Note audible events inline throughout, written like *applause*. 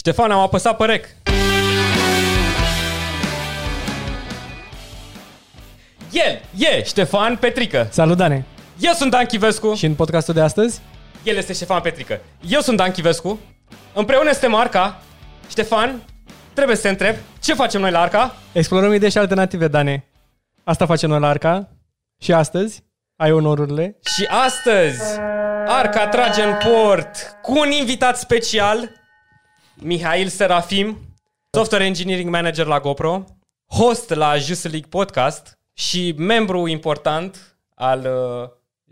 Ștefan, am apăsat pe rec. El e Ștefan Petrică. Salut, Dane! Eu sunt Dan Chivescu. Și în podcastul de astăzi? El este Ștefan Petrică. Eu sunt Dan Chivescu. Împreună suntem Arca. Ștefan, trebuie să te întreb, ce facem noi la Arca? Explorăm idei și alternative, Dane. Asta facem noi la Arca. Și astăzi ai onorurile. Și astăzi Arca trage în port cu un invitat special, Mihail Serafim, software engineering manager la GoPro, host la Just League podcast și membru important al uh,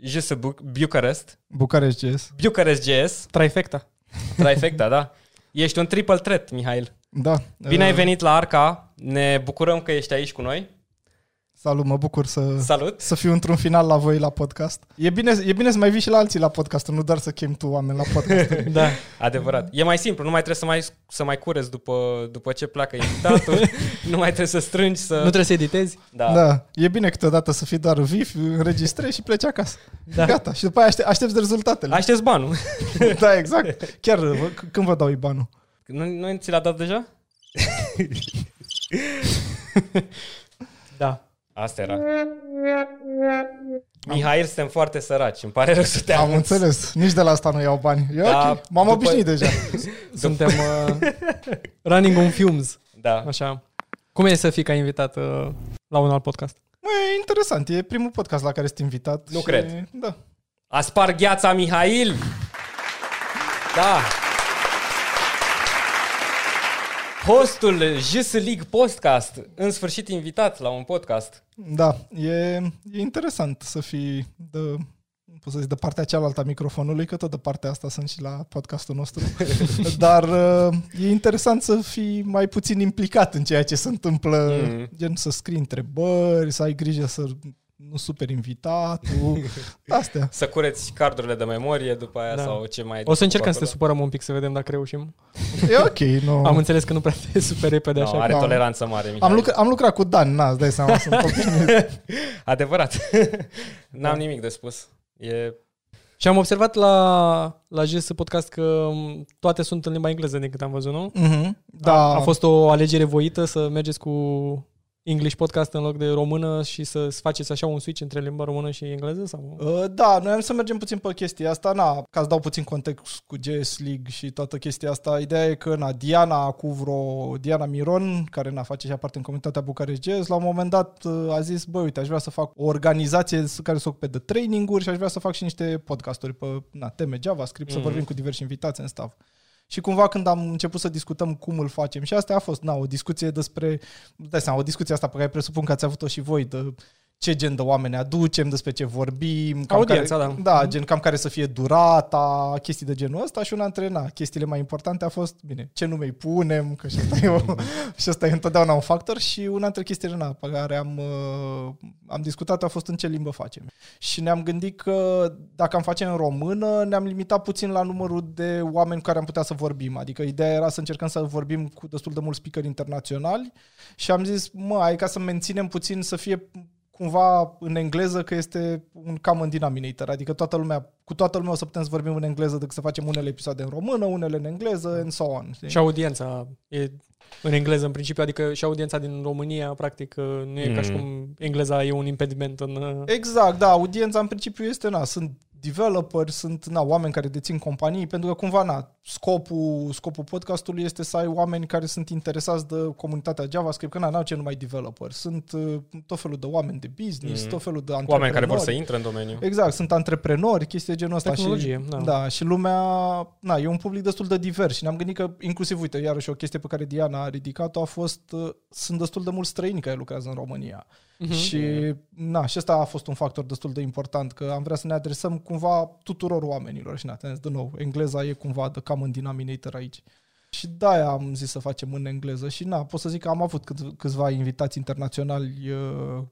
Just Bu- Bucharest, Bucarest GS. Bucharest JS, Trifecta. trifecta, da. Ești un triple threat, Mihail. Da. Bine ai Uh, venit la Arca, ne bucurăm că ești aici cu noi. Salut, mă bucur să, Salut! să fiu într-un final la voi la podcast. E bine, e bine să mai vii și la alții la podcast, nu doar să chem tu oameni la podcast. *laughs* Da. Adevărat. E mai simplu, nu mai trebuie să mai, să mai cureți după, după ce pleacă invitatul, *laughs* nu mai trebuie să strângi, să... Nu trebuie să editezi? da. da. E bine câteodată să fii doar vif, înregistrezi și pleci acasă. Da. Gata. Și după aia aște- aștepți rezultatele. Aștepți banul. *laughs* da, exact. Chiar vă- c- când vă dau banul? Nu, nu ți l-a dat deja? Da. Asta era. Mihail, suntem foarte săraci. Îmi pare rău să te Am anunț. înțeles. Nici de la asta nu iau bani. E Da, ok. M-am după- obișnuit deja. *laughs* Suntem uh, running on fumes. Da. Așa. Cum e să fii ca invitat uh, la un alt podcast? Mă, e interesant. E primul podcast la care sunt invitat. Nu și... cred. Da. A spart gheața, Mihail! Da. Hostul Just League Podcast, în sfârșit invitat la un podcast. Da, e, e interesant să fii de, pot să zic, de partea cealaltă a microfonului, că tot de partea asta sunt și la podcastul nostru. *laughs* Dar uh, e interesant să fii mai puțin implicat în ceea ce se întâmplă, Mhm. mm. gen să scrii întrebări, să ai grijă să nu super invitatul, *laughs* astea. Să cureți cardurile de memorie după aia Da. sau ce mai... O să încercăm să te acolo. supărăm un pic să vedem dacă reușim. E ok, nu. Am înțeles că nu prea te super repede No, așa. are Da. toleranță mare, Mihail. am, lucrat, am lucrat cu Dan, na, îți dai seama, sunt *laughs* obișnuit. *laughs* Adevărat. N-am Da. nimic de spus. E... Și am observat la, la GS Podcast că um, toate sunt în limba engleză din câte am văzut, nu? Mhm, Da, A, a fost o alegere voită să mergeți cu English Podcast în loc de română și să faceți așa un switch între limba română și engleză? Sau? Uh, Da, noi am să mergem puțin pe chestia asta, na, ca să dau puțin context cu GS League și toată chestia asta, ideea e că, na, Diana cu vreo, Diana Miron, care, na, face și parte în comunitatea Bucarest GS, la un moment dat uh, a zis, bă, uite, aș vrea să fac o organizație care să se ocupe de training-uri și aș vrea să fac și niște podcasturi pe, na, teme JavaScript, mm-hmm. să Mhm. vorbim cu diversi invitați în staff. Și cumva când am început să discutăm cum îl facem și asta a fost, na, o discuție despre, dai seama, o discuție asta pe care presupun că ați avut-o și voi, de ce gen de oameni aducem, despre ce vorbim. Cam Audiența, care, da. Da, gen cam care să fie durata, chestii de genul ăsta și una dintre na, chestiile mai importante a fost, bine, ce nume îi punem, că și asta e, o, *laughs* și asta e întotdeauna un factor și una dintre chestiile na, pe care am, uh, am discutat a fost în ce limbă facem. Și ne-am gândit că dacă am face în română, ne-am limitat puțin la numărul de oameni cu care am putea să vorbim. Adică ideea era să încercăm să vorbim cu destul de mulți speakeri internaționali și am zis, mă, hai ca să menținem puțin să fie cumva în engleză că este un common denominator, adică toată lumea, cu toată lumea o să putem să vorbim în engleză decât să facem unele episoade în română, unele în engleză, and so on. știi? Și audiența e în engleză în principiu, adică și audiența din România practic uh, nu e mm. ca și Mm. cum engleza e un impediment în... uh, Exact, da, audiența în principiu este, na, sunt developeri, sunt na, oameni care dețin companii, pentru că cumva, na, scopul, scopul podcastului este să ai oameni care sunt interesați de comunitatea JavaScript, că na, n-au ce numai developeri, sunt uh, tot felul de oameni de business, Mhm. tot felul de Oameni care vor să antreprenori. intre în domeniu. Exact, sunt antreprenori, chestii de genul ăsta. Tehnologie, și, da. da. și lumea, na, e un public destul de divers și ne-am gândit că, inclusiv, uite, iarăși o chestie pe care Diana a ridicat-o a fost, uh, sunt destul de mulți străini care lucrează în România. Mhm. Și, na, și ăsta a fost un factor destul de important, că am vrea să ne adresăm cumva tuturor oamenilor și, na, te-am zis, de nou, engleza e cumva de common denominator aici. Și de-aia am zis să facem în engleză și, na, pot să zic că am avut cât, câțiva invitați internaționali uh,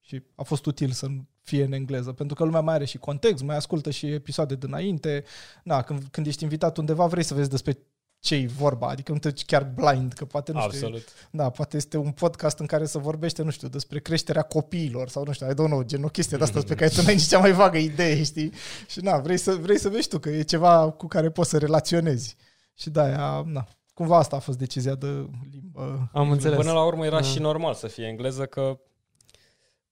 și a fost util să fie în engleză, pentru că lumea mai are și context, mai ascultă și episoade dinainte. Na, când, când ești invitat undeva, vrei să vezi despre ce vorba, adică nu te duci chiar blind, că poate, nu știu, Absolut. da, poate este un podcast în care se vorbește, nu știu, despre creșterea copiilor sau nu știu, I don't know, gen o chestie de asta pe care tu n-ai nici cea mai vagă idee, știi? Și na, vrei să, vrei să vezi tu că e ceva cu care poți să relaționezi. Și da, aia, na, cumva asta a fost decizia de limbă. Am înțeles. Până la urmă era Da. și normal să fie engleză, că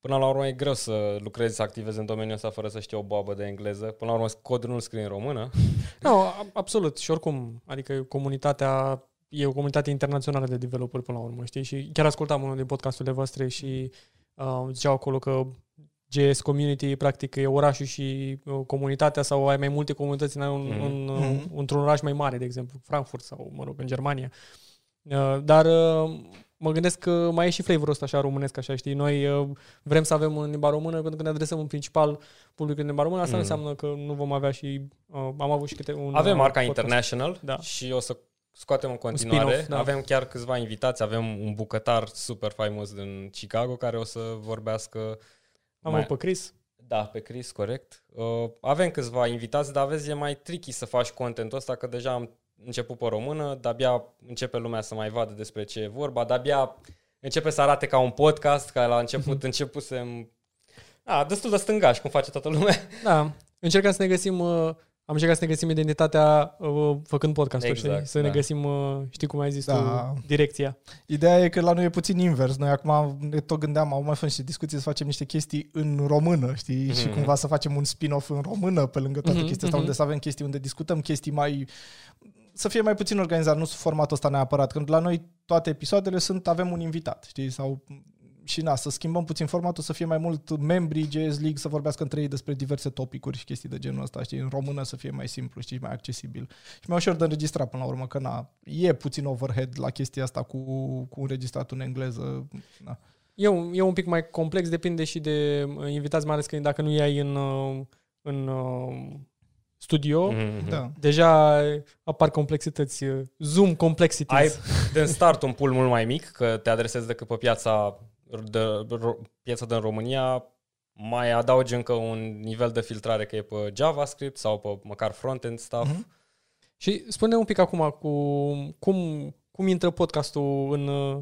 până la urmă e greu să lucrezi, să activezi în domeniul ăsta fără să știi o babă de engleză. Până la urmă codul nu scrie în română. *laughs* No, a- absolut. Și oricum, adică comunitatea e o comunitate internațională de developeri până la urmă, știi? Și chiar ascultam unul din podcasturile voastre și uh, ziceau acolo că JS Community practic e orașul și uh, comunitatea sau ai mai multe comunități în, în, Mhm. în, Mhm. într-un oraș mai mare, de exemplu, Frankfurt sau, mă rog, în Germania. Uh, dar uh, mă gândesc că mai e și flavorul ăsta așa românesc, așa, știi? Noi uh, vrem să avem în limba română pentru că ne adresăm în principal publicul în limba română. Asta Mhm. nu înseamnă că nu vom avea și... Uh, am avut și câte un... Avem uh, marca podcast. International Da. și o să scoatem în continuare. spin-off, da. Avem chiar câțiva invitați, avem un bucătar super faimos din Chicago care o să vorbească Am mai- avut pe Chris. Da, pe Chris, corect. Uh, avem câțiva invitați, dar vezi, e mai tricky să faci contentul ăsta, că deja am început pe română, de-abia începe lumea să mai vadă despre ce e vorba, de-abia începe să arate ca un podcast, ca la început începusem... A, destul de stângaș, cum face toată lumea. Da. Încercăm să ne găsim... Uh, am încercat să ne găsim identitatea uh, făcând podcast Exact, știi? Să ne da. găsim, uh, știi cum ai zis Da. tu, direcția. Ideea e că la noi e puțin invers. Noi acum ne tot gândeam, au mai fost și discuții să facem niște chestii în română, știi? Mhm. Și cumva să facem un spin-off în română pe lângă toate Mhm, chestia asta, mhm. unde să avem chestii unde discutăm chestii mai să fie mai puțin organizat, nu sub formatul ăsta neapărat. Când la noi toate episoadele sunt, avem un invitat, știi? Sau și na, să schimbăm puțin formatul, să fie mai mult membrii JS League să vorbească între ei despre diverse topicuri și chestii de genul ăsta, știi? În română să fie mai simplu, știi? Mai accesibil. Și mai ușor de înregistrat până la urmă, că na, e puțin overhead la chestia asta cu, cu înregistratul în engleză. Na. E un, e un pic mai complex, depinde și de uh, invitați, mai ales că dacă nu i-ai în, uh, în uh, studio, Mhm. Da. deja apar complexități, uh, Zoom complexities. Ai din start un pool mult mai mic, că te adresezi decât pe piața, de, ro, piața din România, mai adaugi încă un nivel de filtrare că e pe JavaScript sau pe măcar front-end stuff. Mhm. Și spune un pic acum cu cum, cum intră podcastul în uh,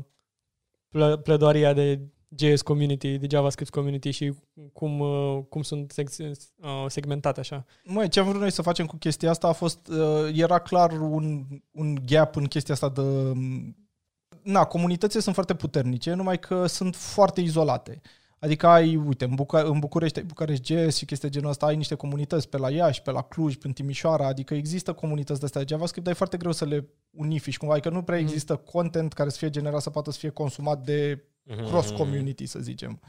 ple- pledoaria de JS community, de JavaScript community și cum, uh, cum sunt sec- uh, segmentate așa. Măi, ce am vrut noi să facem cu chestia asta a fost, uh, era clar un, un gap în chestia asta de... um, Na, comunitățile sunt foarte puternice, numai că sunt foarte izolate. Adică ai, uite, în, Buca- în București ai București Jazz și chestia genul ăsta, ai niște comunități pe la Iași, pe la Cluj, pe în Timișoara, adică există comunități de astea de JavaScript, dar e foarte greu să le unifici cumva, adică nu prea Mhm. există content care să fie generat să poată să fie consumat de Mhm. cross-community, să zicem.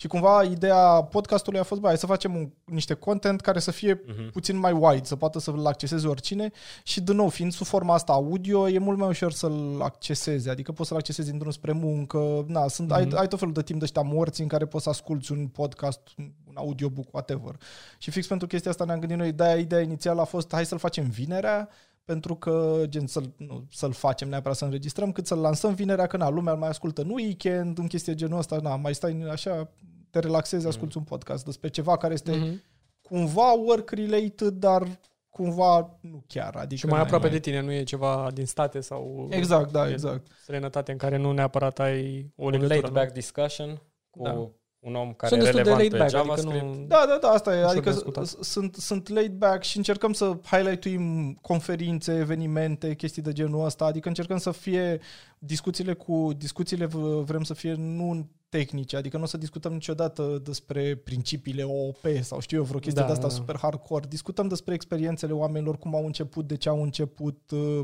Și cumva ideea podcastului a fost, bă, hai să facem un, niște content care să fie Mhm. puțin mai wide, să poată să-l acceseze oricine și, din nou, fiind sub forma asta audio, e mult mai ușor să-l accesezi, adică poți să-l accesezi în drum spre muncă, na, sunt, ai, Mhm. ai tot felul de timp de ăștia morți în care poți să asculti un podcast, un audiobook, whatever. Și fix pentru chestia asta ne-am gândit noi, de ideea inițială a fost, hai să-l facem vinerea, pentru că, gen, să-l, nu, să-l facem neapărat să înregistrăm, cât să-l lansăm vinerea, că na, lumea îl mai ascultă în weekend, în chestie genul ăsta, na, mai stai așa, te relaxezi, asculti un podcast despre ceva care este Mhm. cumva work-related, dar cumva nu chiar. Adică Și mai n-ai- aproape de tine, nu e ceva din state sau Exact, da, e exact. străinătate în care nu neapărat ai o Un legătură. laid back discussion cu Da. Un om care Sunt e destul de relevant laid pe back, adică JavaScript. nu... Da, da, da, asta e. Ușor de Adică ascultat. s- sunt, sunt laid back și încercăm să highlightuim conferințe, evenimente, chestii de genul ăsta. Adică încercăm să fie discuțiile cu discuțiile v- vrem să fie nu tehnice, adică nu o să discutăm niciodată despre principiile OOP sau știu eu vreo chestie Da, de asta da. super hardcore. Discutăm despre experiențele oamenilor, cum au început, de ce au început, uh,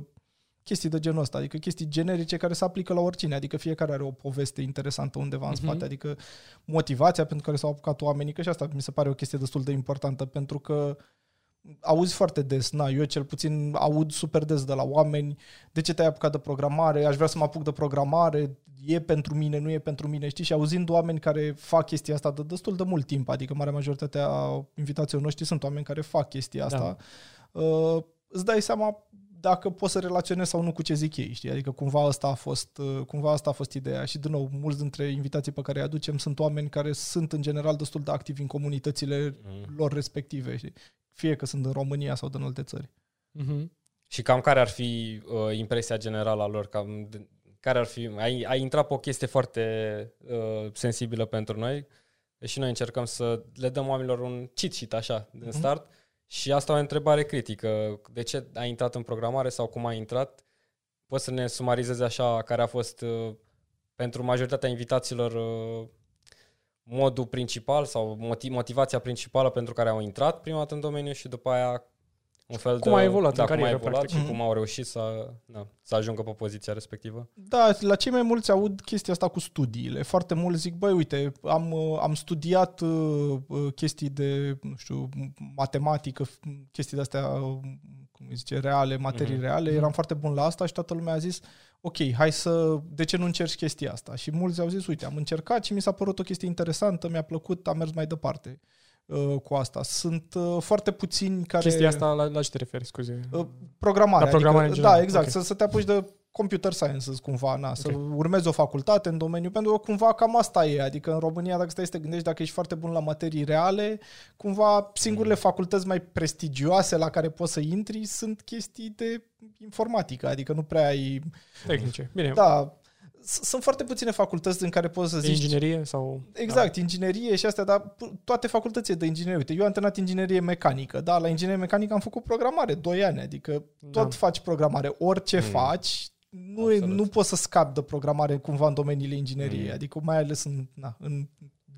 chestii de genul ăsta, adică chestii generice care se aplică la oricine, adică fiecare are o poveste interesantă undeva în Mhm. spate, adică motivația pentru care s-au apucat oamenii, că și asta mi se pare o chestie destul de importantă, pentru că auzi foarte des, na, eu cel puțin aud super des de la oameni, de ce te-ai apucat de programare, aș vrea să mă apuc de programare, e pentru mine, nu e pentru mine, știi? Și auzind oameni care fac chestia asta de destul de mult timp, adică marea majoritatea invitațiilor noștri sunt oameni care fac chestia asta, uh, îți dai seama dacă poți să relaționezi sau nu cu ce zic ei, știi? Adică cumva asta a fost, uh, cumva asta a fost ideea și din nou, mulți dintre invitații pe care îi aducem sunt oameni care sunt în general destul de activi în comunitățile Mhm. lor respective, știi? Fie că sunt în România sau din alte țări. Mhm. Și cam care ar fi uh, impresia generală a lor? Cam de, care ar fi? Ai, ai intrat pe o chestie foarte uh, sensibilă pentru noi și noi încercăm să le dăm oamenilor un cheat sheet așa din Mhm. start și asta o întrebare critică. De ce ai intrat în programare sau cum ai intrat? poți să ne sumarizezi așa care a fost uh, pentru majoritatea invitaților uh, modul principal sau motiv, motivația principală pentru care au intrat prima dată în domeniu și după aia un fel Cum de... a evoluat da, în cum a carieră, evoluat practic. și cum au reușit să, da, să ajungă pe poziția respectivă. Da, la cei mai mulți aud chestia asta cu studiile. Foarte mulți zic, băi, uite, am, uh, am studiat uh, uh, chestii de, nu știu, matematică, f- chestii de-astea, uh, cum îi zice, reale, materii Mhm. reale, eram foarte bun la asta și toată lumea a zis, ok, hai să, de ce nu încerci chestia asta? Și mulți au zis, uite, am încercat și mi s-a părut o chestie interesantă, mi-a plăcut, am mers mai departe uh, cu asta. Sunt uh, foarte puțini care... Chestia asta, la, la ce te referi, scuze? Uh, programare. La programare adică, în general, Da, exact. ok. Să, să te apuci de computer sciences cumva, na, să Ok. urmezi o facultate în domeniu, pentru că cumva cam asta e. Adică în România, dacă stai să te gândești, dacă ești foarte bun la materii reale, cumva singurele facultăți mai prestigioase la care poți să intri sunt chestii de informatică, adică nu prea ai... Tehnice. Bine, Da, s- sunt foarte puține facultăți în care poți să de zici inginerie sau... Exact, inginerie și astea, dar p- toate facultățile de inginerie. Uite, eu am antrenat inginerie mecanică, da, la inginerie mecanică am făcut programare 2 ani, adică tot Da. faci programare, orice Mm. faci, nu, e, Absolut. nu poți să scapi de programare cumva în domeniile ingineriei, Mm. adică mai ales în, na, în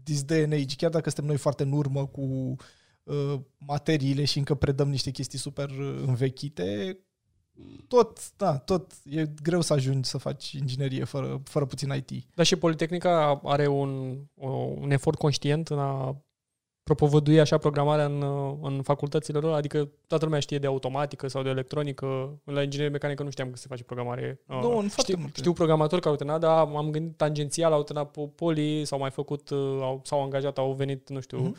this day and age, chiar dacă suntem noi foarte în urmă cu uh, materiile și încă predăm niște chestii super uh, învechite, tot, da, tot e greu să ajungi să faci inginerie fără, fără puțin IT. Dar și Politehnica are un, o, un efort conștient în a propovădui așa programarea în, în facultățile lor? Adică toată lumea știe de automatică sau de electronică. La inginerie mecanică nu știam că se face programare. Nu, Uh, în foarte știu, multe. știu programatori care au terminat, dar m-am gândit tangențial, au terminat pe poli, s-au mai făcut, uh, au, s-au angajat, au venit, nu știu, Mhm.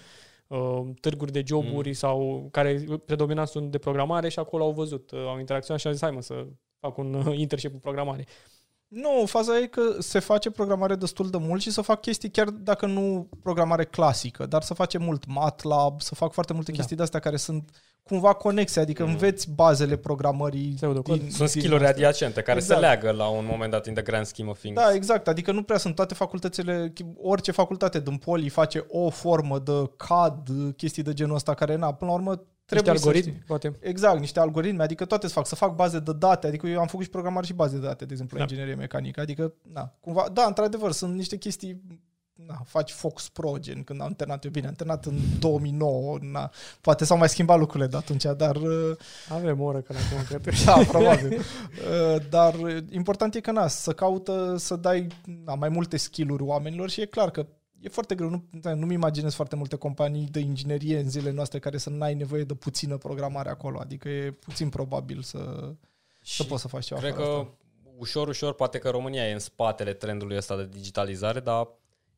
Uh, târguri de joburi sau care predominant sunt de programare și acolo au văzut, uh, au interacționat și au zis, hai mă să fac un uh, *laughs* internship în programare. Nu, faza e că se face programare destul de mult și să fac chestii chiar dacă nu programare clasică, dar să face mult MATLAB, să fac foarte multe Da. chestii de astea care sunt cumva conexe, adică Mhm. înveți bazele programării. Pseudocod. Sunt din skill-uri astea. adiacente care Exact. se leagă la un moment dat in the grand scheme of things. Da, exact, adică nu prea sunt toate facultățile, orice facultate din poli face o formă de CAD, chestii de genul ăsta care, na, până la urmă trebuie Niște să algoritmi, știi. poate. Exact, niște algoritmi, adică toate să fac, să fac baze de date, adică eu am făcut și programare și baze de date, de exemplu, Da. da. inginerie mecanică, adică, na, cumva, da, într-adevăr, sunt niște chestii, na, faci Fox Pro, gen, când am antrenat eu, bine, am antrenat în 2009, na, poate s-au mai schimbat lucrurile de atunci, dar, uh, Avem o oră că acum, cred. *laughs* da, probabil, Uh, dar uh, important e că, na, să caută să dai na, mai multe skill-uri oamenilor și e clar că E foarte greu, nu, da, nu-mi imaginez foarte multe companii de inginerie în zilele noastre care să n-ai nevoie de puțină programare acolo, adică e puțin probabil să, să poți să faci ceva Cred fără că asta. ușor, ușor, poate că România e în spatele trendului ăsta de digitalizare, dar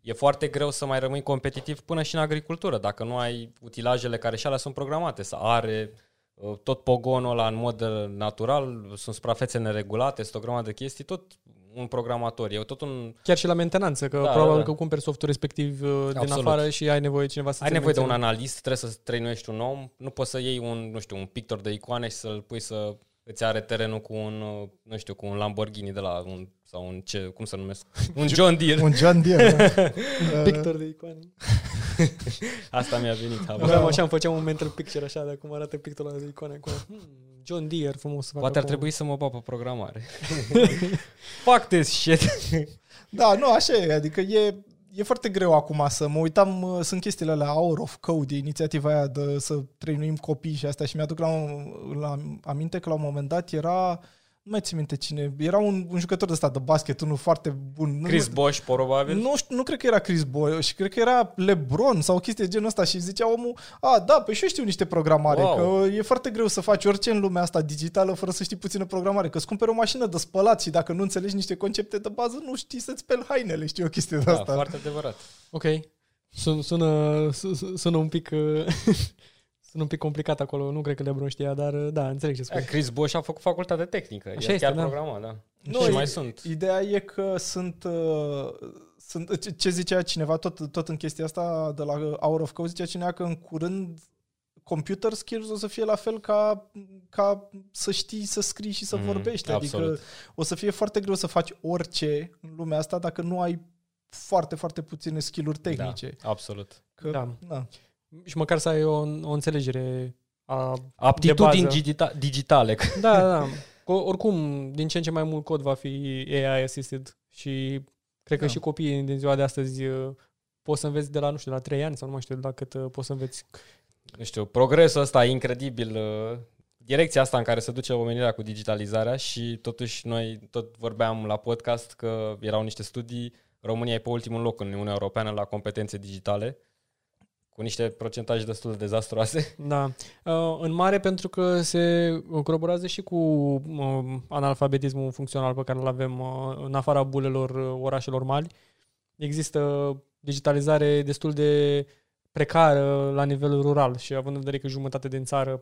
e foarte greu să mai rămâi competitiv până și în agricultură, dacă nu ai utilajele care și alea sunt programate, să are uh, tot pogonul ăla în mod uh, natural, sunt suprafețe neregulate, sunt o grămadă de chestii, tot un programator, e tot un... Chiar și la mentenanță, că Da, da, probabil da, da, da. că cumperi softul respectiv uh, din Absolut. afară și ai nevoie de cineva să Ai ți nevoie de un menționeze. analist, trebuie să trăinuiești un om, nu poți să iei un, nu știu, un pictor de icoane și să-l pui să îți are terenul cu un, uh, nu știu, cu un Lamborghini de la un, sau un ce, cum să numesc, *laughs* un John Deere. Un John Deere. da. *laughs* Uh, Pictor de icoane. *laughs* Asta mi-a venit. habar. Aveam așa, îmi făceam un mental picture așa de cum arată pictorul ăla de icoane acolo. Hmm, John Deere, frumos să facă Poate ar acolo. trebui să mă bag pe programare. Fuck this shit. Da, nu, așa e, adică e, e foarte greu acum să mă uitam, uh, sunt chestiile alea Hour of Code, inițiativa aia de să trăinuim copii și asta și mi-aduc la, un- la aminte că la un moment dat era, nu mai țin minte cine, era un, un jucător de stat de basket, unul foarte bun. Nu- Chris Bosch, probabil. Nu, știu, nu cred că era Chris Boy, cred că era LeBron sau o chestie de genul ăsta și zicea omul, a, da, pe și eu știu niște programare, Wow. că e foarte greu să faci orice în lumea asta digitală fără să știi puțină programare, că îți cumperi o mașină de spălat și dacă nu înțelegi niște concepte de bază, nu știi să-ți speli hainele, știi o chestie de Da, asta. foarte adevărat. Ok. Sun, sună, su- sună un pic... *laughs* uh, Sună un pic complicat acolo, nu cred că Lebron știa, dar uh, da, înțeleg ce Da, spui. Chris Bosch a făcut facultate tehnică. Așa e este, chiar da. programat, da. Nu, și e- mai sunt. Ideea e că sunt, uh, sunt ce- ce zicea cineva tot, tot în chestia asta de la Hour of Code, zicea cineva că în curând computer skills o să fie la fel ca, ca să știi să scrii și să Mhm, vorbești. Adică absolut. o să fie foarte greu să faci orice în lumea asta dacă nu ai foarte, foarte puține skill-uri tehnice. Da, absolut. Că, Da. da. Și măcar să ai o, o înțelegere a... Aptitudini bază. digita- digitale. Da, da, da. *laughs* Că oricum, din ce în ce mai mult cod va fi AI assisted și cred că Da. și copiii din ziua de astăzi uh, poți să înveți de la, nu știu, de la 3 ani sau nu mai știu de la cât uh, poți să înveți. nu știu, progresul ăsta incredibil, uh, direcția asta în care se duce omenirea cu digitalizarea și totuși noi tot vorbeam la podcast că erau niște studii, România e pe ultimul loc în Uniunea Europeană la competențe digitale, cu niște procentaje destul de dezastroase. *laughs* Da. Uh, în mare pentru că se coroborează și cu uh, analfabetismul funcțional pe care îl avem uh, în afara bulelor uh, orașelor mari. Există digitalizare destul de precară la nivel rural și având în vedere că jumătate din țară, 45%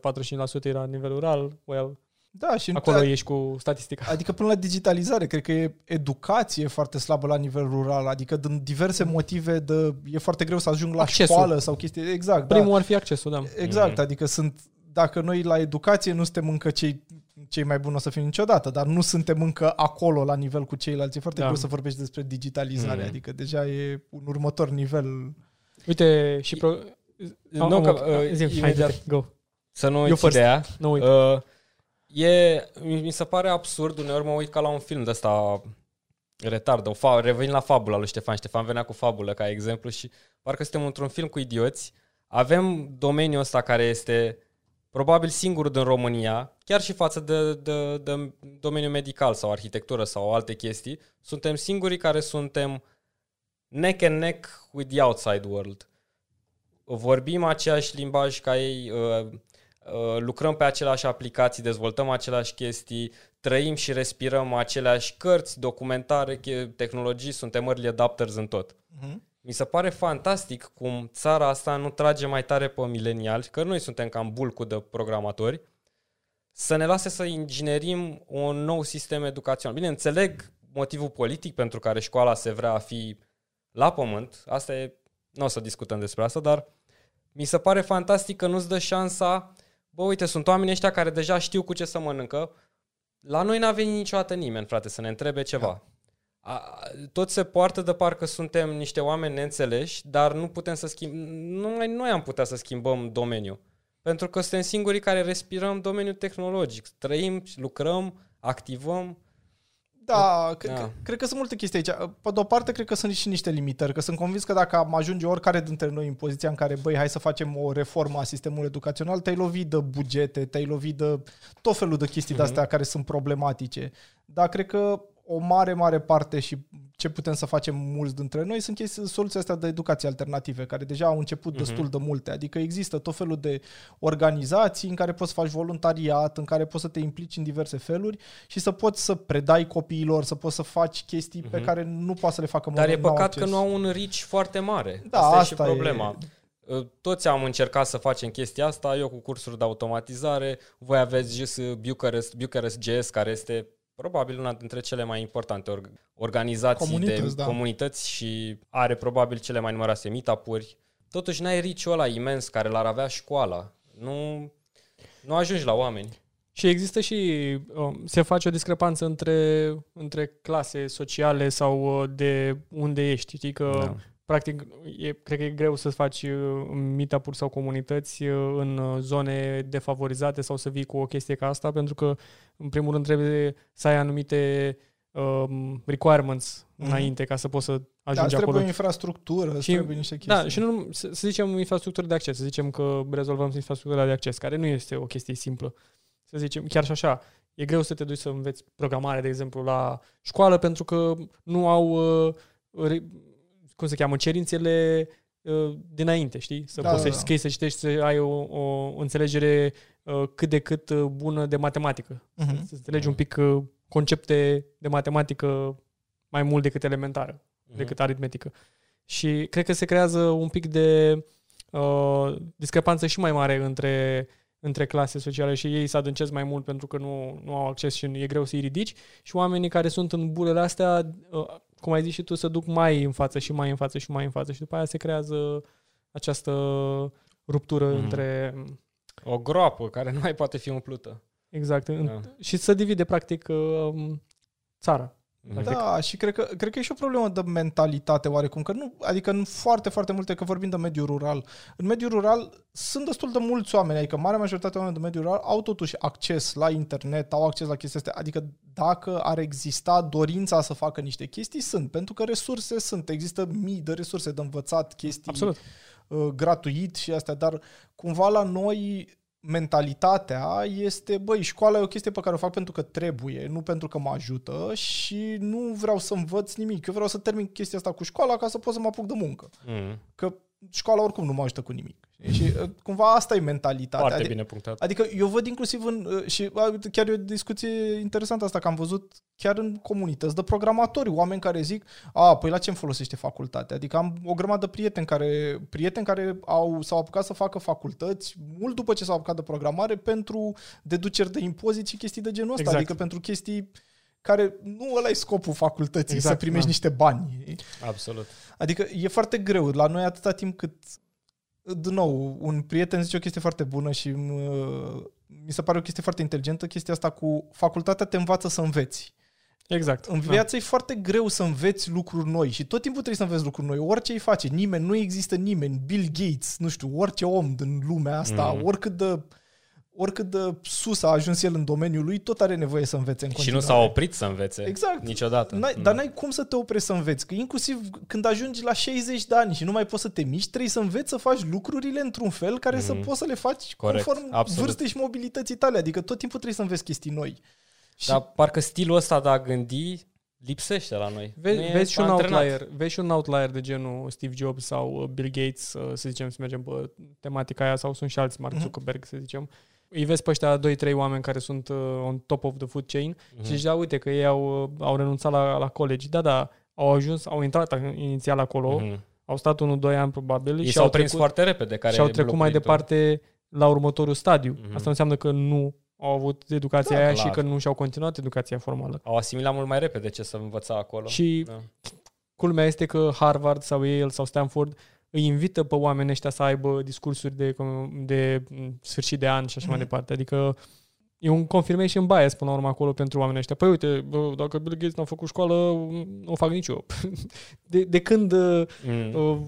era la nivel rural, well, Da, și acolo ești cu statistica. Adică până la digitalizare, cred că e educație foarte slabă la nivel rural, adică din diverse motive de, e foarte greu să ajung la Accesul. școală sau chestii. Exact, Primul da. ar fi accesul, da. Exact, Mhm. adică sunt, dacă noi la educație nu suntem încă cei, cei mai buni o să fim niciodată, dar nu suntem încă acolo la nivel cu ceilalți. E foarte Da. greu să vorbești despre digitalizare, Mhm. adică deja e un următor nivel. Uite, și... Pro... Nu, Am- că, am- uh, zi, hai, imediat, zi, go. să nu Eu uiți first. ideea, Nu uit. Uh, e, mi mi se pare absurd, uneori mă uit ca la un film de ăsta retard, o fa- revenind la fabula lui Ștefan. Ștefan venea cu fabulă ca exemplu și parcă suntem într-un film cu idioți. Avem domeniul ăsta care este probabil singurul din România, chiar și față de, de, de domeniul medical sau arhitectură sau alte chestii, suntem singurii care suntem neck and neck with the outside world. Vorbim aceeași limbaj ca ei, uh, uh, lucrăm pe aceleași aplicații, dezvoltăm aceleași chestii, trăim și respirăm aceleași cărți, documentare, che- tehnologii, suntem early adapters în tot. Mi se pare fantastic cum țara asta nu trage mai tare pe mileniali, că noi suntem cam bulcu de programatori, să ne lase să inginerim un nou sistem educațional. Bine, înțeleg motivul politic pentru care școala se vrea a fi la pământ, asta e, nu o să discutăm despre asta, dar mi se pare fantastic că nu-ți dă șansa, bă, uite, sunt oamenii ăștia care deja știu cu ce să mănâncă, la noi n-a venit niciodată nimeni, frate, să ne întrebe ceva. A, tot se poartă de parcă suntem niște oameni neînțeleși, dar nu putem să schimbăm, numai noi am putea să schimbăm domeniul. Pentru că suntem singurii care respirăm domeniul tehnologic. Trăim, lucrăm, activăm. Da, cred, Da. Că, cred că sunt multe chestii aici. Pe de o parte, cred că sunt și niște limitări, că sunt convins că dacă am ajunge oricare dintre noi în poziția în care, băi, hai să facem o reformă a sistemului educațional, te-ai lovit de bugete, te-ai lovit de tot felul de chestii Mhm. de-astea care sunt problematice. Dar cred că o mare, mare parte și ce putem să facem mulți dintre noi sunt chestii, soluții astea de educație alternative, care deja au început Mhm. destul de multe. Adică există tot felul de organizații în care poți să faci voluntariat, în care poți să te implici în diverse feluri și să poți să predai copiilor, să poți să faci chestii pe Mhm. care nu poți să le facă Dar e n-au păcat că acces. nu au un reach foarte mare. Da, asta, asta e și problema. Uh, Toți am încercat să facem chestia asta, eu cu cursuri de automatizare, voi aveți JS Bucharest, Bucharest JS, care este probabil una dintre cele mai importante org- organizații Comunități, de da. comunități și are probabil cele mai numeroase meetup-uri. Totuși n-ai reach-ul ăla imens care l-ar avea școala. Nu, nu ajungi la oameni. Și există și, um, se face o discrepanță între, între clase sociale sau uh, de unde ești. Știi că, Da. Da. practic, e, cred că e greu să faci uh, meetup-uri sau comunități uh, în uh, zone defavorizate sau să vii cu o chestie ca asta, pentru că, în primul rând, trebuie să ai anumite um, requirements Mhm. înainte ca să poți să Da, ajungi îți acolo. trebuie infrastructură, îți Și- trebuie niște chestii. Da, și nu, să, să zicem infrastructură de acces, să zicem că rezolvăm infrastructura de acces, care nu este o chestie simplă. Să zicem, chiar și așa, e greu să te duci să înveți programare, de exemplu, la școală, pentru că nu au, uh, re- cum se cheamă, cerințele uh, dinainte, știi? Să Da, poți da, să da. scrii, să citești, să ai o, o înțelegere uh, cât de cât uh, bună de matematică. Mhm. Să înțelegi un pic uh, concepte de matematică mai mult decât elementară decât aritmetică. Și cred că se creează un pic de uh, discrepanță și mai mare între, între clase sociale și ei se adâncesc mai mult pentru că nu, nu au acces și e greu să-i ridici și oamenii care sunt în bulele astea, uh, cum ai zis și tu, se duc mai în față și mai în față și mai în față și după aia se creează această ruptură Mhm. mm. între... O groapă care nu mai poate fi umplută. Exact. Da. Da. Și să divide, practic, uh, țara. Da, și cred că, cred că e și o problemă de mentalitate oarecum, că nu, adică în foarte, foarte multe, că vorbim de mediul rural. În mediul rural sunt destul de mulți oameni, adică marea majoritate oameni de mediul rural au totuși acces la internet, au acces la chestii astea, adică dacă ar exista dorința să facă niște chestii, sunt, pentru că resurse sunt, există mii de resurse de învățat chestii Absolut. uh, gratuit și astea, dar cumva la noi mentalitatea este, băi, școala e o chestie pe care o fac pentru că trebuie, nu pentru că mă ajută și nu vreau să învăț nimic. Eu vreau să termin chestia asta cu școala ca să pot să mă apuc de muncă. Mm. Că școala oricum nu mă ajută cu nimic. Și uh, cumva asta e mentalitatea. Foarte Adică- bine punctat. Adică eu văd inclusiv în, uh, și uh, uite, chiar e o discuție interesantă asta, că am văzut chiar în comunități de programatori, oameni care zic, a, păi la ce îmi folosește facultatea? Adică am o grămadă de prieteni care, prieteni care au, s-au apucat să facă facultăți mult după ce s-au apucat de programare pentru deduceri de impozit și chestii de genul ăsta, Exact. adică pentru chestii care nu ăla e scopul facultății, Exact, să primești da. niște bani. Absolut. Adică e foarte greu. La noi atâta timp cât din nou, un prieten zice o chestie foarte bună și mă, mi se pare o chestie foarte inteligentă, chestia asta cu facultatea te învață să înveți. Exact. În viață e foarte greu să înveți lucruri noi și tot timpul trebuie să înveți lucruri noi. Orice îi face, nimeni, nu există nimeni, Bill Gates, nu știu, orice om din lumea asta, Mhm. oricât de oricât de sus a ajuns el în domeniul lui, tot are nevoie să învețe în Și nu continuare. s-a oprit să învețe. Exact. Niciodată. N-ai, Mm. Dar n-ai cum să te oprești să înveți, că inclusiv când ajungi la 60 de ani și nu mai poți să te miști, trebuie să înveți să faci lucrurile într-un fel care să Mhm. poți să le faci Corect, conform absolut. vârstei și mobilității tale. Adică tot timpul trebuie să înveți chestii noi. Și Dar parcă stilul ăsta de a gândi lipsește la noi. Vezi, Nu e vezi, și un antrenat. outlier, vezi și un outlier de genul Steve Jobs sau uh, Bill Gates, uh, să zicem, să mergem pe tematica aia, sau sunt și alți, Mark Mhm. Zuckerberg, să zicem. Îi vezi pe ăștia 2-3 oameni care sunt uh, on top of the food chain Mhm. și zici, da, uite că ei au, uh, au renunțat la, la college. Da, da, au ajuns, au intrat inițial acolo, Mhm. au stat 1-2 ani probabil Ei și s-au au prins trecut, foarte repede. Care și au e trecut mai blueprint-ul. departe la următorul stadiu. Mhm. Asta nu înseamnă că nu au avut educația Da, aia clar. și că nu și-au continuat educația formală. Au asimilat mult mai repede ce să învăța acolo. Și Da. culmea este că Harvard sau Yale sau Stanford îi invită pe oamenii ăștia să aibă discursuri de, de m, sfârșit de an și așa mai Mhm. departe. Adică e un confirmation bias până la urmă acolo pentru oamenii ăștia. Păi uite, bă, dacă Bill Gates n-a făcut școală, nu o fac nici eu. *laughs* De, de când uh, Mm. uh,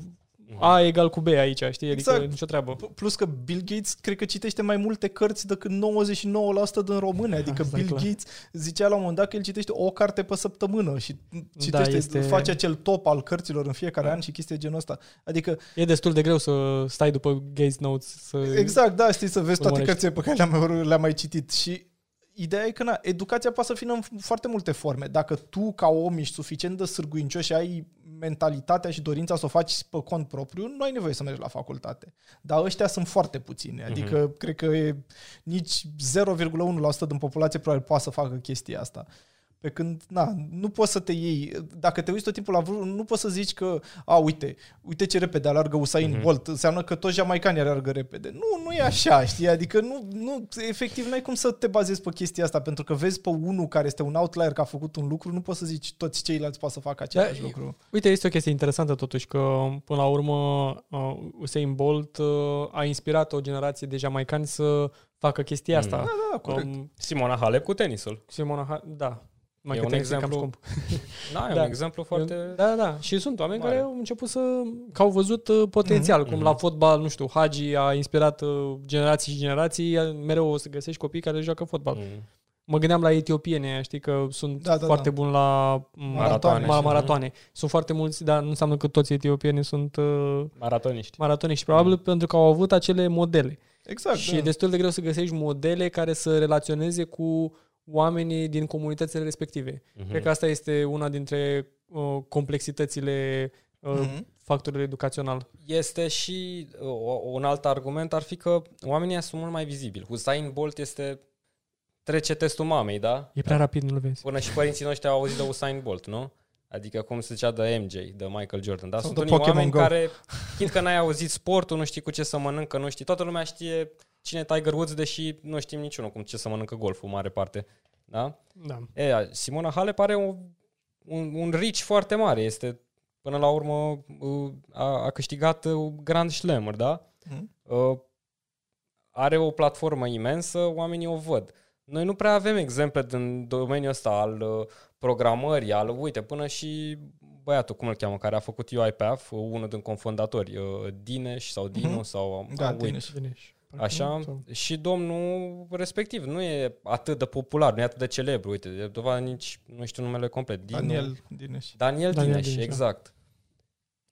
A egal cu B aici, știi? Adică Exact. nicio treabă. P- Plus că Bill Gates cred că citește mai multe cărți decât 99% din români. *laughs* Adică Asta e Bill clar. Gates zicea la un moment dat că el citește o carte pe săptămână și citește, Da, este- face acel top al cărților în fiecare an și chestii de genul ăsta. Adică, E destul de greu să stai după Gates Notes să... exact, da, știi, să vezi toate urmărești. cărțile pe care le-am, le-am mai citit. Și ideea e că na, educația poate să fie în foarte multe forme. Dacă tu, ca om, ești suficient de sârguincios și ai mentalitatea și dorința să o faci pe cont propriu, nu ai nevoie să mergi la facultate. Dar ăștia sunt foarte puțini. Adică Mhm. cred că e nici 0,1% din populație probabil poate să facă chestia asta. Pe când, na, nu poți să te iei, dacă te uiți tot timpul la vârf, nu poți să zici că, a, uite, uite ce repede alargă Usain Mhm. Bolt, înseamnă că toți jamaicanii alargă repede. Nu, nu e așa, știi? Adică nu, nu, efectiv, n-ai cum să te bazezi pe chestia asta, pentru că vezi pe unul care este un outlier că a făcut un lucru, nu poți să zici toți ceilalți pot să facă același Da, lucru. Uite, este o chestie interesantă totuși că până la urmă uh, Usain Bolt uh, a inspirat o generație de jamaicani să facă chestia asta. Mm. Da, da, da, corect. Um, Simona Halep cu tenisul. Simona, Ha- da. Mai E că un tenis e cam exemplu scump. *laughs* Da, e Da. un exemplu foarte... Da, da. Și sunt oameni mare. care au început să... că au văzut uh, potențial. Mhm. Cum la fotbal, nu știu, Hagi a inspirat uh, generații și generații, mereu o să găsești copii care joacă fotbal. Mm. Mă gândeam la etiopieni, aia, știi că sunt Da, da, foarte da. buni la mm, Maratoane la și- maratoane. Sunt foarte mulți, dar nu înseamnă că toți etiopienii sunt uh, Maratoniști. maratoniști. Probabil pentru că au avut acele modele. Exact, și da. e destul de greu să găsești modele care să relaționeze cu oamenii din comunitățile respective. Mhm. Cred că asta este una dintre uh, complexitățile uh, Mhm. factorului educațional. Este și uh, o- un alt argument ar fi că oamenii ăia sunt mult mai vizibili. Usain Bolt este trece testul mamei, da? E prea rapid, nu-l vezi. Până și părinții noștri au auzit de Usain Bolt, nu? Adică cum se zicea de MJ, de Michael Jordan. Dar Sau sunt de unii Pokemon oameni Go. care, *laughs* fiindcă n-ai auzit sportul, nu știi cu ce să mănâncă, nu știi. Toată lumea știe cine e Tiger Woods, deși nu știm niciunul cum ce să mănâncă golful, mare parte. Da? Da. E, Simona Halep are un, un, un reach foarte mare. Este, până la urmă, uh, a, a câștigat uh, Grand Slam, da? Mhm. Uh, Are o platformă imensă, oamenii o văd. noi nu prea avem exemple din domeniul ăsta al uh, programării, al, uite, până și băiatul, cum îl cheamă, care a făcut UiPath, unul din cofondatori, uh, Dinesh sau Dinu Mhm. sau... Da, uit. Dinesh. Dinesh. Așa, Sau- și domnul respectiv nu e atât de popular, nu e atât de celebru, uite, de dovadă nici, nu știu numele complet. Dinu- Daniel Dineș. Daniel, Daniel Dineș, Dineș, da. exact.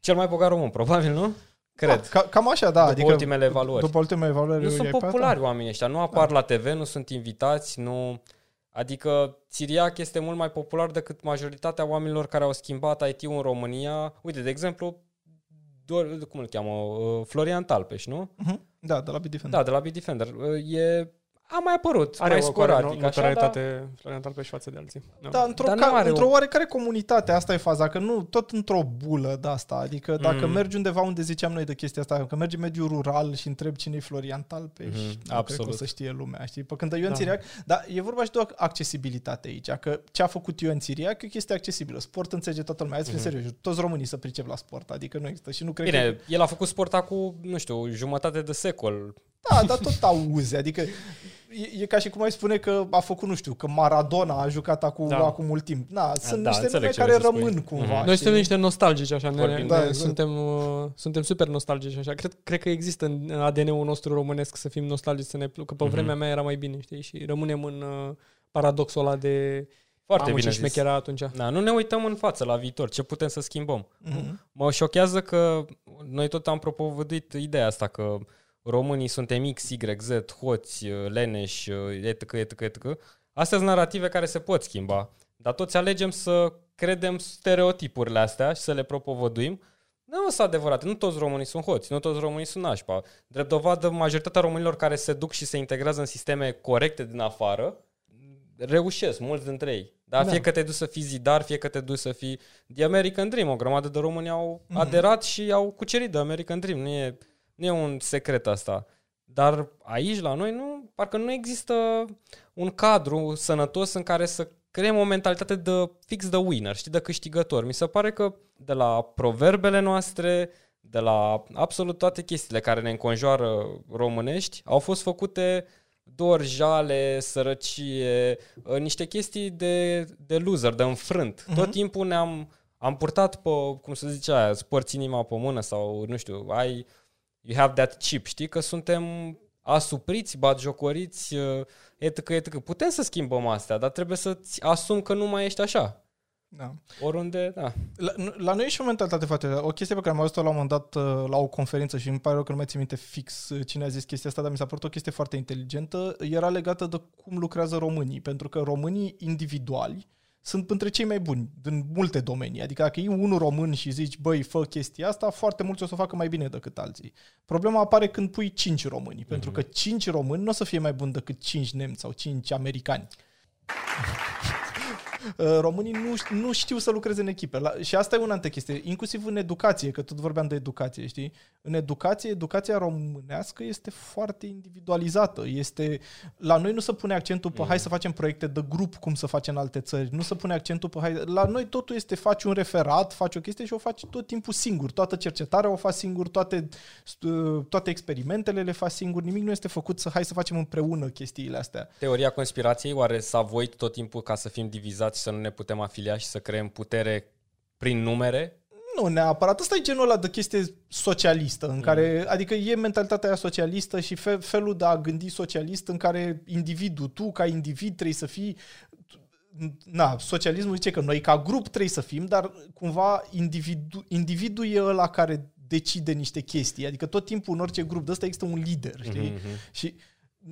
Cel mai bogat român, probabil, nu? Cred. Da, ca, cam așa, da. După adică, ultimele evaluări. După ultimele evaluări. Nu sunt UiPath, populari oamenii ăștia, nu apar la TV, nu sunt invitați, nu... Adică Țiriac este mult mai popular decât majoritatea oamenilor care au schimbat IT-ul în România. Uite, de exemplu, doar, cum îl cheamă? Uh, Florian Talpeș, nu? Mhm. Da, de la Bitdefender. Da, de la Bitdefender. Uh, E... A mai apărut, Are mai o sporadic, sporadic, așa, dar... notorietate Florian Talpeș față de alții. Da. Da, într-o, Dar nu ca, are într-o o- oarecare comunitate, asta e faza, că nu tot într-o bulă de asta. Adică dacă Mm. mergi undeva unde ziceam noi de chestia asta, că mergi în mediul rural și întrebi cine e Florian Talpeș, Mhm, nu cred că absolut. o să știe lumea, știi? Pe când Ion Da. Țiriac, dar e vorba și de o accesibilitate aici, că ce a făcut Ion Țiriac e o chestie accesibilă. Sport înțelege toată lumea, hai să fim Mhm. serioși, toți românii să pricep la sport, adică nu există și nu cred că... Bine, el a făcut sport acum, nu știu, jumătate de secol. Da, dar tot auzi, adică e, e ca și cum ai spune că a făcut, nu știu, că Maradona a jucat acum, Da. acum mult timp. Na, sunt da, niște înțeleg nume ce care vrei să spui. rămân cumva. Mhm. Noi știi? suntem niște nostalgici, așa, ne, Vorbim. ne, Da, exact. suntem, uh, suntem super nostalgici, așa. Cred, cred că există în ADN-ul nostru românesc să fim nostalgici, să ne că pe Mhm. vremea mea era mai bine, știi? Și rămânem în uh, paradoxul ăla de Foarte mamă, bine ce zis. șmechera atunci. Da, nu ne uităm în față la viitor, ce putem să schimbăm. Mhm. Mă șochează că noi tot am propovăduit ideea asta că românii suntem X, Y, Z, hoți, leneși, etc, etc, etc. Astea sunt narrative care se pot schimba, dar toți alegem să credem stereotipurile astea și să le propovăduim. Nu sunt adevărate, nu toți românii sunt hoți, nu toți românii sunt nașpa. Drept dovadă, majoritatea românilor care se duc și se integrează în sisteme corecte din afară, reușesc, mulți dintre ei. Dar Da. fie că te duci să fii zidar, fie că te duci să fii The American Dream. O grămadă de români au Mhm. aderat și au cucerit The American Dream. Nu e, nu e un secret asta. Dar aici, la noi, nu, parcă nu există un cadru sănătos în care să creăm o mentalitate de fix de winner, știi, de câștigător. Mi se pare că de la proverbele noastre, de la absolut toate chestiile care ne înconjoară românești, au fost făcute dor, jale, sărăcie, uh, niște chestii de, de loser, de înfrânt. Mhm. Tot timpul ne-am am purtat pe, cum se zice aia, spărți inima pe mână sau, nu știu, ai, you have that chip, știi? Că suntem asupriți, batjocoriți, uh, etc, etc. Putem să schimbăm astea, dar trebuie să-ți asumi că nu mai ești așa. Da. Oriunde, da. La, nu- la noi e și o mentalitate foarte... O chestie pe care am auzit-o la un moment dat uh, la o conferință și îmi pare rău că nu mai țin minte fix uh, cine a zis chestia asta, dar mi s-a părut o chestie foarte inteligentă. Era legată de cum lucrează românii, pentru că românii individuali sunt între cei mai buni din multe domenii. Adică dacă e unul român și zici, băi, fă chestia asta, foarte mulți o să o facă mai bine decât alții. Problema apare când pui cinci români, pentru că cinci români nu o să fie mai buni decât cinci nemți sau cinci americani. *laughs* *laughs* Uh, românii nu, nu știu să lucreze în echipe. La, și asta e una altă chestie, inclusiv în educație, că tot vorbeam de educație, știi? În educație, educația românească este foarte individualizată. Este, la noi nu se pune accentul pe Mm. hai să facem proiecte de grup, cum se face în alte țări. Nu se pune accentul pe hai... La noi totul este faci un referat, faci o chestie și o faci tot timpul singur. Toată cercetarea o faci singur, toate, stu- toate experimentele le faci singur. Nimic nu este făcut să hai să facem împreună chestiile astea. Teoria conspirației oare s-a voit tot timpul ca să fim divizați și să nu ne putem afilia și să creăm putere prin numere? Nu neapărat. Asta e genul ăla de chestie socialistă, Mm. în care, adică e mentalitatea aia socialistă și fe, felul de a gândi socialist în care individul, tu ca individ trebuie să fii Na, socialismul zice că noi ca grup trebuie să fim, dar cumva individu, individul e ăla care decide niște chestii. Adică tot timpul în orice grup de ăsta există un lider, știi? Mhm. Și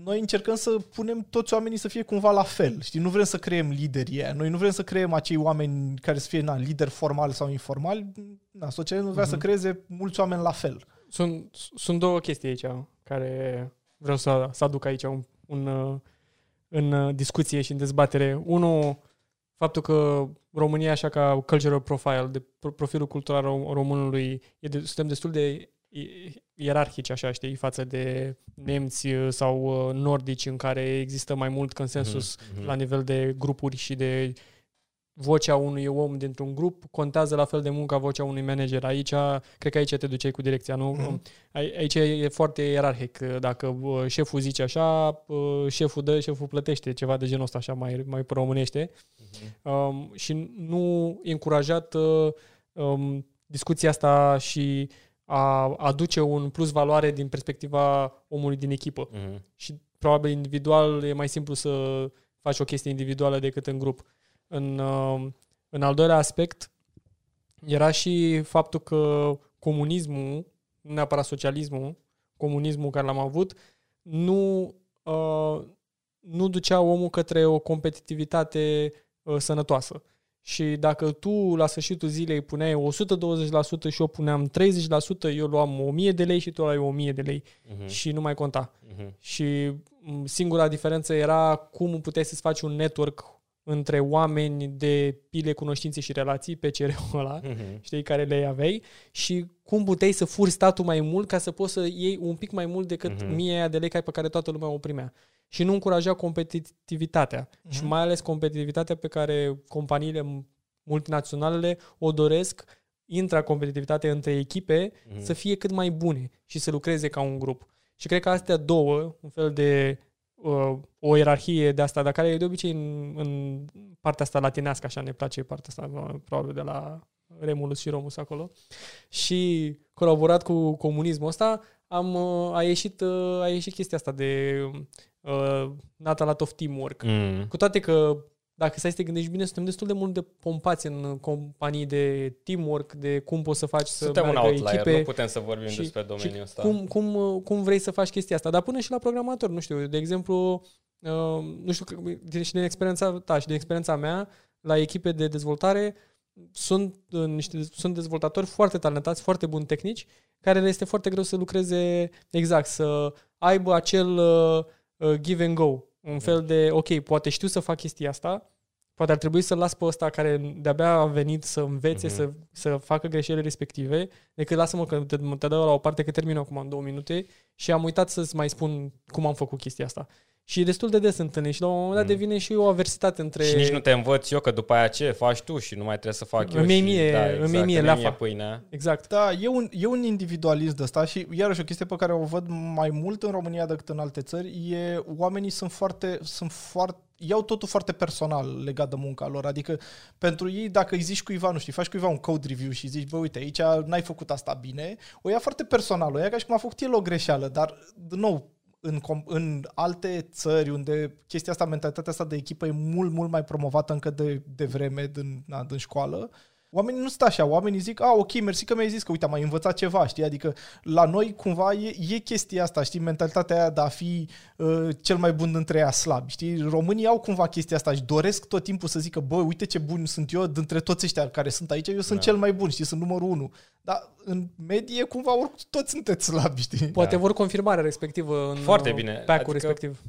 noi încercăm să punem toți oamenii să fie cumva la fel, știi? Nu vrem să creăm liderii aia. Noi nu vrem să creăm acei oameni care să fie, na, lideri formali sau informali. Na, socialismul vrea să creeze mulți oameni la fel. Sunt, sunt două chestii aici care vreau să, să aduc aici un, un, uh, în uh, discuție și în dezbatere. Unul, faptul că România, așa ca cultural profile, de pro- profilul cultural rom- românului, e de, suntem destul de i- ierarhici, așa, știi, față de nemți uh, sau uh, nordici, în care există mai mult consensus Mhm. la nivel de grupuri și de vocea unui om dintr-un grup contează la fel de mult ca vocea unui manager. Aici, cred că aici te duceai cu direcția, nu? Mhm. Aici e foarte ierarhic. Dacă uh, șeful zice așa, uh, șeful dă, șeful plătește, ceva de genul ăsta, așa mai, mai pe românește. Um, și nu e încurajat uh, um, discuția asta și a aduce un plus valoare din perspectiva omului din echipă. Mhm. Și probabil individual e mai simplu să faci o chestie individuală decât în grup. În, uh, în al doilea aspect era și faptul că comunismul, nu neapărat socialismul, comunismul care l-am avut, nu, uh, nu ducea omul către o competitivitate uh, sănătoasă. Și dacă tu la sfârșitul zilei puneai 120% și eu puneam 30%, eu luam 1000 de lei și tu luai 1000 de lei Mhm. și nu mai conta. Mhm. Și m, singura diferență era cum puteai să-ți faci un network între oameni de pile, cunoștințe și relații pe CR-ul ăla, Mhm. știi, care le aveai și cum puteai să furi statul mai mult ca să poți să iei un pic mai mult decât Mhm. mm-hmm. mie aia de lei pe care toată lumea o primea. Și nu încuraja competitivitatea. Mhm. Și mai ales competitivitatea pe care companiile multinaționalele o doresc intracompetitivitate între echipe Mhm. să fie cât mai bune și să lucreze ca un grup. Și cred că astea două, un fel de uh, o ierarhie de asta, dar care e de obicei în, în partea asta latinească, așa ne place partea asta, uh, probabil de la Remulus și Romus acolo. Și colaborat cu comunismul ăsta, am, uh, a, ieșit, uh, a ieșit chestia asta de uh, not a lot of teamwork. Mhm. Cu toate că dacă stai să te gândești bine, suntem destul de mult de pompați în companii de teamwork, de cum poți să faci să Suntem un meargă outlier, echipe. nu putem să vorbim și- despre domeniul și ăsta. Cum, cum, uh, cum vrei să faci chestia asta? Dar până și la programator, nu știu, de exemplu, uh, nu știu, că- din, și din experiența ta și din experiența mea, la echipe de dezvoltare, sunt, uh, niște, sunt dezvoltatori foarte talentați, foarte buni tehnici, care le este foarte greu să lucreze exact, să aibă acel uh, uh, give and go. Un fel de, ok, poate știu să fac chestia asta, poate ar trebui să-l las pe ăsta care de-abia a venit să învețe, Mhm. să, să facă greșelile respective, decât lasă-mă că te, te dau la o parte că termin acum în două minute și am uitat să-ți mai spun cum am făcut chestia asta. Și e destul de des întâlnit și la un moment dat Mhm. devine și o aversitate între... Și nici nu te învăț eu, că după aia ce faci tu și nu mai trebuie să fac eu. Îmi iei și, mie- da, îmi exact, iei mie îmi iei leafa. pâinea. Exact. Da, e un, e un individualist de ăsta și iarăși o chestie pe care o văd mai mult în România decât în alte țări e oamenii sunt foarte, sunt foarte iau totul foarte personal legat de munca lor. Adică pentru ei, dacă îi zici cuiva, nu știu, faci cuiva un code review și zici, bă, uite, aici n-ai făcut asta bine, o ia foarte personal, o ia ca și cum a făcut el o greșeală, dar, din nou, în, com- în alte țări unde chestia asta, mentalitatea asta de echipă e mult, mult mai promovată încă de, de vreme din, na, din școală, Oamenii nu stau așa, oamenii zic, a, ok, mersi că mi-ai zis că, uite, am mai învățat ceva, știi? Adică la noi cumva e, e chestia asta, știi? Mentalitatea aia de a fi uh, cel mai bun dintre ea slabi, știi? Românii au cumva chestia asta și doresc tot timpul să zică, bă, uite ce bun sunt eu dintre toți ăștia care sunt aici, eu sunt Da. cel mai bun, știi? Sunt numărul unu. Dar în medie cumva ori toți sunteți slabi, știi? Poate Da. vor confirmarea respectivă în Foarte uh, bine. pack-ul Adică respectiv.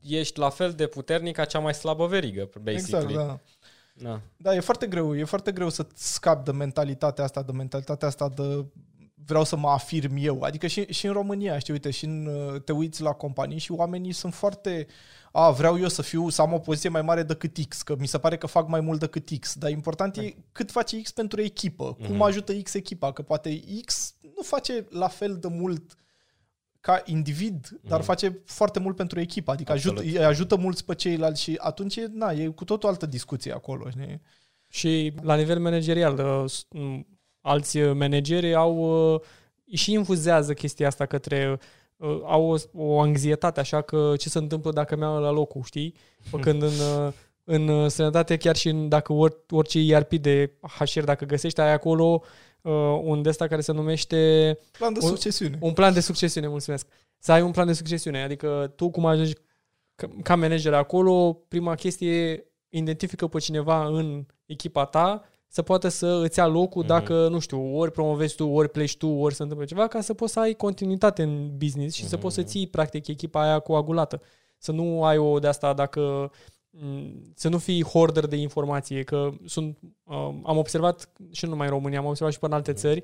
Ești la fel de puternic ca cea mai slabă verigă, basically. Exact, da. Da. Da, e foarte greu, e foarte greu să scapi de mentalitatea asta, de mentalitatea asta de vreau să mă afirm eu. Adică și, și în România, știi, uite, și în, uh, te uiți la companii și oamenii sunt foarte a, vreau eu să fiu, să am o poziție mai mare decât X, că mi se pare că fac mai mult decât X, dar important e cât face X pentru echipă, cum Mhm. ajută X echipa, că poate X nu face la fel de mult ca individ, dar Mhm. face foarte mult pentru echipă, adică ajută, Absolut. îi ajută mulți pe ceilalți și atunci, e, na, e cu tot o altă discuție acolo, știi? Și la nivel managerial, uh, s- m, alți uh, manageri au uh, și infuzează chestia asta către uh, au o, o anxietate, așa că ce se întâmplă dacă mi la locul, știi? *laughs* Pe când în, uh, în uh, sănătate, chiar și în, dacă or, orice ERP de HR, dacă găsești, ai acolo uh, un de ăsta care se numește Plan de O- succesiune. un plan de succesiune, mulțumesc. Să ai un plan de succesiune, adică tu cum ajungi ca- ca manager acolo, prima chestie e identifică pe cineva în echipa ta să poată să îți ia locul Mhm. dacă, nu știu, ori promovezi tu, ori pleci tu, ori se întâmplă ceva, ca să poți să ai continuitate în business și să Mhm. poți să ții, practic, echipa aia coagulată. Să nu ai o de asta dacă m, să nu fii hoarder de informație, că sunt, um, am observat și nu numai în România, am observat și pe în alte Mhm. țări,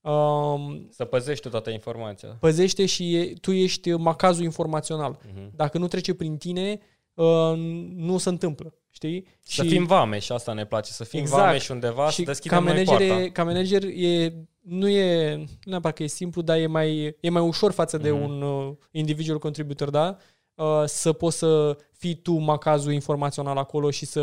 um, Să păzești tu toată informația. păzește și e, tu ești macazul informațional. Mhm. Dacă nu trece prin tine, uh, nu se întâmplă. Știi? Să fim vame și asta ne place, să fim Exact. vame și undeva, și să deschidem ca noi manager, poarta. e, ca manager e, nu e nu neapărat că e simplu, dar e mai, e mai ușor față de Mhm. un uh, individual contributor, da? Uh, să poți să fii tu macazul informațional acolo și să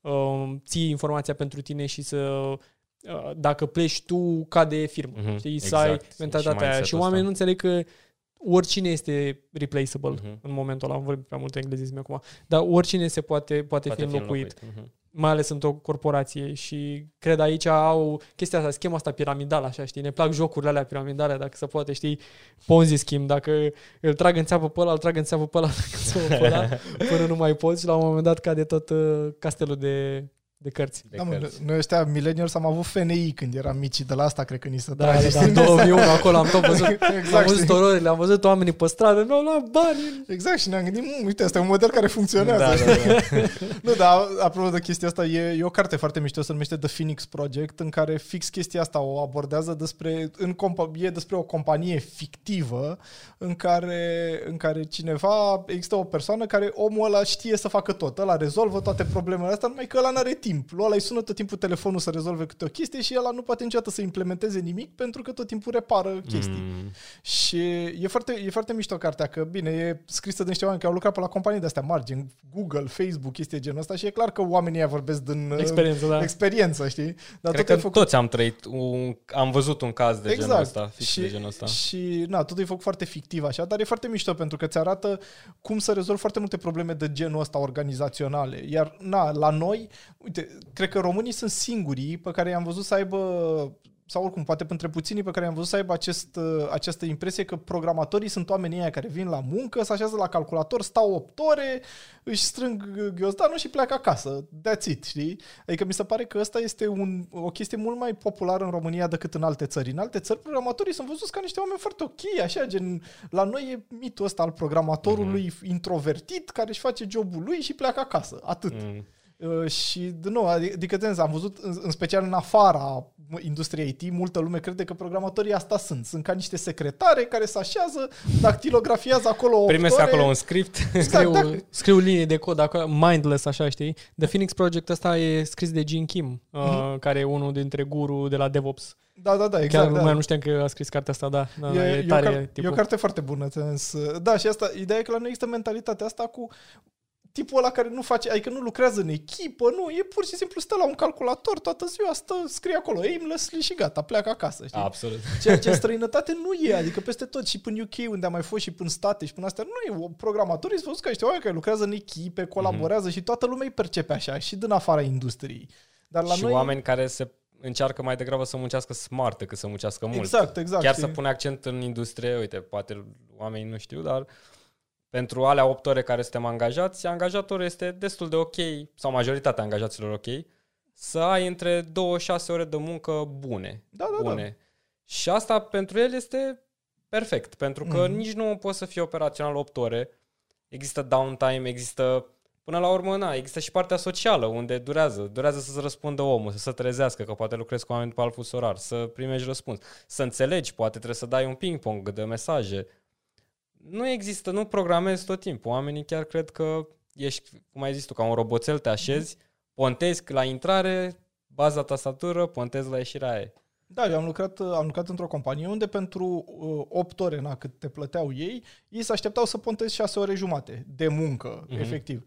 uh, ții informația pentru tine și să uh, dacă pleci tu, cade firmă. Mhm, Știi? Să exact. ai Și mentalitatea aia. Și mindset-ul oamenii ăsta. nu înțeleg că oricine este replaceable Mhm. în momentul ăla. Am vorbit prea mult englezisme acum. Dar oricine se poate, poate, Poate fi înlocuit Mhm. Mai ales într-o corporație și cred aici au chestia asta, schema asta piramidală, așa, știi, ne plac jocurile alea piramidale, dacă se poate, știi, Ponzi schimb, dacă îl trag în țeapă pe ăla, îl trag în țeapă pe ăla, trag în țeapă pe ăla, *laughs* până nu mai poți și la un moment dat cade tot uh, castelul de, de cărți. De Da, mă, cărți. noi ăștia millennials am avut FNI când eram mici, de la asta cred că ni se Da, trage. da, da, știi? în *laughs* 2001 acolo am tot văzut, *laughs* am exact, văzut știi? ororile, am văzut oamenii pe stradă, mi-au luat bani. Exact, și ne-am gândit, "Mm, uite, asta e un model care funcționează. Da, da, da. *laughs* nu, dar apropo de chestia asta, e, e o carte foarte mișto, se numește The Phoenix Project, în care fix chestia asta o abordează despre, în compa- e despre o companie fictivă în care, în care cineva, există o persoană care omul ăla știe să facă tot, ăla rezolvă toate problemele astea, numai că ăla n-are timp. Lui ăla îi sună tot timpul telefonul să rezolve câte o chestie și ăla nu poate niciodată să implementeze nimic pentru că tot timpul repară chestii. Mm. Și e foarte, e foarte mișto cartea, că bine, e scrisă de niște oameni care au lucrat pe la companii de-astea mari, gen Google, Facebook, chestii de genul ăsta și e clar că oamenii ăia vorbesc din uh, Experiență, da. experiență, știi? Dar Cred tot că e făcut toți am trăit, un, am văzut un caz de genul exact. ăsta, fix și, de genul ăsta. Și, na, totul e făcut foarte fictiv așa, dar e foarte mișto pentru că ți arată cum să rezolvi foarte multe probleme de genul ăsta organizaționale. Iar, na, la noi, uite, cred că românii sunt singurii pe care i-am văzut să aibă sau oricum, poate între puținii pe care i-am văzut să aibă acest, uh, această impresie că programatorii sunt oamenii aia care vin la muncă, se așează la calculator, stau 8 ore, își strâng ghiozdanul și pleacă acasă. That's it, știi? Adică mi se pare că ăsta este un, o chestie mult mai populară în România decât în alte țări. În alte țări, programatorii sunt văzuți ca niște oameni foarte ok, așa, gen, la noi e mitul ăsta al programatorului mm-hmm. introvertit care își face jobul lui și pleacă acasă. Atât. Mm. Uh, și, de nou, adică, de am văzut, în, în special în afara industriei IT, multă lume crede că programatorii asta sunt. Sunt ca niște secretare care se așează, dactilografiază acolo opt Primesc ore. acolo un script. Exact, Scriu, da. scriu linii de cod acolo, mindless, așa, știi? The Phoenix Project ăsta e scris de Gene Kim, uh, Mhm. care e unul dintre guru de la DevOps. Da, da, da, Chiar exact. da. mai nu știam că a scris cartea asta, da. da E, e, e, o tare car- e tipul. o carte foarte bună. ți-am zis. Da, și asta, ideea e că la noi există mentalitatea asta cu tipul ăla care nu face, adică nu lucrează în echipă, nu, e pur și simplu stă la un calculator toată ziua, stă, scrie acolo aimlessly și gata, pleacă acasă, știi? Absolut. Ceea ce în *laughs* străinătate nu e, adică peste tot și până UK unde am mai fost și până state și până astea, nu e, programatorii sunt văzuți ca niște oameni care lucrează în echipe, colaborează mm-hmm. și toată lumea îi percepe așa și din afara industriei. Dar la și noi... oameni care se încearcă mai degrabă să muncească smart decât să muncească mult. Exact, exact. Chiar știi? să pune accent în industrie, uite, poate oamenii nu știu, dar pentru alea 8 ore care suntem angajați, angajatorul este destul de ok, sau majoritatea angajaților ok, să ai între 2-6 ore de muncă bune. Da, da, da. bune. Și asta pentru el este perfect, pentru că Mhm. nici nu poți să fii operațional 8 ore. Există downtime, există Până la urmă, na, există și partea socială, unde durează. Durează să-ți răspundă omul, să se trezească, că poate lucrezi cu oameni pe alt fus orar, să primești răspuns, să înțelegi, poate trebuie să dai un ping-pong de mesaje. Nu există, nu programezi tot timpul. Oamenii chiar cred că ești, cum ai zis tu, ca un roboțel, te așezi, pontezi la intrare, baza tastatură, pontezi la ieșirea aia. Da, eu am lucrat, am lucrat într-o companie unde pentru uh, 8 ore, na, cât te plăteau ei, ei se așteptau să pontezi 6 ore jumate de muncă, Mhm. mm-hmm. efectiv.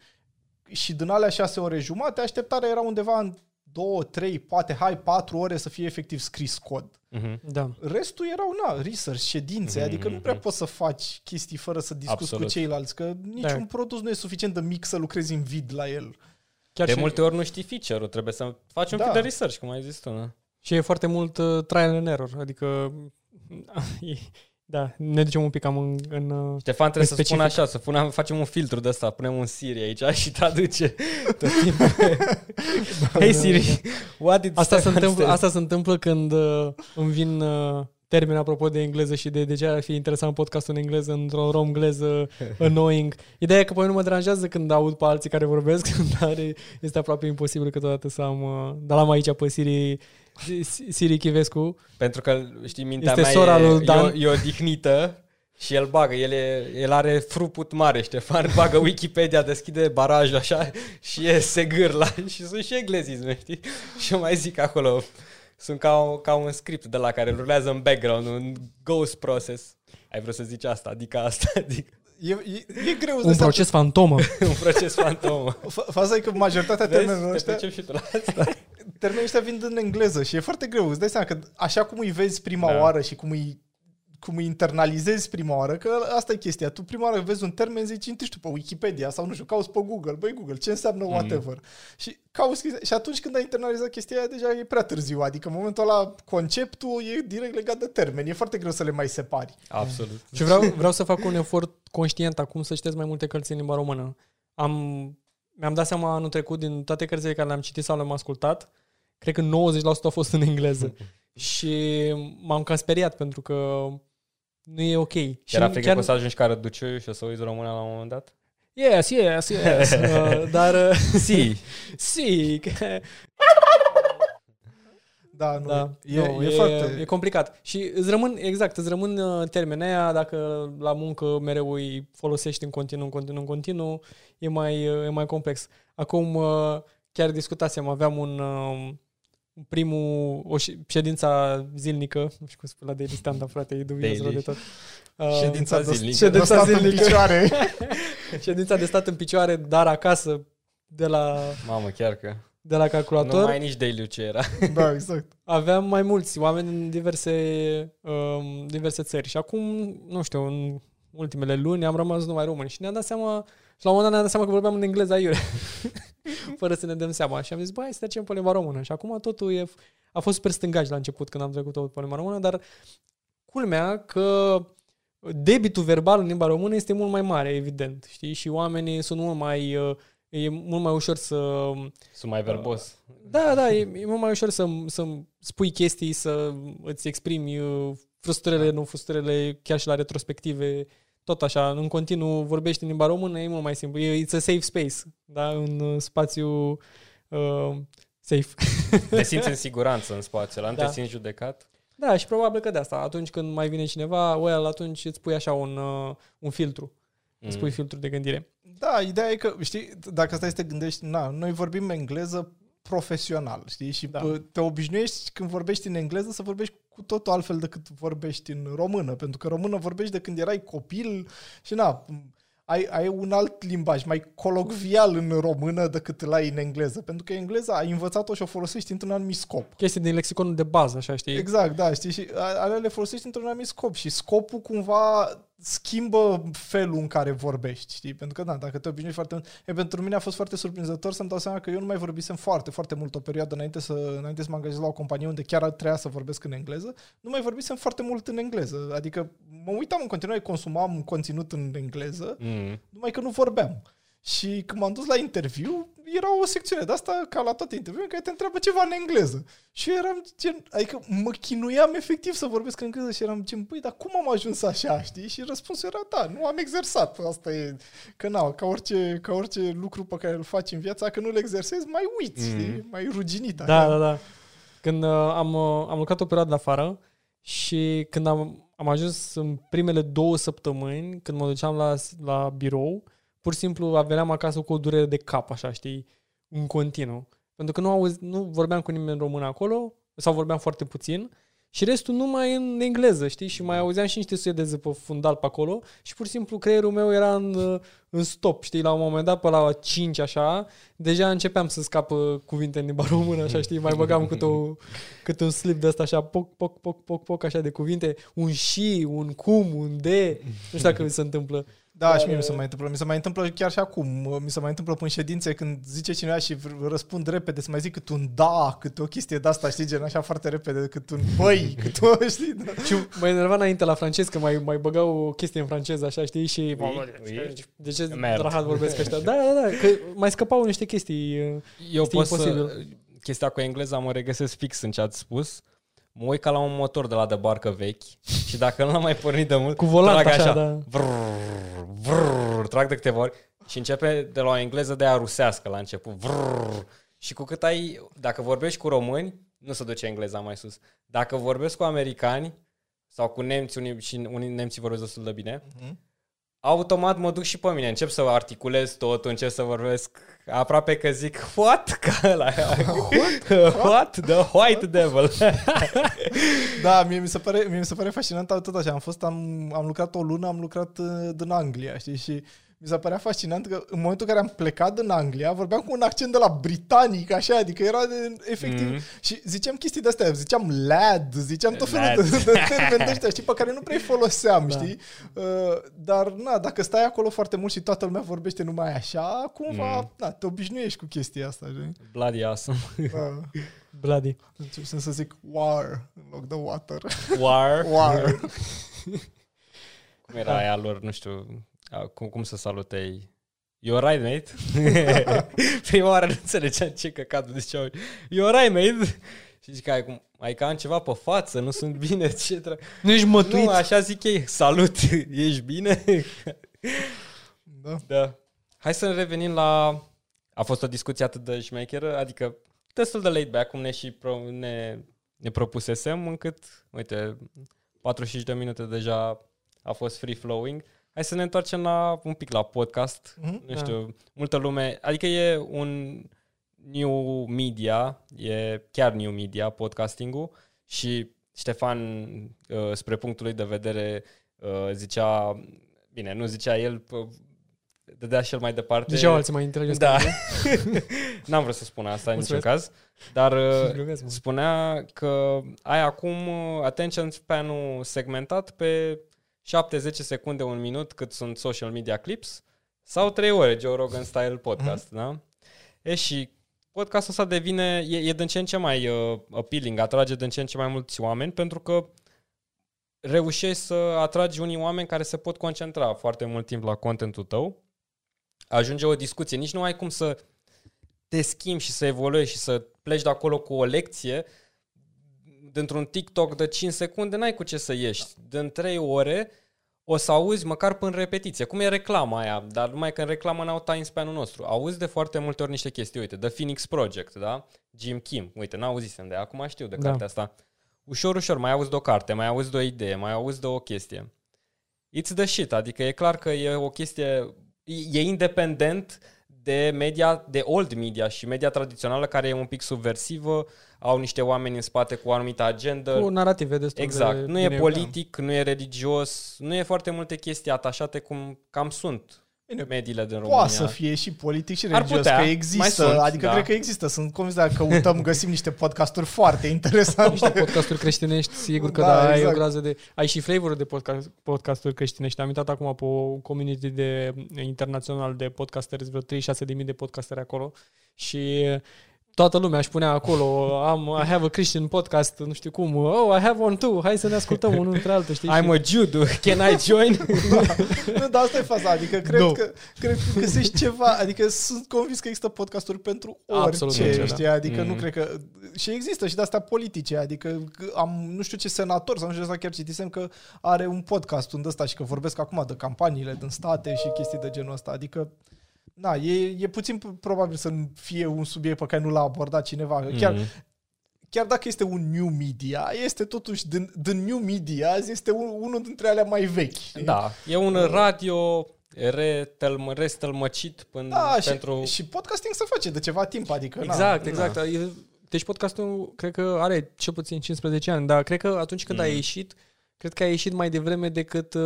Și din alea 6 ore jumate, așteptarea era undeva în 2, 3, poate, hai, 4 ore să fie efectiv scris cod. Uh-huh. Da. Restul erau, na, research, ședințe, Mhm, adică nu prea mhm. poți să faci chestii fără să discuți Absolut. cu ceilalți, că niciun Da. produs nu e suficient de mic să lucrezi în vid la el. Chiar De și, multe ori nu știi feature-ul, trebuie să faci un Da. pic de research, cum ai zis tu, nu? și e foarte mult uh, trial and error, adică *laughs* e, da, ne ducem un pic cam în, în uh, Ștefan trebuie să specific. spună așa, să punem, facem un filtru de ăsta, punem un Siri aici *laughs* și traduce tot timpul. *laughs* hey Siri, what did Asta se, Stefan întâmplă, say? asta se întâmplă când uh, îmi vin uh, termeni apropo de engleză și de de ce ar fi interesant podcastul în engleză într-o romgleză *laughs* annoying. Ideea e că pe mine nu mă deranjează când aud pe alții care vorbesc, dar e- este aproape imposibil câteodată să am... Uh, dar am aici pe Siri, Siri Chivescu. Pentru că, știi, mintea Este mea sora e, lui Dan. e, o, e odihnită Și el bagă, el, e, el are fruput mare, Ștefan, *laughs* bagă Wikipedia, deschide barajul așa și e segârla *laughs* și sunt și englezisme, știi? Și eu mai zic acolo, sunt ca, ca un script de la care rulează în background, un ghost process. Ai vrut să zici asta, adică asta, *laughs* adică E, e, e greu Un proces fantomă. un proces fantomă. Faza e că majoritatea termenilor Vezi? Te ăștia, percepi și tu la asta? Termenii ăștia vin în engleză și e foarte greu. Îți dai seama că așa cum îi vezi prima Da. oară și cum îi cum îi internalizezi prima oară, că asta e chestia. Tu prima oară vezi un termen, zici, intră tu pe Wikipedia sau nu știu, cauți pe Google, băi Google, ce înseamnă whatever. Și cauți chestia. Și atunci când ai internalizat chestia aia, deja e prea târziu. Adică în momentul ăla conceptul e direct legat de termeni. E foarte greu să le mai separi. Absolut. Și vreau, vreau să fac un efort conștient acum să citesc mai multe cărți în limba română. Am, mi-am dat seama anul trecut din toate cărțile care le-am citit sau le-am ascultat, cred că 90% au fost în engleză. *laughs* și m-am cam speriat pentru că nu e ok. Și Era frică chiar... că o să ajungi ca răduciu și o să uiți româna la un moment dat? Yes, yes, yes. *laughs* uh, dar... Uh, *laughs* Si. si, că- Da, nu, da, e, nu, e, e, foarte... e complicat. Și îți rămân, exact, îți rămân uh, termenii aia, dacă la muncă mereu îi folosești în continuu, în continuu, în continuu, e mai, uh, e mai complex. Acum, uh, chiar discutasem, aveam un, uh, un primul, o ș- ședința zilnică, nu știu cum spune la Daily Stand-up, frate, e dubios rău Daily. de tot. *laughs* Uh, Ședința de- zilnică. Ședința de stat în zilnică. picioare. *laughs* ședința de stat în picioare, dar acasă, de la, Mamă, chiar că de la nu calculator. mai e nici daily ce era. *laughs* da, exact. aveam mai mulți oameni în diverse, um, diverse țări și acum, nu știu, în ultimele luni am rămas numai români și ne-am dat seama, și la un moment dat ne-am dat seama că vorbeam în engleză aiure, *laughs* fără să ne dăm seama. Și am zis, băi, hai să trecem pe limba română. Și acum totul e, a fost super stângaci la început când am trecut tot pe limba română, dar culmea că debitul verbal în limba română este mult mai mare, evident, știi, și oamenii sunt mult mai, uh, e mult mai ușor să Sunt mai verbos. da, da, e, e mult mai ușor să, să spui chestii, să îți exprimi uh, frustrările, nu frustrările, chiar și la retrospective, tot așa, în continuu vorbești în limba română, e mult mai simplu. E, it's a safe space, da, un uh, spațiu uh, safe. Te *laughs* simți în siguranță în spațiul ăla, nu Da. te simți judecat? da, și probabil că de asta, atunci când mai vine cineva, well, atunci îți pui așa un, uh, un filtru, mm. îți pui filtru de gândire. Da, ideea e că, știi, dacă stai să te gândești, na, noi vorbim engleză profesional, știi? Și Da. da. te obișnuiești când vorbești în engleză să vorbești cu totul altfel decât vorbești în română, pentru că română vorbești de când erai copil și na, ai, ai un alt limbaj, mai colocvial în română decât îl ai în engleză, pentru că engleza ai învățat-o și o folosești într-un anumit scop. Chestii din lexiconul de bază, așa, știi? Exact, da, știi, și a- alea le folosești într-un anumit scop și scopul cumva schimbă felul în care vorbești, știi? Pentru că, da, dacă te obișnuiești foarte mult... E, pentru mine a fost foarte surprinzător să-mi dau seama că eu nu mai vorbisem foarte, foarte mult o perioadă înainte să, înainte să mă angajez la o companie unde chiar trebuia să vorbesc în engleză, nu mai vorbisem foarte mult în engleză. Adică mă uitam în continuare, consumam conținut în engleză, Mm. numai că nu vorbeam. Și când m-am dus la interviu, era o secțiune de asta, ca la toate interviurile, care te întreabă ceva în engleză. Și eu eram gen, adică mă chinuiam efectiv să vorbesc în engleză și eram gen, băi, dar cum am ajuns așa, știi? Și răspunsul era, da, nu am exersat. Asta e, că na, ca orice, ca orice lucru pe care îl faci în viața, că nu-l exersezi, mai uiți, Mhm. știi? Mai ruginit. Da, așa. da, da. Când uh, am, uh, am lucrat o perioadă afară și când am, am ajuns în primele două săptămâni, când mă duceam la, la birou, pur și simplu veneam acasă cu o durere de cap, așa, știi, în continuu. Pentru că nu, auzi, nu vorbeam cu nimeni în român acolo, sau vorbeam foarte puțin, și restul numai în engleză, știi? Și mai auzeam și niște suedeze pe fundal pe acolo și pur și simplu creierul meu era în, uh, în stop, știi? La un moment dat, pe la 5 așa, deja începeam să scapă cuvinte în limba română, așa, știi? Mai băgam câte, o, câte un slip de ăsta așa, poc, poc, poc, poc, poc, așa de cuvinte, un și, un cum, un de, nu știu dacă vi se întâmplă. Da, Dar, și mie mi se uh, mai întâmplă. Mi se mai întâmplă chiar și acum. Mi se mai întâmplă în ședințe când zice cineva și v- răspund repede, să mai zic cât un da, cât o chestie de asta, știi, gen așa foarte repede, cât un băi, *laughs* cât o, știi? Da. Și mă enerva înainte la francez că mai, mai băgau o chestie în franceză, așa, știi? Și Oui, oui. de ce Merde. rahat vorbesc ăștia? *laughs* Da, da, da, că mai scăpau niște chestii. uh, Eu Este pot să... imposibil. Chestia cu engleza mă regăsesc fix în ce ați spus. Mă uit ca la un motor de la de barcă vechi și dacă nu l-am mai pornit de mult, Cu volant trag așa, așa, da. vrrr, vrrr, trag de câteva ori și începe de la o engleză de aia rusească la început. Vrrr, și cu cât ai, dacă vorbești cu români, nu se duce engleza mai sus. Dacă vorbesc cu americani, sau cu nemți, unii, și unii nemții vorbesc destul de bine, Mhm. Automat mă duc și pe mine, încep să articulez tot, încep să vorbesc aproape că zic what? *laughs* Ca ăla. What? *laughs* what? The white devil. Da, mie mi se pare, mie mi se pare fascinant tot așa. Am fost, am, am lucrat o lună, am lucrat uh, din Anglia, știi, și mi se părea fascinant că în momentul în care am plecat din Anglia, vorbeam cu un accent de la britanic, așa, adică era de, efectiv, Mhm. mm. și ziceam chestii de astea, ziceam lad, ziceam tot felul Lad. de, de termeni de ăștia, știi, pe care nu prea foloseam, Da. *laughs* da. știi? Uh, dar, na, dacă stai acolo foarte mult și toată lumea vorbește numai așa, cumva, Mm. mm. na, te obișnuiești cu chestia asta, știi? Bloody awesome. Uh, *laughs* Bloody. încep să zic war în loc de water. War. War. *laughs* Cum era aia lor, nu știu, a, cum, cum să salutei? You alright, mate? *laughs* Prima oară nu înțelegeam ce căcatul ziceau. You alright, mate? Și zic, ai, cum, ai că am ceva pe față, nu sunt bine, ce tra... Nu ești mătuit? Nu, așa zic ei, salut, *laughs* ești bine? Da. da. Hai să revenim la... A fost o discuție atât de șmecheră, adică destul de laid back, cum ne și pro, ne, ne propusesem, încât, uite, 45 de minute deja a fost free flowing. Hai să ne întoarcem la un pic la podcast. Mhm. Nu știu, multă lume, adică e un new media, e chiar new media podcastingul și Ștefan, uh, spre punctul lui de vedere, uh, zicea, bine, nu zicea el, p- dădea și el mai departe. Ziceau alții mai inteligenți. Da. ca mine. *laughs* N-am vrut să spun asta în niciun Mulțumesc. caz, dar uh, *laughs* Glumesc, mă. spunea că ai acum uh, attention span-ul segmentat pe 7-10 secunde, un minut, cât sunt social media clips, sau 3 ore, Joe Rogan Style Podcast, da? E și podcastul ăsta devine, e, e din ce în ce mai uh, appealing, atrage din ce în ce mai mulți oameni, pentru că reușești să atragi unii oameni care se pot concentra foarte mult timp la contentul tău, ajunge o discuție, nici nu ai cum să te schimbi și să evoluezi și să pleci de acolo cu o lecție, dintr-un TikTok de 5 secunde n-ai cu ce să ieși. Din 3 ore o să auzi măcar până în repetiție. Cum e reclama aia, dar numai că în reclamă n-au time span-ul nostru. Auzi de foarte multe ori niște chestii. Uite, The Phoenix Project, da? Jim Kim. Uite, n-auzisem de ea, acum știu de Da. cartea asta. Ușor, ușor, mai auzi de o carte, mai auzi de o idee, mai auzi de o chestie. It's the shit, adică e clar că e o chestie, e e independent de media, de old media și media tradițională care e un pic subversivă, au niște oameni în spate cu o anumită agendă. Cu narrative destul Exact. de Nu e bine- politic, nu e religios, nu e foarte multe chestii atașate cum cam sunt Bine, mediile din România. Poate să fie și politic și Ar religios, putea, că mai există, sunt, adică da. cred că există. Sunt convins dacă căutăm, *laughs* găsim niște podcasturi foarte interesante. Niște podcasturi creștinești, sigur că Da, da, ai exact. o grază de... Ai și flavor de podcast, podcasturi creștinești. Am intrat acum pe o community de, internațional de podcasteri, vreo 36.000 de podcasteri acolo și toată lumea își punea acolo, am, I have a Christian podcast, nu știu cum, oh, I have one too, hai să ne ascultăm unul între altul, știi? I'm a Jude, can I join? *laughs* nu, dar asta e faza, adică cred, Nu. că, cred că găsești ceva, adică sunt convins că există podcasturi pentru Absolut orice, orice, da. știi, adică Mm. nu cred că... Și există și de-astea politice, adică că am nu știu ce senator sau nu știu ce chiar citisem că are un podcast unde ăsta și că vorbesc acum de campaniile din state și chestii de genul ăsta, adică Na, e, e puțin p- probabil să fie un subiect pe care nu l-a abordat cineva. Chiar, Mm. chiar dacă este un new media, este totuși din, din new media, este un, unul dintre alea mai vechi. știi? Da, e un radio retelm- restelmăcit până Da, pentru... și, și podcasting se face de ceva timp, adică... Exact, na, exact. E- Deci podcastul cred că are cel puțin 15 ani, dar cred că atunci când Mm. a ieșit, cred că a ieșit mai devreme decât uh,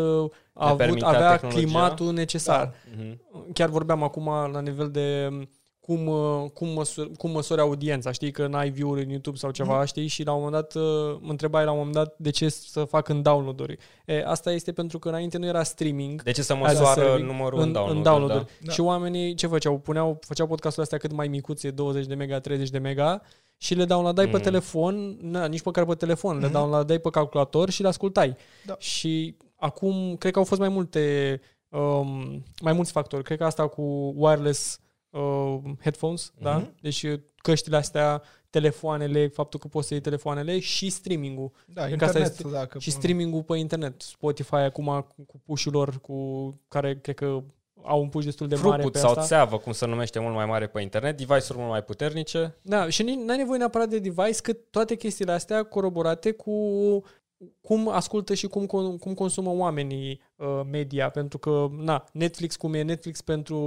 a Ne avut, permitea avea tehnologia. climatul necesar. Mhm. Chiar vorbeam acum la nivel de um, cum, uh, cum, măsori, cum măsori audiența. Știi că n-ai view-uri în YouTube sau ceva, Mhm. știi? Și la un moment dat uh, mă întrebai la un moment dat de ce să fac în download-uri. E, asta este pentru că înainte nu era streaming. De ce să as a măsoară serving numărul în, în download în download da? Da. Și oamenii ce făceau? Puneau, făceau podcastul astea cât mai micuțe, 20 de mega, 30 de mega și le downloadai mm. pe Mm. telefon, na, nici măcar pe telefon, mm-hmm. le Mhm. downloadai pe calculator și le ascultai. Da. Și acum cred că au fost mai multe um, mai mulți factori. Cred că asta cu wireless uh, headphones, mm-hmm. da? Mhm. Deci căștile astea, telefoanele, faptul că poți să iei telefoanele și streaming-ul. Da, Cred că asta internet, este- dacă... Și streaming-ul pe internet. Spotify acum cu, cu push lor, cu care cred că au un push destul de mare Throughput pe sau asta. țeavă, cum se numește mult mai mare pe internet, device-uri mult mai puternice. Da, și nu ai nevoie neapărat de device, cât toate chestiile astea coroborate cu cum ascultă și cum, con- cum consumă oamenii uh, media, pentru că na, Netflix cum e Netflix pentru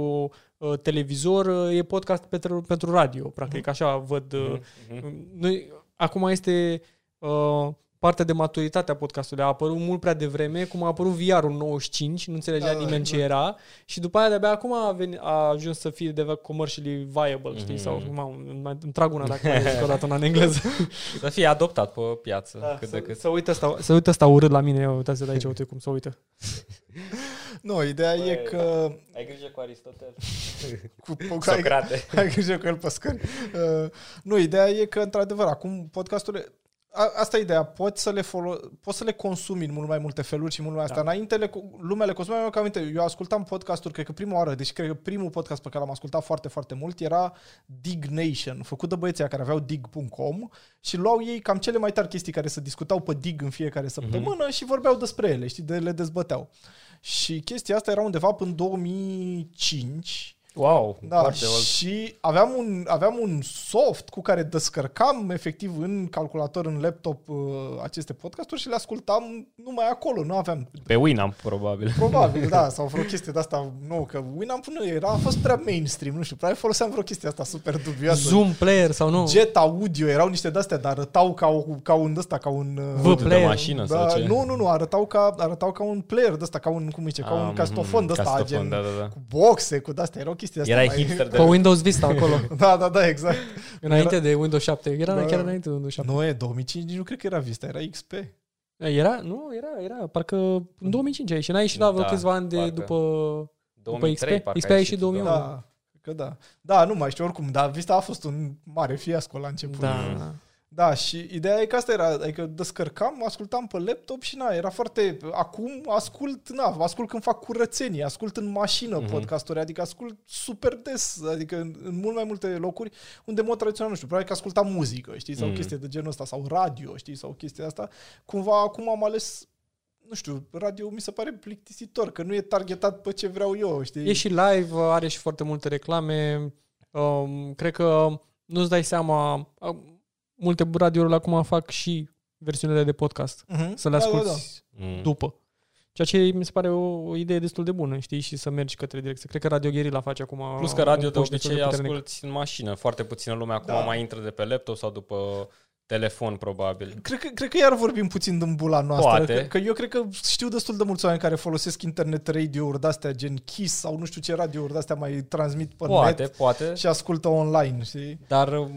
uh, televizor, uh, e podcast pentru, pentru radio, practic, așa văd. Uh, Mhm. noi, acum este uh, partea de maturitate a podcastului. A apărut mult prea devreme, cum a apărut VR-ul în 95, nu înțelegea Da, da, nimeni exact. ce era și după aia de-abia acum a, venit, a ajuns să fie de commercially viable, știi? Mhm. Sau, mamă, mai îmi trag una dacă mai zic o dată una în engleză. Să fie adoptat pe piață Da, cât să, de cât. să uită asta, să uită asta urât la mine, eu uitați de aici, uite cum să uită. *laughs* Nu, ideea e Băi, că... Ai grijă cu Aristotel. *laughs* Cu, cu, ai, Socrate. ai grijă cu el pe scări. *laughs* Uh, nu, ideea e că, într-adevăr, acum podcasturile... A, asta e ideea, poți să, le folo- poți să le consumi în mult mai multe feluri și mult mai asta. Da. Înainte le, lumea le consuma, eu, aminte, eu ascultam podcasturi, cred că prima oară, deci cred că primul podcast pe care l-am ascultat foarte, foarte mult era Dig Nation, făcut de băieții care aveau dig.com și luau ei cam cele mai tari chestii care se discutau pe dig în fiecare săptămână și vorbeau despre ele, știi, de le dezbăteau. Și chestia asta era undeva până în 2005 Wow, da, foarte mult. și aveam un, aveam un soft cu care descărcam efectiv în calculator, în laptop uh, aceste podcasturi și le ascultam numai acolo, nu aveam Pe Winamp, probabil. Probabil, da, sau vreo *laughs* chestie de asta nou, că Winamp nu era, a fost prea mainstream, nu știu, probabil foloseam vreo chestie asta super dubioasă. Zoom player sau nu? Jet Audio, erau niște de-astea, dar arătau ca, o, ca un ăsta, ca un... uh, V de player. mașină da, sau ce? nu, nu, nu, arătau ca, arătau ca un player de ăsta, ca un, cum zice, ca un Ah, castofon de ăsta, castofon, gen, da, da, da. cu boxe, cu de-astea, erau chestii de-astea. Erai mai- hipster de Pe Windows Vista acolo. *laughs* Da, da, da, exact. Înainte de Windows 7. Era Da. chiar înainte de Windows 7. Nu e, 2005 nici nu cred că era Vista, era XP. Era? Nu, era, era. Parcă în 2005 a ieșit. N-a ieșit la vreo Da, câțiva ani de parcă. după... 2003, XP? parcă XP a ieșit da. 2001. Da, că da. Da, nu mai știu oricum, dar Vista a fost un mare fiasco la început. Da. Da, și ideea e că asta era, adică descărcam, ascultam pe laptop și na, era foarte, acum ascult, na, ascult când fac curățenie, ascult în mașină Mhm. mm-hmm. podcasturi, adică ascult super des, adică în, în mult mai multe locuri unde în mod tradițional, nu știu, probabil că ascultam muzică, știi, sau Mhm. mm. chestie de genul ăsta, sau radio, știi, sau chestia asta. Cumva acum am ales nu știu, radio mi se pare plictisitor, că nu e targetat pe ce vreau eu, știi? E și live, are și foarte multe reclame. Um, cred că nu-ți dai seama... um, Multe radiouri acum fac și versiunile de podcast. Mhm. Să le Da, da, asculti da. Mm. după. Ceea ce mi se pare o, o idee destul de bună, știi? Și să mergi către direcție. Cred că Radio Guerilla face acum Plus că radio un de push destul obicei puternic. asculti în mașină. Foarte puțină lume acum Da. mai intră de pe laptop sau după telefon, probabil. Cred că, cred că iar vorbim puțin din bula noastră. Poate. Că, că eu cred că știu destul de mulți oameni care folosesc internet radio-uri de-astea, gen Kiss sau nu știu ce radio-uri de-astea mai transmit pe Poate, net poate, și ascultă online, știi? dar uh,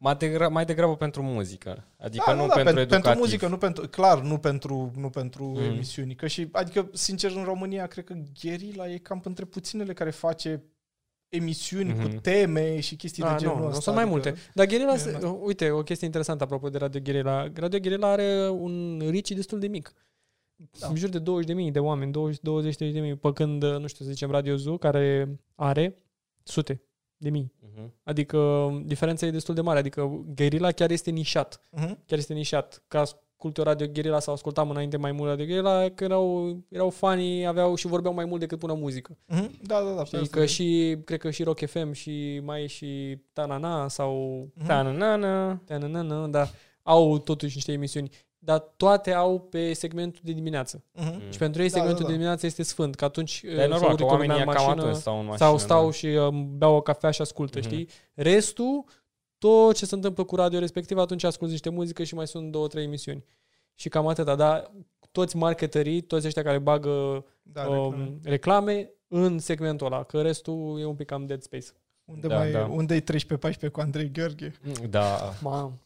mai degrabă, mai degrabă pentru muzică. Adică da, nu da, pentru pen- educativ. pentru muzică, nu pentru, clar, nu pentru, nu pentru Mm. mm. emisiuni. Că și, adică, sincer, în România, cred că Guerilla e cam între puținele care face emisiuni mm-hmm. cu Mhm. teme și chestii Ah, de genul nu, ăsta. nu, sunt mai adică- multe. Dar Guerilla, E, se- da. uite, o chestie interesantă apropo de Radio Guerilla. Radio Guerilla are un reach destul de mic. Da. În jur de 20.000 de oameni, 20 20 de mii, pe când, nu știu, să zicem, Radio Zoo, care are sute de mii. Mhm. Adică diferența e destul de mare. Adică Guerilla chiar este nișat. Mhm. Chiar este nișat. Ca ascult eu Radio Guerilla sau ascultam înainte mai mult Radio Guerilla, că erau, erau fanii, aveau și vorbeau mai mult decât pună muzică. Mhm. Da, da, da. pe Știi asta că e. și, cred că și Rock FM și mai e și Tanana sau Mhm. Ta-na-na-na. Tanana, da, au totuși niște emisiuni, dar toate au pe segmentul de dimineață. Mhm. Și pentru ei Da, segmentul da, da. de dimineață este sfânt, că atunci Dar e uh, normal se că urcă lumea oamenii în cam mașină, atunci stau în mașină. sau stau da. și um, beau o cafea și ascultă, Mhm. știi? Restul, tot ce se întâmplă cu radio respectiv, atunci asculti niște muzică și mai sunt două, trei emisiuni. Și cam atâta, dar toți marketerii, toți ăștia care bagă Da, um, reclame. reclame în segmentul ăla, că restul e un pic cam dead space. Unde, Da, mai, da. unde e 13-14 cu Andrei Gheorghe? Da. Mam.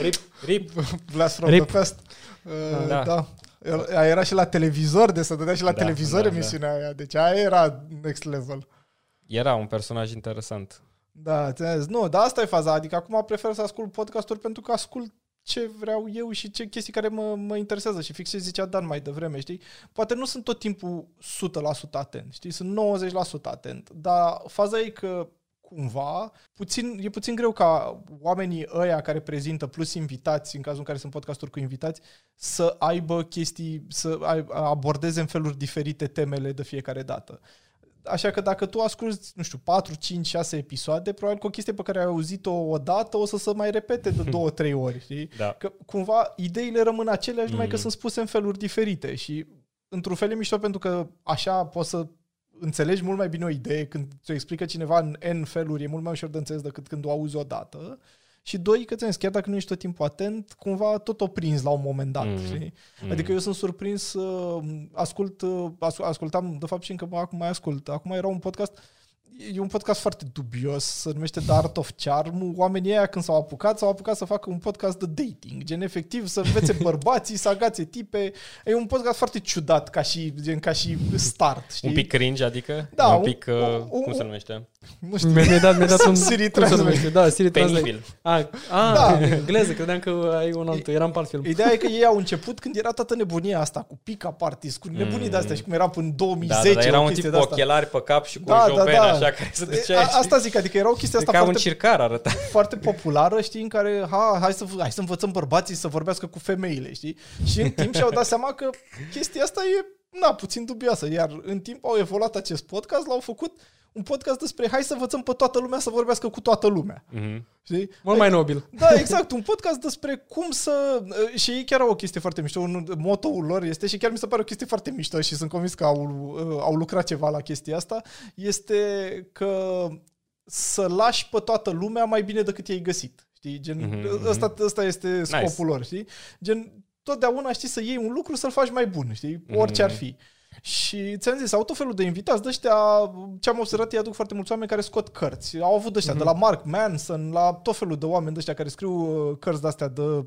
Rip, rip. *laughs* Blast from Rip. the past. Uh, Da. da. El- Aia era și la televizor, de să dădea și la Da, televizor da, emisiunea aia. Deci aia era next level. Era un personaj interesant. Da, ți-am zis. Nu, dar asta e faza. Adică acum prefer să ascult podcasturi pentru că ascult ce vreau eu și ce chestii care mă, mă interesează. Și fix ce zicea Dan mai devreme, știi? Poate nu sunt tot timpul 100% atent, știi? Sunt 90% atent. Dar faza e că cumva, puțin, e puțin greu ca oamenii ăia care prezintă, plus invitați, în cazul în care sunt podcasturi cu invitați, să aibă chestii, să ai- abordeze în feluri diferite temele de fiecare dată. Așa că dacă tu asculti, nu știu, 4, 5, 6 episoade, probabil că o chestie pe care ai auzit-o odată o să se mai repete de 2-3 ori, știi? Da. Că cumva ideile rămân aceleași, numai că Mhm. sunt spuse în feluri diferite și într-un fel e mișto pentru că așa poți să înțelegi mult mai bine o idee când ți-o explică cineva în N feluri, e mult mai ușor de înțeles decât când o auzi odată. Și doi, că ți chiar dacă nu ești tot timpul atent, cumva tot o prinzi la un moment dat. Mm. Mm. Știi? Mm. Adică eu sunt surprins, uh, ascult, uh, as- ascultam, de fapt și încă acum mai ascult. Acum era un podcast, e un podcast foarte dubios, se numește The Art of Charm. Oamenii ăia când s-au apucat, s-au apucat să facă un podcast de dating, gen efectiv să învețe *laughs* bărbații, să agațe tipe. E un podcast foarte ciudat ca și, gen, ca și start, știi? Un pic cringe, adică? Da, un un- pic, uh, un- cum se un- numește? Nu știu. Mi-ai mi-ai dat, mi-ai dat *laughs* un... Siri cum se Translate. numește? Da, Siri Translate. Penibil. A, a Da. în engleză, credeam că ai un altul, eram pe alt film. Ideea e că ei au început când era toată nebunia asta cu pick-up artist, cu nebunii Mm. de-astea și cum era până în Da, 2010. da, da, era o un chestie tip de cu asta. ochelari pe cap și cu Da, o da, jobenă da. Așa care se E, ducea a, și- Asta zic, adică era o chestie asta ca un foarte, circar arăta. foarte populară, știi, în care ha, hai, să, hai să învățăm bărbații să vorbească cu femeile, știi? Și în timp și-au dat seama că chestia asta e, na, puțin dubioasă. Iar în timp au evoluat acest podcast, l-au făcut un podcast despre hai să învățăm pe toată lumea să vorbească cu toată lumea. Mhm. Știi? Mult mai nobil. Da, exact, un podcast despre cum să... Și ei chiar au o chestie foarte mișto, un motoul lor este, și chiar mi se pare o chestie foarte mișto și sunt convins că au, au lucrat ceva la chestia asta, este că să lași pe toată lumea mai bine decât i-ai găsit. Știi? Gen, Mhm, ăsta, ăsta este scopul Nice. lor, știi? Gen, totdeauna știi să iei un lucru să-l faci mai bun, știi? Mhm. Orice ar fi. Și ți-am zis, au tot felul de invitați de ăștia, ce am observat, ei aduc foarte mulți oameni care scot cărți. Au avut de ăștia, Mhm. de la Mark Manson, la tot felul de oameni de ăștia care scriu uh, cărți de-astea de...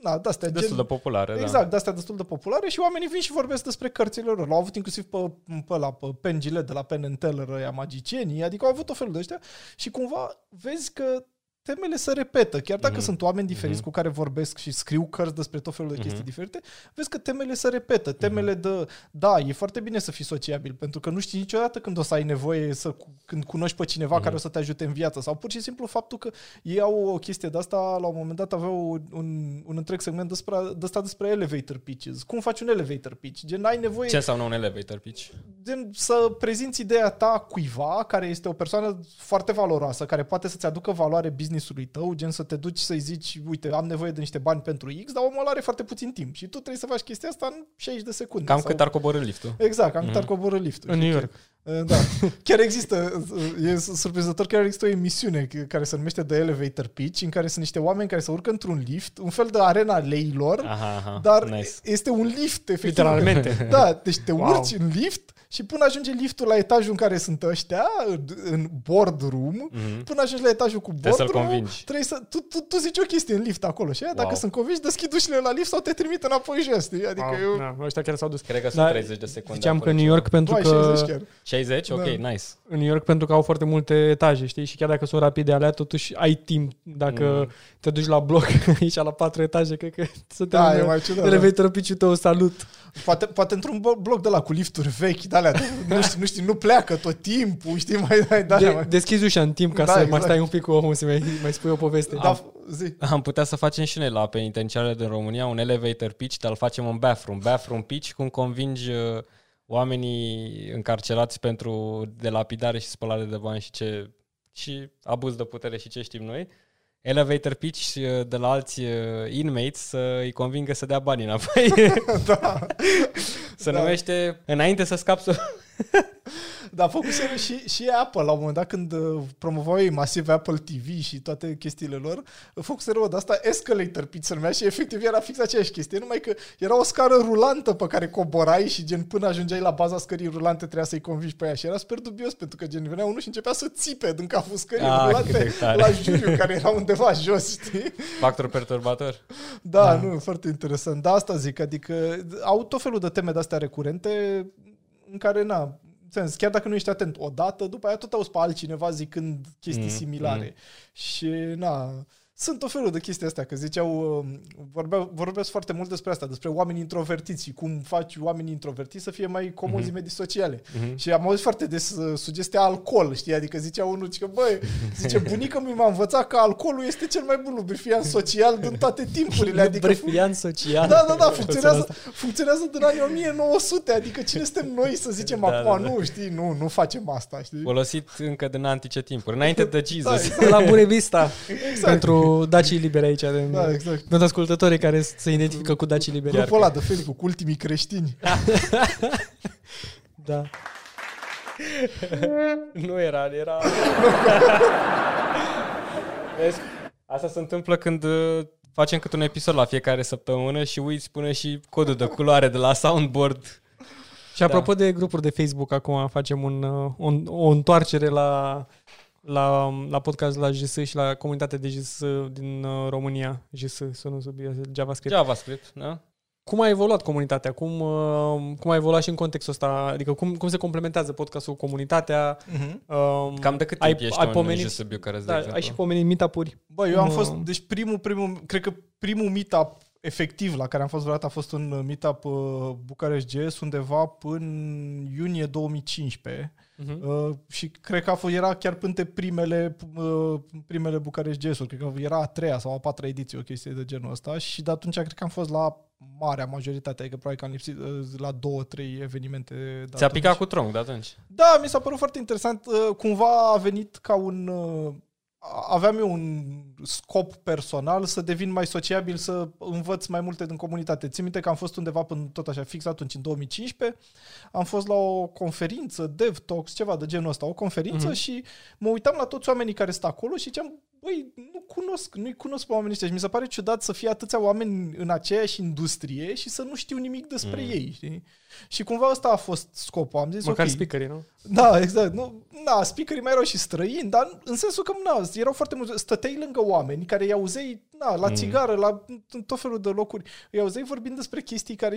Na, de-astea, Destul de populară, da. Exact, de-astea destul de populare și oamenii vin și vorbesc despre cărțile lor. L-au avut inclusiv pe, pe, la, pe Penn Gillette de la Penn and Teller, ăia magicienii, adică au avut tot felul de ăștia și cumva vezi că temele se repetă, chiar dacă Mhm. sunt oameni diferiți Mhm. cu care vorbesc și scriu cărți despre tot felul de chestii Mhm. diferite, vezi că temele se repetă. Temele de, da, e foarte bine să fii sociabil, pentru că nu știi niciodată când o să ai nevoie să, când cunoști pe cineva Mhm. care o să te ajute în viață sau pur și simplu faptul că ei au o chestie de asta, la un moment dat aveau un, un, un întreg segment despre, de asta despre elevator pitches. Cum faci un elevator pitch? Gen, ai nevoie Ce înseamnă un elevator pitch? gen, să prezinți ideea ta cuiva care este o persoană foarte valoroasă, care poate să-ți aducă valoare business-ului tău, gen să te duci să-i zici, uite, am nevoie de niște bani pentru X, dar omul ăla are foarte puțin timp și tu trebuie să faci chestia asta în 60 de secunde. Cam sau... cât ar coborâ liftul. Exact, cam cât Mhm. ar coborâ liftul. În New York. Da. Chiar există, e surprinzător, chiar există o emisiune care se numește The Elevator Pitch, în care sunt niște oameni care se urcă într-un lift, un fel de arena leilor, Aha, aha. dar nice. este un lift, efectiv. Literalmente. *laughs* Da, deci te Wow. urci în lift și până ajunge liftul la etajul în care sunt ăștia, în boardroom, Mhm. până ajungi la etajul cu Trebuie să-l boardroom, convingi. trebuie să, tu, tu, tu zici o chestie în lift acolo și aia, dacă Wow. sunt convinși, deschid ușile la lift sau te trimit înapoi jos, știi? Adică Wow, eu... da, ăștia chiar s-au dus. Cred că sunt Dar 30 de secunde. Ziceam că acolo în New York pentru Vai, că 60 chiar. 60? Ok, Da. nice. în New York pentru că au foarte multe etaje, știi? Și chiar dacă sunt rapide alea, totuși ai timp. Dacă Mm. te duci la bloc *laughs* aici la patru etaje, cred că *laughs* să te Da, e mai ciudat. da. elevator pitch tău, salut. Poate, poate într-un bo- bloc de la cu lifturi vechi, de alea, nu știu, nu știu, nu pleacă tot timpul, știi, mai dai, da, De, mai... deschizi ușa în timp ca Da, să exact. mai stai un pic cu omul să mai, mai spui o poveste. Da, zi. Am putea să facem și noi la penitenciarele din România un elevator pitch, dar îl facem în bathroom. Bathroom pitch, cum convingi uh, oamenii încarcerați pentru delapidare și spălare de bani și ce și abuz de putere și ce știm noi. Elevator pitch uh, de la alți uh, inmates să îi convingă să dea banii înapoi. *laughs* da. *laughs* Se Da. numește Înainte să scapi să... Da, făcuseră și, și Apple, la un moment dat când uh, promovau ei masiv Apple TV și toate chestiile lor, făcuseră o de asta escalator pitch se numea și efectiv era fix aceeași chestie, numai că era o scară rulantă pe care coborai și gen până ajungeai la baza scării rulante trebuia să-i convingi pe ea și era super dubios pentru că gen venea unul și începea să țipe din capul scării Ah, cât rulante de tare. la juriu care era undeva jos, știi? Factor perturbator. Da, Da. nu, foarte interesant. Da, asta zic, adică au tot felul de teme de-astea recurente în care, na, sens, chiar dacă nu ești atent odată, după aia tot auzi pe altcineva zicând chestii Mm, similare. Și, na, sunt o felul de chestii astea, că ziceau, uh, vorbeau, vorbesc foarte mult despre asta, despre oameni introvertiți, cum faci oamenii introvertiți să fie mai comozi mm-hmm. medii sociale. Mm-hmm. Și am auzit foarte des uh, sugestia alcool, știi, adică zicea unul, că băi, *laughs* zice, bunica mi m-a învățat că alcoolul este cel mai bun lubrifiant social din toate timpurile. Adică, lubrifiant social. Da, da, da, funcționează, funcționează din anii 1900, adică cine suntem noi să zicem da, acum, da, da. nu, știi, nu, nu facem asta, știi? Folosit încă din antice timpuri, înainte de *laughs* Jesus. Da, exact. La Bunevista, exact. pentru dacii liberi aici. De, da, exact. Pentru ascultătorii care se identifică cu dacii liberi. Grupul ăla de fel cu ultimii creștini. *laughs* da. nu era, era... Vezi? Asta se întâmplă când uh, facem cât un episod la fiecare săptămână și uiți până și codul de culoare de la soundboard. Și apropo da. de grupuri de Facebook, acum facem un, uh, un, o întoarcere la la, la podcast la JS și la comunitatea de JS din uh, România. JS, sună sub JavaScript. JavaScript, da? Cum a evoluat comunitatea? Cum, uh, cum a evoluat și în contextul ăsta? Adică cum, cum se complementează podcastul cu comunitatea? Uh-huh. Uh, Cam de cât timp ai, ești ai pomenit, în JS Bucharest, da, Ai și pomenit meetup-uri? Bă, eu am fost, deci primul, primul, cred că primul meetup efectiv la care am fost vreodată a fost un meetup uh, Bucharest JS undeva până iunie 2015 Uh-huh. Uh, și cred că a fost, era chiar până primele, uh, primele București jazz cred că era a treia sau a patra ediție, o chestie de genul ăsta și de atunci cred că am fost la marea majoritate, adică probabil că am lipsit uh, la două, trei evenimente. Ți-a picat cu tronc de atunci? Da, mi s-a părut foarte interesant. Uh, cumva a venit ca un... Uh, aveam eu un scop personal să devin mai sociabil, să învăț mai multe din comunitate. Țin minte că am fost undeva până tot așa fix atunci, în 2015, am fost la o conferință, Dev Talks, ceva de genul ăsta, o conferință uh-huh. și mă uitam la toți oamenii care stau acolo și ziceam, băi, nu cunosc, nu-i cunosc pe oamenii ăștia și mi se pare ciudat să fie atâția oameni în aceeași industrie și să nu știu nimic despre mm. ei, știi? Și cumva ăsta a fost scopul. Am zis, Măcar okay. speakerii, nu? Da, exact. Nu, da, speakerii mai erau și străini, dar în sensul că, na, erau foarte mulți, stăteai lângă oameni care îi auzei, na, la mm. țigară, la tot felul de locuri, îi auzei vorbind despre chestii care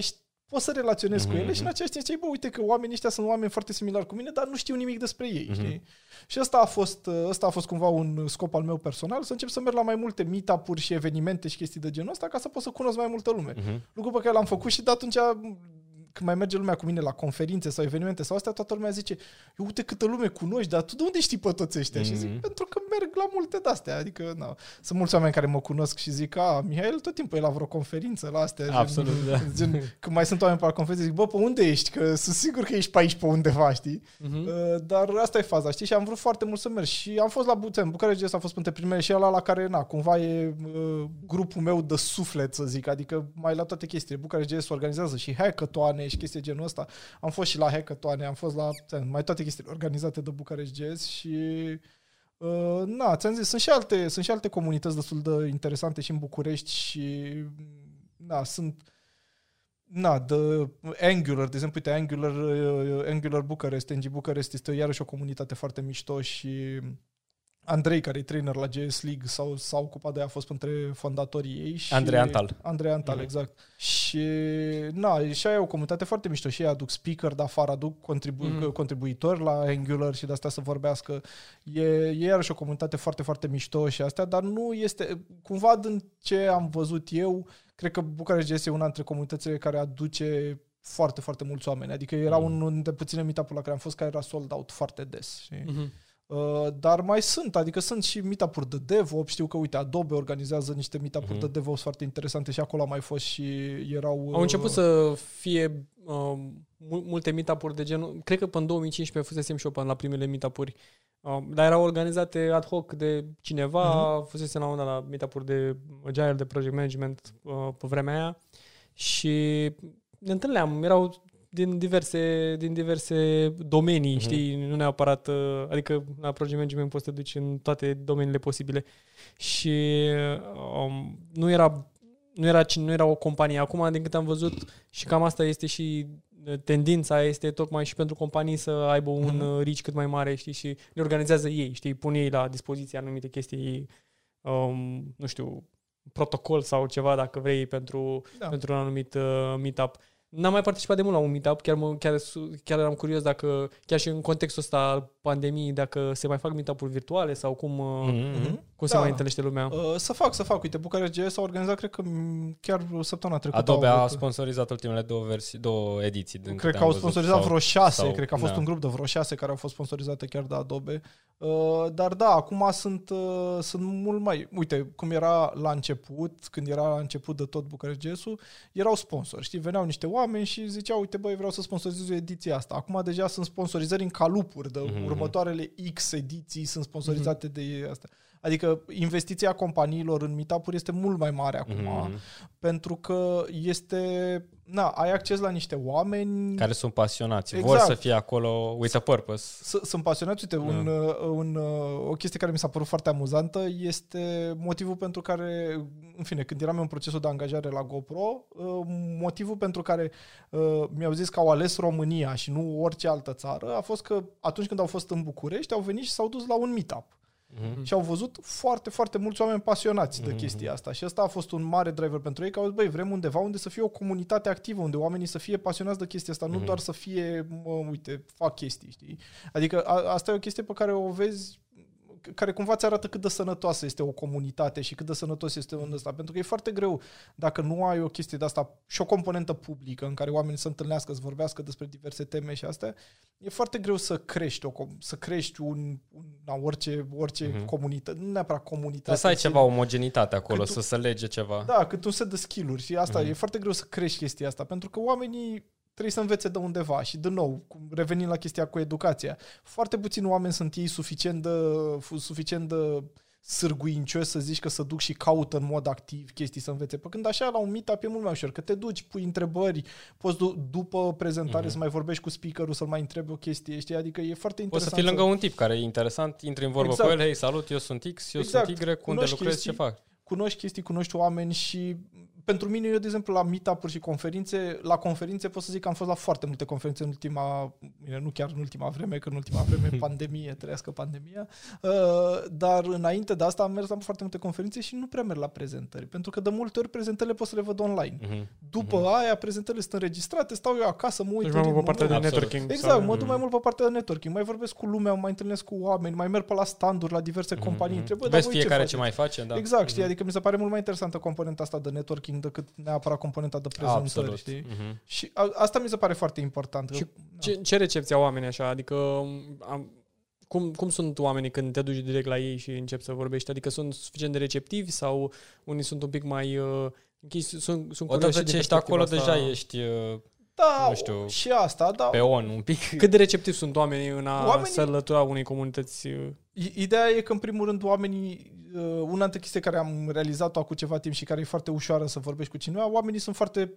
poți să relaționezi mm-hmm. cu ele și în mhm. același timp zici, bă, uite că oamenii ăștia sunt oameni foarte similari cu mine, dar nu știu nimic despre ei, mm-hmm. știi? Și ăsta a, fost, ăsta a fost cumva un scop al meu personal, să încep să merg la mai multe meetup-uri și evenimente și chestii de genul ăsta ca să pot să cunosc mai multă lume. Mm-hmm. Lucru pe care l-am făcut și de atunci când mai merge lumea cu mine la conferințe sau evenimente sau astea, toată lumea zice, eu uite câtă lume cunoști, dar tu de unde știi pe toți ăștia? Mm-hmm. Și zic, mhm. pentru că merg la multe de-astea. Adică, na, sunt mulți oameni care mă cunosc și zic, a, Mihail tot timpul e la vreo conferință la astea. Absolut, gen, da. *laughs* Gen, când mai sunt oameni pe la conferință, zic, bă, pe unde ești? Că sunt sigur că ești pe aici, pe undeva, știi? Mm-hmm. Uh, dar asta e faza, știi? Și am vrut foarte mult să merg. Și am fost la Buțen, București a fost printre primele și ăla la care, na, cumva e uh, grupul meu de suflet, să zic. Adică mai la toate chestiile. București organizează și hackathon și chestii genul ăsta. Am fost și la hackathon, am fost la mai toate chestiile organizate de București Jazz și uh, na, ți-am zis, sunt și, alte, sunt și alte comunități destul de interesante și în București și na, sunt na, de Angular, de exemplu, uite, Angular, uh, Angular Bucharest, NG Bucharest este iarăși o comunitate foarte mișto și Andrei, care e trainer la JS League, s-au, s-a ocupat de ea, a fost între fondatorii ei. Și Andrei Antal. Andrei Antal, mm-hmm. exact. Și, na, și aia e o comunitate foarte mișto. Și ei aduc speaker de afară, aduc contribu- mm-hmm. contribuitori la Angular și de asta să vorbească. E, e iarăși o comunitate foarte, foarte mișto și astea, dar nu este, cumva din ce am văzut eu, cred că București este una dintre comunitățile care aduce foarte, foarte mulți oameni. Adică era mm-hmm. unul dintre puține meetup la care am fost care era sold out foarte des. Și, mm-hmm. Uh, dar mai sunt, adică sunt și meetup-uri de DevOps, știu că, uite, Adobe organizează niște meetup-uri uh-huh. de DevOps foarte interesante și acolo a mai fost și erau... Au început uh, să fie uh, multe meetup-uri de genul, cred că până în 2015 fusesem și eu până la primele meetup-uri, uh, dar erau organizate ad hoc de cineva, uh-huh. fusese la un la meetup-uri de Agile, de Project Management uh, pe vremea aia și ne întâlneam, erau din diverse, din diverse domenii, uh-huh. știi, nu neapărat, uh, adică la project management poți să te duci în toate domeniile posibile și um, nu era nu era, nu era o companie. Acum, din câte am văzut, și cam asta este și uh, tendința, este tocmai și pentru companii să aibă un uh-huh. reach cât mai mare, știi, și le organizează ei, știi, pun ei la dispoziție anumite chestii, um, nu știu, protocol sau ceva, dacă vrei, pentru, da. pentru un anumit uh, meetup. N-am mai participat de mult la un meetup, chiar, mă, chiar, su- chiar eram curios dacă, chiar și în contextul ăsta al pandemiei, dacă se mai fac meetup-uri virtuale sau cum, mm-hmm. Mhm. cum se Da. mai întâlnește lumea. Uh, să fac, să fac. Uite, Bucarest GS a organizat, cred că m, chiar săptămâna trecută. Adobe au a avut- sponsorizat ultimele două, versii, două ediții. din Cred câte că am au văzut, sponsorizat sau- vreo șase, sau- cred că a fost da. un grup de vreo șase care au fost sponsorizate chiar de Adobe. Uh, dar da, acum sunt, uh, sunt mult mai... Uite, cum era la început, când era la început de tot Bucarest GS-ul, erau sponsori, știi? Veneau niște oameni și ziceau, uite băi, vreau să sponsorizez ediția asta. Acum deja sunt sponsorizări în calupuri, de Mhm. următoarele X ediții sunt sponsorizate de asta. Adică investiția companiilor în meetup este mult mai mare acum, Mhm. pentru că este... Na, ai acces la niște oameni Care sunt pasionați. Vor Exact. să fie acolo with a purpose. S- sunt pasionați. Uite, un, uh, un, uh, o chestie care mi s-a părut foarte amuzantă este motivul pentru care, în fine, când eram în procesul de angajare la GoPro, uh, motivul pentru care uh, mi-au zis că au ales România și nu orice altă țară a fost că atunci când au fost în București, au venit și s-au dus la un meetup. Mhm. Și au văzut foarte, foarte mulți oameni pasionați de chestia asta. Și ăsta a fost un mare driver pentru ei, că au zis, băi, vrem undeva unde să fie o comunitate activă, unde oamenii să fie pasionați de chestia asta, nu doar să fie, mă, uite, fac chestii, știi? Adică a, asta e o chestie pe care o vezi care cumva ți arată cât de sănătoasă este o comunitate și cât de sănătos este un ăsta. Pentru că e foarte greu dacă nu ai o chestie de asta și o componentă publică în care oamenii să întâlnească, să vorbească despre diverse teme și astea, e foarte greu să crești, o, com- să crești un, un na, orice, orice Mhm. comunitate, nu neapărat comunitate. Trebuie să ai în ceva omogenitate acolo, Cât tu- să se lege ceva. da, cât un set de skill-uri și asta Mhm. e foarte greu să crești chestia asta, pentru că oamenii trebuie să învețe de undeva și din nou, cum- revenind la chestia cu educația, foarte puțini oameni sunt ei suficient de, fu- suficient de sârguincioși să zici că să duc și caută în mod activ chestii să învețe. Pe când așa la un meetup e mult mai ușor, că te duci, pui întrebări, poți du- după prezentare Mhm. să mai vorbești cu speakerul, să-l mai întrebi o chestie, știi? Adică e foarte Poți să interesant. fii lângă un tip care e interesant, intri în vorbă Exact. cu el, hei, salut, eu sunt X, eu Exact. sunt Y, unde Cunoști lucrez, chestii. ce fac? cunoști chestii, cunoști oameni și pentru mine, eu, de exemplu, la meetup-uri și conferințe, la conferințe pot să zic că am fost la foarte multe conferințe în ultima, bine, nu chiar în ultima vreme, că în ultima vreme *laughs* pandemie, trăiască pandemia, uh, dar înainte de asta am mers la foarte multe conferințe și nu prea merg la prezentări, pentru că de multe ori prezentările pot să le văd online. Mhm. După aia, prezentările sunt înregistrate, stau eu acasă, mă uit Deci în mai mult pe ritmul partea de meu. Absolut. networking. Exact, sau- mă duc mai mult pe partea de networking, mai vorbesc cu lumea, mai întâlnesc cu oameni, mai merg pe la standuri, la diverse companii, Mhm. întreb, "Bă, dar Vezi voi ce fiecare ce, faceți?" mai face, da. Exact, știi? Adică mi se pare mult mai interesantă componenta asta de networking decât neapărat componenta de prezentări, Absolut. știi? Mhm. Și a, asta mi se pare foarte important. Și că- Ce, ce recepție au oamenii așa? Adică am, cum, cum sunt oamenii când te duci direct la ei și începi să vorbești? Adică sunt suficient de receptivi sau unii sunt un pic mai uh, închiși? Sunt, sunt curios Odată și din ce ești perspectiva acolo, asta. deja ești uh, Da, nu știu, și asta, da. pe on un pic. *laughs* Cât de receptivi sunt oamenii în a Oamenii- se alătura unei comunități? uh, I- Ideea e că, în primul rând, oamenii, uh, una dintre chestii care am realizat-o acum ceva timp și care e foarte ușoară să vorbești cu cineva, oamenii sunt foarte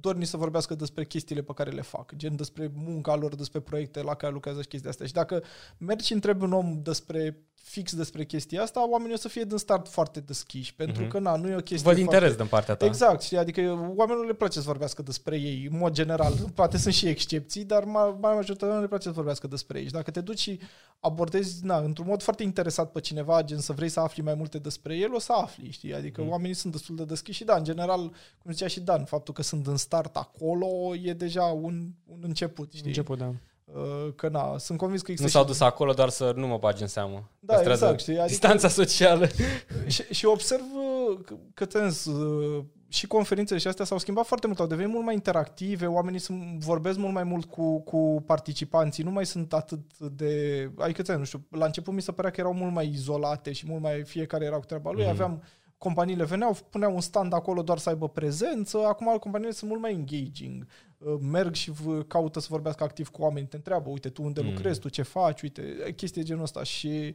dorni să vorbească despre chestiile pe care le fac, gen despre munca lor, despre proiecte la care lucrează și chestii astea. Și dacă mergi și întrebi un om despre fix despre chestia asta, oamenii o să fie din start foarte deschiși, pentru Mhm. că na, nu e o chestie Văd foarte... interes din partea ta. Exact, știi? adică oamenilor le place să vorbească despre ei, în mod general. *laughs* Poate sunt și excepții, dar mai mai majoritatea le place să vorbească despre ei. Și dacă te duci și abordezi, na, într-un mod foarte interesat pe cineva, gen să vrei să afli mai multe despre el, o să afli, știi? Adică Mm. oamenii sunt destul de deschiși și da, în general, cum zicea și Dan, faptul că sunt în start acolo e deja un, un început, știi? Început, da. Uh, Că na, sunt convins că există Nu s-au și- dus acolo doar să nu mă bagi în seamă. Da, Păstrează exact, știi? Adică- Distanța socială. *laughs* și, și observ uh, că, că tens, uh, și conferințele și astea s-au schimbat foarte mult, au devenit mult mai interactive, oamenii sunt, vorbesc mult mai mult cu, cu participanții, nu mai sunt atât de... Adică, ți nu știu, la început mi se părea că erau mult mai izolate și mult mai fiecare era cu treaba lui, Mhm. aveam companiile veneau, puneau un stand acolo doar să aibă prezență, acum companiile sunt mult mai engaging, Uh, merg și v- caută să vorbească activ cu oameni, te întreabă, uite, tu unde Mm. lucrezi, tu ce faci, uite, chestii de genul ăsta. Și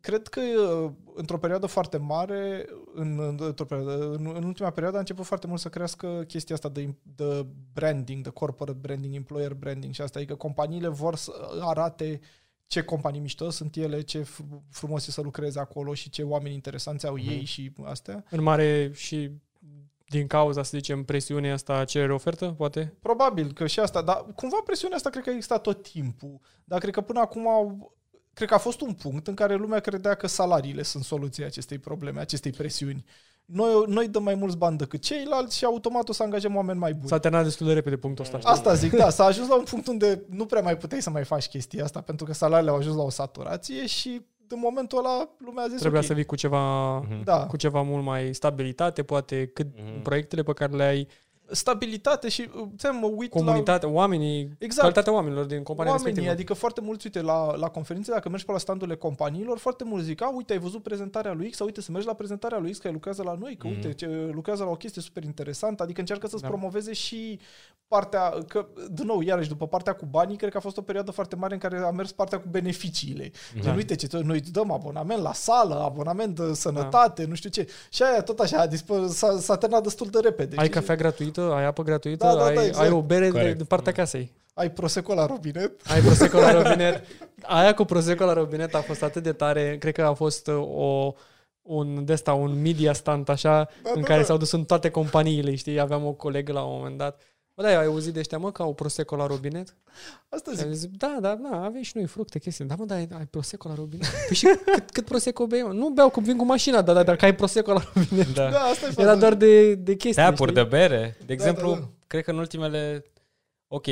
cred că uh, într-o perioadă foarte mare, în, în, într-o perioadă, în, în ultima perioadă a început foarte mult să crească chestia asta de, de branding, de corporate branding, employer branding și asta, adică companiile vor să arate ce companii mișto sunt ele, ce fr- frumos e să lucreze acolo și ce oameni interesanți au Mhm. ei și astea. În mare și din cauza, să zicem, presiunea asta cerere-ofertă, poate? Probabil că și asta, dar cumva presiunea asta cred că a existat tot timpul. Dar cred că până acum au, cred că a fost un punct în care lumea credea că salariile sunt soluția acestei probleme, acestei presiuni. Noi, noi dăm mai mulți bani decât ceilalți și automat o să angajăm oameni mai buni. S-a terminat destul de repede punctul ăsta. știi? Asta zic, da, s-a ajuns la un punct unde nu prea mai puteai să mai faci chestia asta pentru că salariile au ajuns la o saturație și în momentul ăla lumea a zis Trebuia ok, să vii cu ceva, Mhm. da, cu ceva mult mai stabilitate, poate cât Mhm. proiectele pe care le ai, stabilitate și uh, ți-am mă uit la comunitatea, oamenii, Exact. calitatea oamenilor din compania oamenii, respectivă. adică foarte mulți, uite, la, la conferințe, dacă mergi pe la standurile companiilor, foarte mulți zic, a, uite, ai văzut prezentarea lui X, sau uite, să mergi la prezentarea lui X, că el lucrează la noi, că Mhm. uite, ce, lucrează la o chestie super interesantă, adică încearcă să-ți Da. promoveze și partea, că, din nou, iarăși, după partea cu banii, cred că a fost o perioadă foarte mare în care a mers partea cu beneficiile. Da. Gen, uite, ce, noi îți dăm abonament la sală, abonament de sănătate, Da. nu știu ce. Și aia, tot așa, a dispă, s-a, s-a terminat destul de repede. Ai știi? cafea gratuită, ai apă gratuită, Da, da, da, ai, exact. ai o bere de, Corect. de partea casei. Ai prosecco la robinet. Ai Prosecco la *laughs* robinet. Aia cu Prosecco la robinet a fost atât de tare. Cred că a fost uh, o, un desta, un media stand așa, Da, în da, care da. s-au dus în toate companiile, știi? Aveam o colegă la un moment dat. Bă, da, ai auzit de ăștia, mă, că au Prosecco la robinet? Asta Și zic. am zis, da, da, da, avem și noi fructe, chestii. Da, mă, dar ai, ai Prosecco la robinet? *laughs* Păi și cât, cât Prosecco bei, mă? Nu beau, că vin cu mașina, dar da, dacă ai Prosecco la robinet. Da. Da, asta e Era faza. doar de, de chestii, Teapuri știi? de bere. De exemplu, da, da. cred că în ultimele... Ok,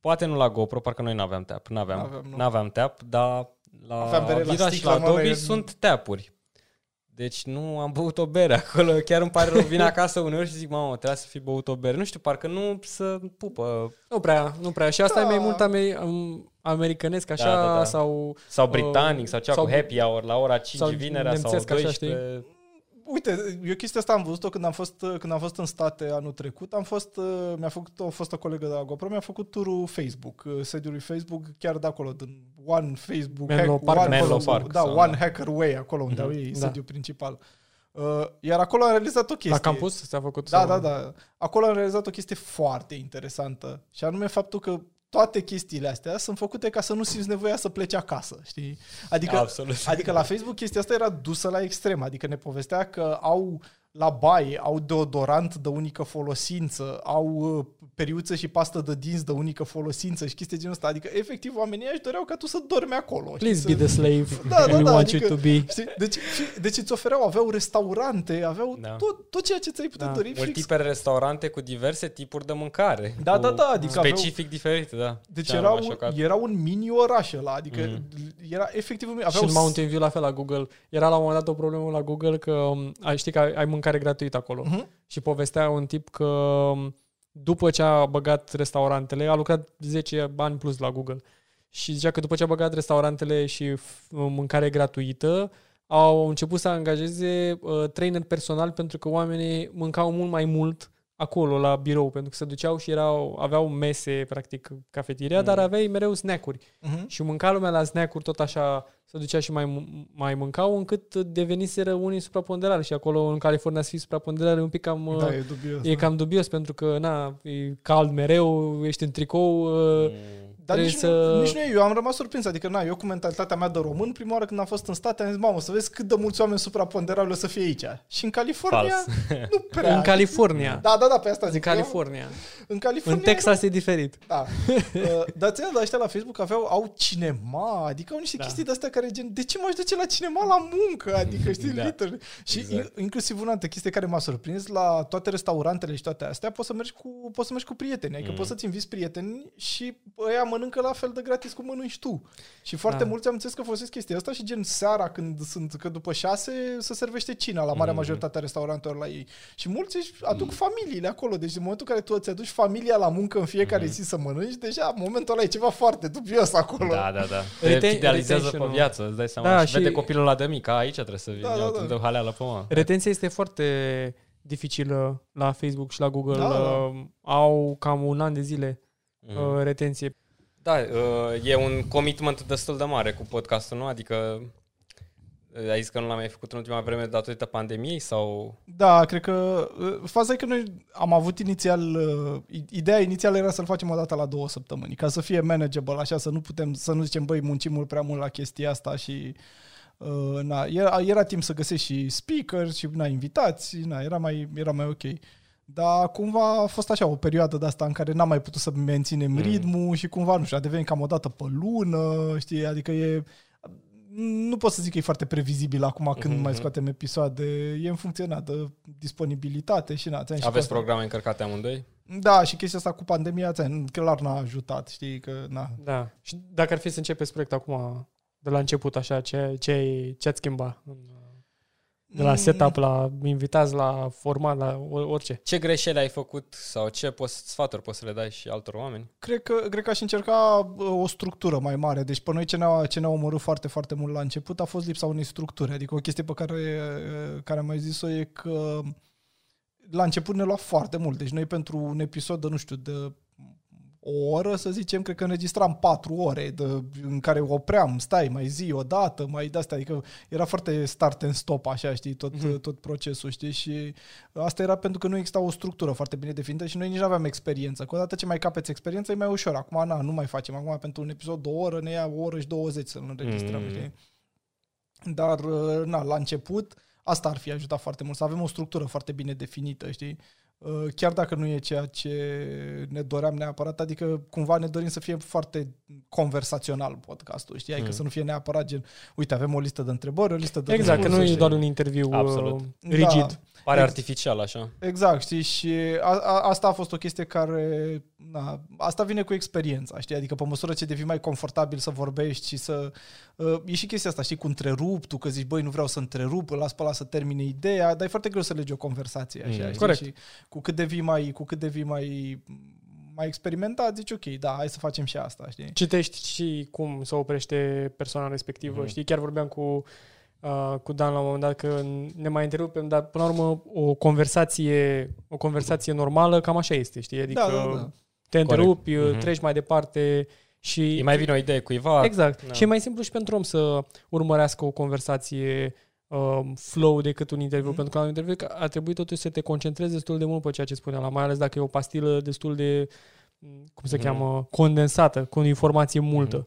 poate nu la GoPro, parcă noi n-aveam teap. N-aveam, N-aveam, nu. n-aveam teap, dar la Aveam bere la Vida și sticlă, la mă, Adobe noi- sunt teapuri. Deci nu am băut o bere acolo. Chiar îmi pare rău. Vin acasă uneori și zic, mamă, trebuie să fi băut o bere. Nu știu, parcă nu să pupă. Nu prea, nu prea. Și asta Da. e mai mult ame- um, americanesc, așa, Da, da, da. sau... Sau Uh, britanic, sau cea sau- cu happy hour la ora 5 sau vinerea sau nemțesc, așa, 12. Uite, eu chestia asta am văzut-o când am fost, când am fost în state anul trecut. Am fost, uh, mi-a făcut o fostă colegă de la GoPro, mi-a făcut turul Facebook, uh, sediul lui Facebook, chiar de acolo, din One Facebook, Menlo hack, Park. one, Menlo acolo, Park da, sau- One Hacker Way, acolo unde Mhm. au ei Da. sediul principal. Uh, iar acolo am realizat o chestie. La campus s-a făcut? Da, sau- da, da. Acolo am realizat o chestie foarte interesantă și anume faptul că toate chestiile astea sunt făcute ca să nu simți nevoia să pleci acasă, știi? Adică, Absolut. adică la Facebook chestia asta era dusă la extrem, adică ne povestea că au la baie, au deodorant de unică folosință, au uh, periuță și pastă de dinți de unică folosință și chestii genul ăsta. Adică, efectiv, oamenii ăia își doreau ca tu să dormi acolo. știi? Please să... be the slave Da, da, we da, want adică- you to be. Știi? Deci, și- deci îți ofereau, aveau restaurante, aveau Da. tot, tot ceea ce ți-ai putea Da. dori. fix. Multiple restaurante cu diverse tipuri de mâncare. Da, cu da, da, adică aveau- Specific diferite, da. Deci Ce am era rămas un, șocat. era un mini oraș ăla, adică Mhm. era efectiv un Și în Mountain View la fel la Google. Era la un moment dat o problemă la Google că um, ai, știi că ai, ai mâncare gratuită acolo. Mhm. Și povestea un tip că um, după ce a băgat restaurantele, a lucrat 10 ani plus la Google. Și zicea că după ce a băgat restaurantele și f- mâncare gratuită, au început să angajeze uh, trainer personal pentru că oamenii mâncau mult mai mult acolo, la birou, pentru că se duceau și erau, aveau mese, practic, cafeteria, Mm. dar aveai mereu snack-uri. Mhm. Și mânca lumea la snack-uri tot așa, se ducea și mai, mai mâncau, încât deveniseră unii supraponderali și acolo în California să fii supraponderal e un pic cam... Da, uh, e dubios. E da. cam dubios pentru că, na, e cald mereu, ești în tricou, uh, Mm. Dar nici, trebuie să... să- nu, nici nu e, eu am rămas surprins, adică na, eu cu mentalitatea mea de român, prima oară când am fost în state, am zis, mamă, să vezi cât de mulți oameni supraponderabili o să fie aici. Și în California, Fals. nu *laughs* prea. în California. Da, da, da, pe asta În zic. California. Eu, în California. În Texas e diferit. Da. *laughs* Uh, dar ți dar ăștia la Facebook aveau, au cinema, adică au niște Da. da. chestii de-astea care gen, de ce m-aș duce la cinema la muncă? Adică, *laughs* știi, Da. da. liter. Și Exact. exact. inclusiv una altă chestie care m-a surprins, la toate restaurantele și toate astea, poți să mergi cu, poți să mergi cu prieteni, adică Mm. mm. poți să-ți inviți prieteni și ăia mănâncă la fel de gratis cum mănânci tu. Și foarte Da. da. mulți am înțeles că folosesc chestia asta și gen seara când sunt, că după șase se servește cina la marea Mm. majoritate a restaurantelor la ei. Și mulți își aduc familiile acolo, deci în momentul în care tu îți aduci familia la muncă în fiecare Mhm. zi să mănânci, deja în momentul ăla e ceva foarte dubios acolo. Da, da, da. Te Reten- fidelizează pe retention-ul. viață, îți dai seama. Da, Da, și, și- vede copilul ăla de mic, a, aici trebuie să vin, Da, da, da, eu da. îmi dau haleală pe mă. Retenția este foarte dificilă la Facebook și la Google. Da, da. Uh, Au cam un an de zile Mhm. uh, retenție. Da, uh, e un commitment destul de mare cu podcastul, nu? Adică uh, ai zis că nu l-am mai făcut în ultima vreme datorită pandemiei sau... Da, cred că uh, faza e că noi am avut inițial, uh, i- ideea inițială era să-l facem o dată la două săptămâni, ca să fie manageable, așa, să nu putem, să nu zicem, băi, muncim mult prea mult la chestia asta și uh, na, era, era timp să găsești și speakers și na, invitați, na, era, mai, era mai ok. Dar cumva a fost așa o perioadă de asta în care n-am mai putut să menținem Mm. ritmul și cumva, nu știu, a devenit cam o dată pe lună, știi, adică e nu pot să zic că e foarte previzibil acum când Mhm. mai scoatem episoade. E în funcție na, de disponibilitate și na. ți-am și Aveți cu asta. programe încărcate amândoi? Da, și chestia asta cu pandemia, ți-am, clar n-a ajutat, știi, că na. Da. Și dacă ar fi să începeți proiectul acum, de la început, așa, ce, ce, ce ați schimba? În- De la Mm. setup, la invitați, la format, la o- orice. Ce greșeli ai făcut sau ce poți, sfaturi poți să le dai și altor oameni? Cred că, cred că aș încerca uh, o structură mai mare. Deci pe noi ce ne-a, ce ne-a omorât foarte, foarte mult la început a fost lipsa unei structuri. Adică o chestie pe care, uh, care am mai zis-o e că la început ne lua foarte mult. Deci noi pentru un episod de, nu știu, de o oră, să zicem, cred că înregistram patru ore de, în care opream, stai, mai zi o dată, mai de-astea, adică era foarte start and stop, așa, știi, tot, Mhm. mm-hmm. tot procesul, știi, și asta era pentru că nu exista o structură foarte bine definită și noi nici nu aveam experiență. Că odată ce mai capeți experiență, e mai ușor. Acum, na, nu mai facem. Acum, pentru un episod de o oră, ne ia o oră și 20 să-l înregistrăm, Mm. mm. știi? Dar, na, la început, asta ar fi ajutat foarte mult, să avem o structură foarte bine definită, știi? Uh, Chiar dacă nu e ceea ce ne doream neapărat, adică cumva ne dorim să fie foarte conversațional podcastul, știi? Adică Mm. să nu fie neapărat gen, uite, avem o listă de întrebări, o listă de Exact, că nu răspunsuri, e știi? doar un interviu Absolut. uh, rigid. Da. Pare Ex- artificial așa. Exact, știi, și a, a, asta a fost o chestie care, na, asta vine cu experiența, știi, adică pe măsură ce devii mai confortabil să vorbești și să, uh, e și chestia asta, știi, cu întreruptul, că zici, băi, nu vreau să întrerup, îl las pe ăla să termine ideea, dar e foarte greu să legi o conversație, așa, Mm. știi, Corect. și cu cât devii mai, cu cât devii mai, mai experimentat, zici, ok, da, hai să facem și asta, știi. Citești și cum se oprește persoana respectivă. Mhm. Știi, chiar vorbeam cu, uh, cu Dan la un moment dat că ne mai întrerupem, dar până la urmă o conversație, o conversație normală cam așa este, știi? Adică Da, da, da. Te întrerupi, Mhm. treci mai departe și... Îi mai vine o idee cuiva. Exact. Da. Și e mai simplu și pentru om să urmărească o conversație um, flow decât un interviu, Mhm. pentru că la un interviu că ar trebui totuși să te concentrezi destul de mult pe ceea ce spunea, la mai ales dacă e o pastilă destul de, m, cum se Mhm. cheamă, condensată, cu informație multă.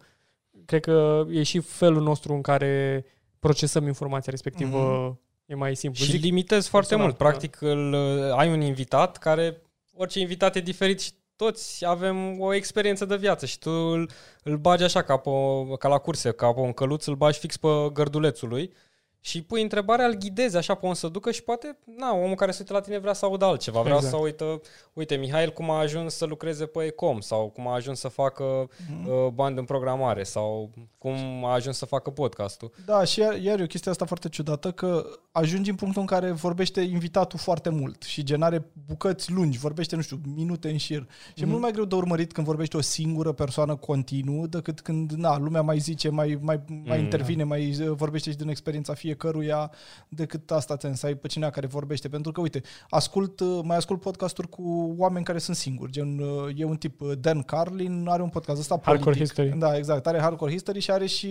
Cred că e și felul nostru în care procesăm informația respectivă Mhm. e mai simplu. Și Zic, limitezi foarte personal, mult. Practic îl, ai un invitat care, orice invitat e diferit și toți avem o experiență de viață și tu îl, îl bagi așa ca, pe, o- ca la curse, ca pe un căluț, îl bagi fix pe gărdulețul lui și pui întrebarea, îl ghidezi așa pe om să ducă și poate, na, omul care se uită la tine vrea să audă altceva, vrea Exact. să uită, uite, Mihail cum a ajuns să lucreze pe Ecom sau cum a ajuns să facă Mhm. uh, bani în programare sau cum a ajuns să facă podcastul. Da, și iar, iar e o chestie asta foarte ciudată, că ajungi în punctul în care vorbește invitatul foarte mult și genare bucăți lungi, vorbește, nu știu, minute în șir. Și e Mhm. mult mai greu de urmărit când vorbește o singură persoană continuu decât când, na, lumea mai zice, mai, mai, mai Mm. intervine, mai uh, vorbește și din experiența fiecăruia decât asta ți să ai pe cineva care vorbește. Pentru că, uite, ascult, uh, mai ascult podcasturi cu oameni care sunt singuri. Gen, uh, e un tip, uh, Dan Carlin, are un podcast ăsta Hardcore politic. History. Da, exact. Are Hardcore History și are și,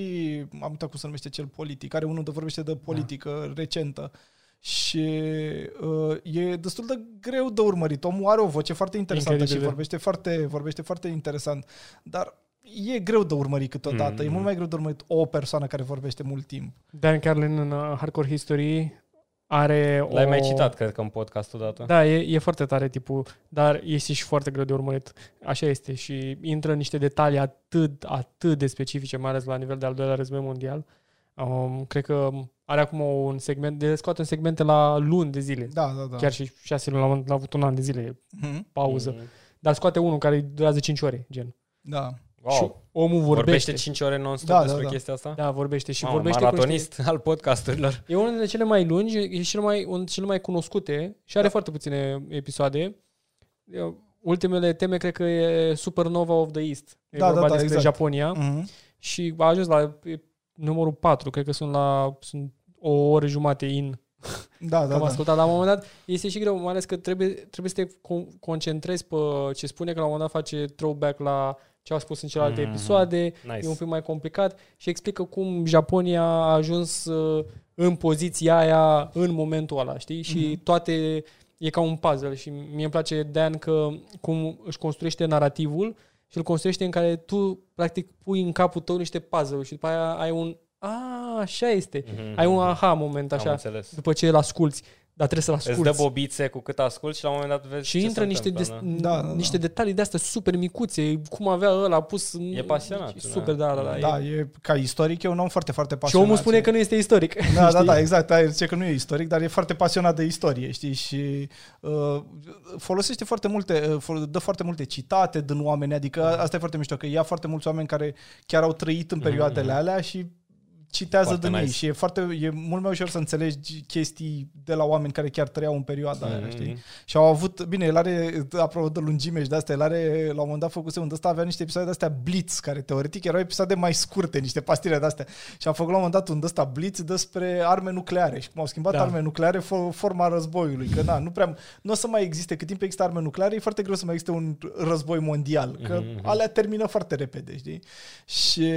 am uitat cum se numește cel politic, are unul de vorbește de politică recentă. Și uh, e destul de greu de urmărit. Omul are o voce foarte interesantă Incredibil. și vorbește foarte, vorbește foarte interesant, dar e greu de urmărit câteodată. Mm. E mult mai greu de urmărit o persoană care vorbește mult timp. Dan Carlin în uh, Hardcore History are L-ai o... mai citat, cred că, în podcastul dată. Da, e, e foarte tare tipul, dar este și foarte greu de urmărit. Așa este și intră în niște detalii atât, atât de specifice, mai ales la nivel de al doilea război mondial. Um, cred că are acum un segment, de scoate un segmente la luni de zile. Da, da, da. Chiar și șase luni, l-am, l-am avut un an de zile, Mhm. pauză. Mm. Dar scoate unul care durează 5 ore, gen. Da. Și Wow. omul Vorbește. vorbește. 5 ore non-stop Da, da, despre da. chestia asta? Da, vorbește și Mamă, vorbește cu niște- maratonist al podcasturilor. E unul dintre cele mai lungi, e cel mai, unul dintre cele mai cunoscute și are Da. foarte puține episoade. Eu- Ultimele teme cred că e Supernova of the East. E Da, vorba da, da, despre exact. Japonia Mhm. și a ajuns la e, numărul 4. Cred că sunt la sunt o oră jumate in. Da, Da, da, am da. ascultat. La un moment dat este și greu, mai ales că trebuie, trebuie să te con- concentrezi pe ce spune, că la un moment dat face throwback la ce au spus în celelalte Mhm. episoade. Nice. E un pic mai complicat și explică cum Japonia a ajuns uh, în poziția aia în momentul ăla, știi? Și Mhm. toate e ca un puzzle și mie îmi place Dan că cum își construiește narativul și îl construiește în care tu practic pui în capul tău niște puzzle și după aia ai un a, așa este. Mhm. Ai un aha moment Am așa înțeles. după ce îl asculți. Dar trebuie să-l Îți asculti. dă bobițe cu cât ascult și la un moment dat vezi Și ce intră se niște, întâmplă, des- da. Da, da, da. niște detalii de astea super micuțe, cum avea ăla pus... în- E pasionat, Super, da, da, da. Da, e... e, ca istoric e un om foarte, foarte Și pasionat. omul spune că nu este istoric. Da, da, știi? da, exact. Da, zice că nu e istoric, dar e foarte pasionat de istorie, știi? Și uh, folosește foarte multe, uh, fol- dă foarte multe citate din oameni, adică asta e foarte mișto, că ia foarte mulți oameni care chiar au trăit în perioadele alea și citează Foarte din ei nice. și e foarte e mult mai ușor să înțelegi chestii de la oameni care chiar trăiau în perioada aia, Mhm. știi? Și au avut, bine, el are, apropo de lungime și de astea, el are, la un moment dat făcuse unde ăsta avea niște episoade de astea Blitz, care teoretic erau episoade mai scurte, niște pastile de astea. Și a făcut la un moment dat un de ăsta Blitz despre arme nucleare și cum au schimbat Da. da. arme nucleare fo- forma războiului. Că na, nu prea, nu o să mai existe, cât timp există arme nucleare, e foarte greu să mai existe un război mondial, că Mhm, mhm. alea termină foarte repede, știi? Și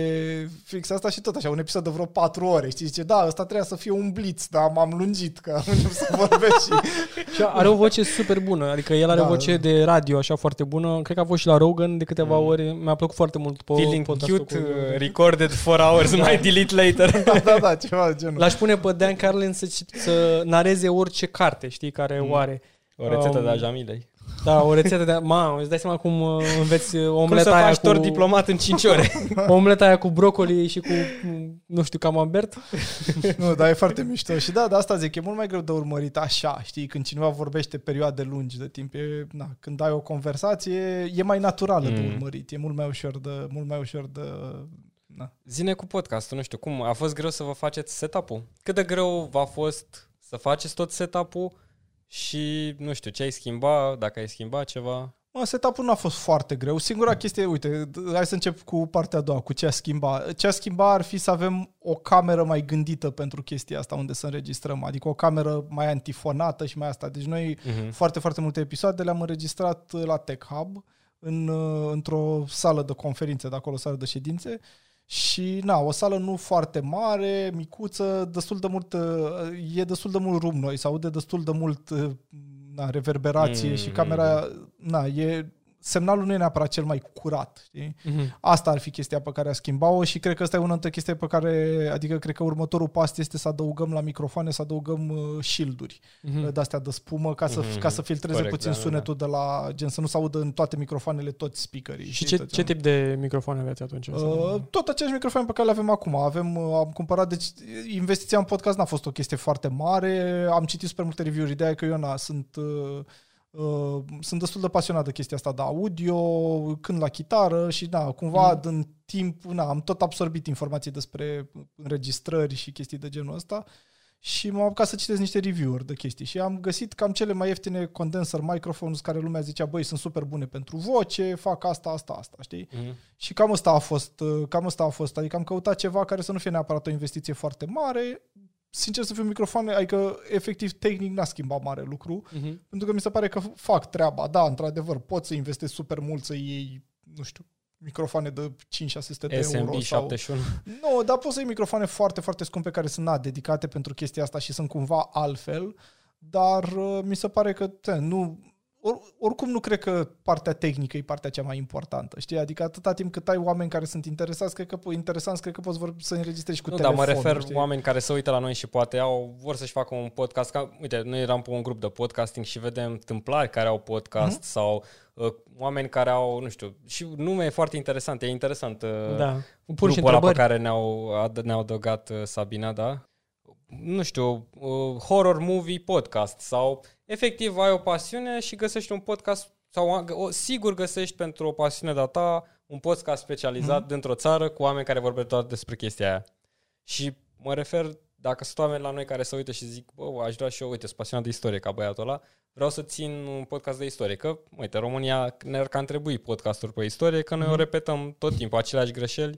fix asta și tot așa, un episod de vreo patru ore, știi? Zice, da, ăsta trebuia să fie un blitz, dar m-am lungit, că *laughs* am început să vorbesc și... Și are o voce super bună, adică el are Da, o voce da. de radio așa foarte bună. Cred că a fost și la Rogan de câteva ori. Mi-a plăcut foarte mult pe Feeling podcastul cute, cu- uh, recorded for hours, mai delete later. *laughs* Da, da, da, ceva de genul. L-aș pune pe Dan Carlin să, să nareze orice carte, știi, care Mm. o are. O rețetă Um, de a Jamilei. Da, o rețetă de... Mamă, îți dai seama cum uh, înveți uh, Cum omleta să aia faci cu... tort diplomat în 5 ore? *laughs* Omleta aia cu brocoli și cu, mm, nu știu, camembert. *laughs* Nu, dar e foarte mișto. Și da, de asta zic, e mult mai greu de urmărit așa, știi, când cineva vorbește perioade lungi de timp. E, na, când ai o conversație, e mai naturală mm. de Mm. urmărit. E mult mai ușor de... Mult mai ușor de na. Zine cu podcastul, nu știu, cum a fost greu să vă faceți setup-ul? Cât de greu v-a fost să faceți tot setup-ul și, nu știu, ce ai schimba, dacă ai schimba ceva? Mă, setup-ul nu a fost foarte greu. Singura chestie, uite, d- hai să încep cu partea a doua, cu ce a schimba. Ce a schimba ar fi să avem o cameră mai gândită pentru chestia asta unde să înregistrăm, adică o cameră mai antifonată și mai asta. Deci noi Mhm. foarte, foarte multe episoade le-am înregistrat la Tech Hub, în, uh, într-o sală de conferințe, de acolo, sală de ședințe. Și, na, o sală nu foarte mare, micuță, destul de mult, uh, e destul de mult room noise, aude destul de mult uh, na, reverberație Mm. și camera, na, e, semnalul nu e neapărat cel mai curat, știi? Mhm. Asta ar fi chestia pe care a schimbat-o și cred că asta e una dintre chestii pe care, adică cred că următorul pas este să adăugăm la microfoane, să adăugăm uh, shield-uri Mhm. de astea de spumă ca să, Mhm. ca să filtreze Corect, puțin da, da, sunetul de la, gen să nu se audă în toate microfoanele toți speakerii. Și știi, ce, tot ce genul. tip de microfon aveți atunci? Uh, tot aceeași microfon pe care le avem acum. Avem, uh, am cumpărat, deci investiția în podcast n-a fost o chestie foarte mare. Am citit super multe review-uri. Ideea e că eu na, sunt, uh, uh, sunt destul de pasionat de chestia asta de audio, când la chitară și na, cumva Mm. din timp na, am tot absorbit informații despre înregistrări și chestii de genul ăsta și m-am apucat să citesc niște review-uri de chestii și am găsit cam cele mai ieftine condenser microphones care lumea zicea, băi, sunt super bune pentru voce, fac asta, asta, asta, știi? Mhm. Și cam asta a fost, uh, cam asta a fost. Adică am căutat ceva care să nu fie neapărat o investiție foarte mare. Sincer să fiu microfoane, adică efectiv tehnic n-a schimbat mare lucru, Mhm. pentru că mi se pare că fac treaba. Da, într-adevăr, poți să investești super mult să iei, nu știu, microfoane de 5-600 de SMB euro. Sau... 71. *laughs* Nu, dar poți să iei microfoane foarte, foarte scumpe care sunt na, dedicate pentru chestia asta și sunt cumva altfel, dar uh, mi se pare că te, nu, or, oricum nu cred că partea tehnică e partea cea mai importantă, știi? Adică atâta timp cât ai oameni care sunt interesați, cred că, po- interesanți, cred că poți vorbi, să înregistrezi cu Nu, dar telefonul, mă refer știi? oameni care se uită la noi și poate au, vor să-și facă un podcast. Ca, uite, noi eram pe un grup de podcasting și vedem tâmplari care au podcast Mhm. sau uh, oameni care au, nu știu, și nume foarte interesant. E interesant uh, Da. Pun și grupul ăla pe întrebări. care ne-au, ad- ne-au adăugat uh, Sabina, da? Nu știu, uh, horror movie podcast sau efectiv ai o pasiune și găsești un podcast sau o, sigur găsești pentru o pasiune de-a ta un podcast specializat Mhm. mm-hmm. dintr-o țară cu oameni care vorbesc doar despre chestia aia. Și mă refer, dacă sunt oameni la noi care se uită și zic, bă, aș vrea și eu, uite, sunt pasionat de istorie ca băiatul ăla, vreau să țin un podcast de istorie, că, uite, România ne-ar cam trebui podcasturi pe istorie, că noi o repetăm tot timpul, aceleași greșeli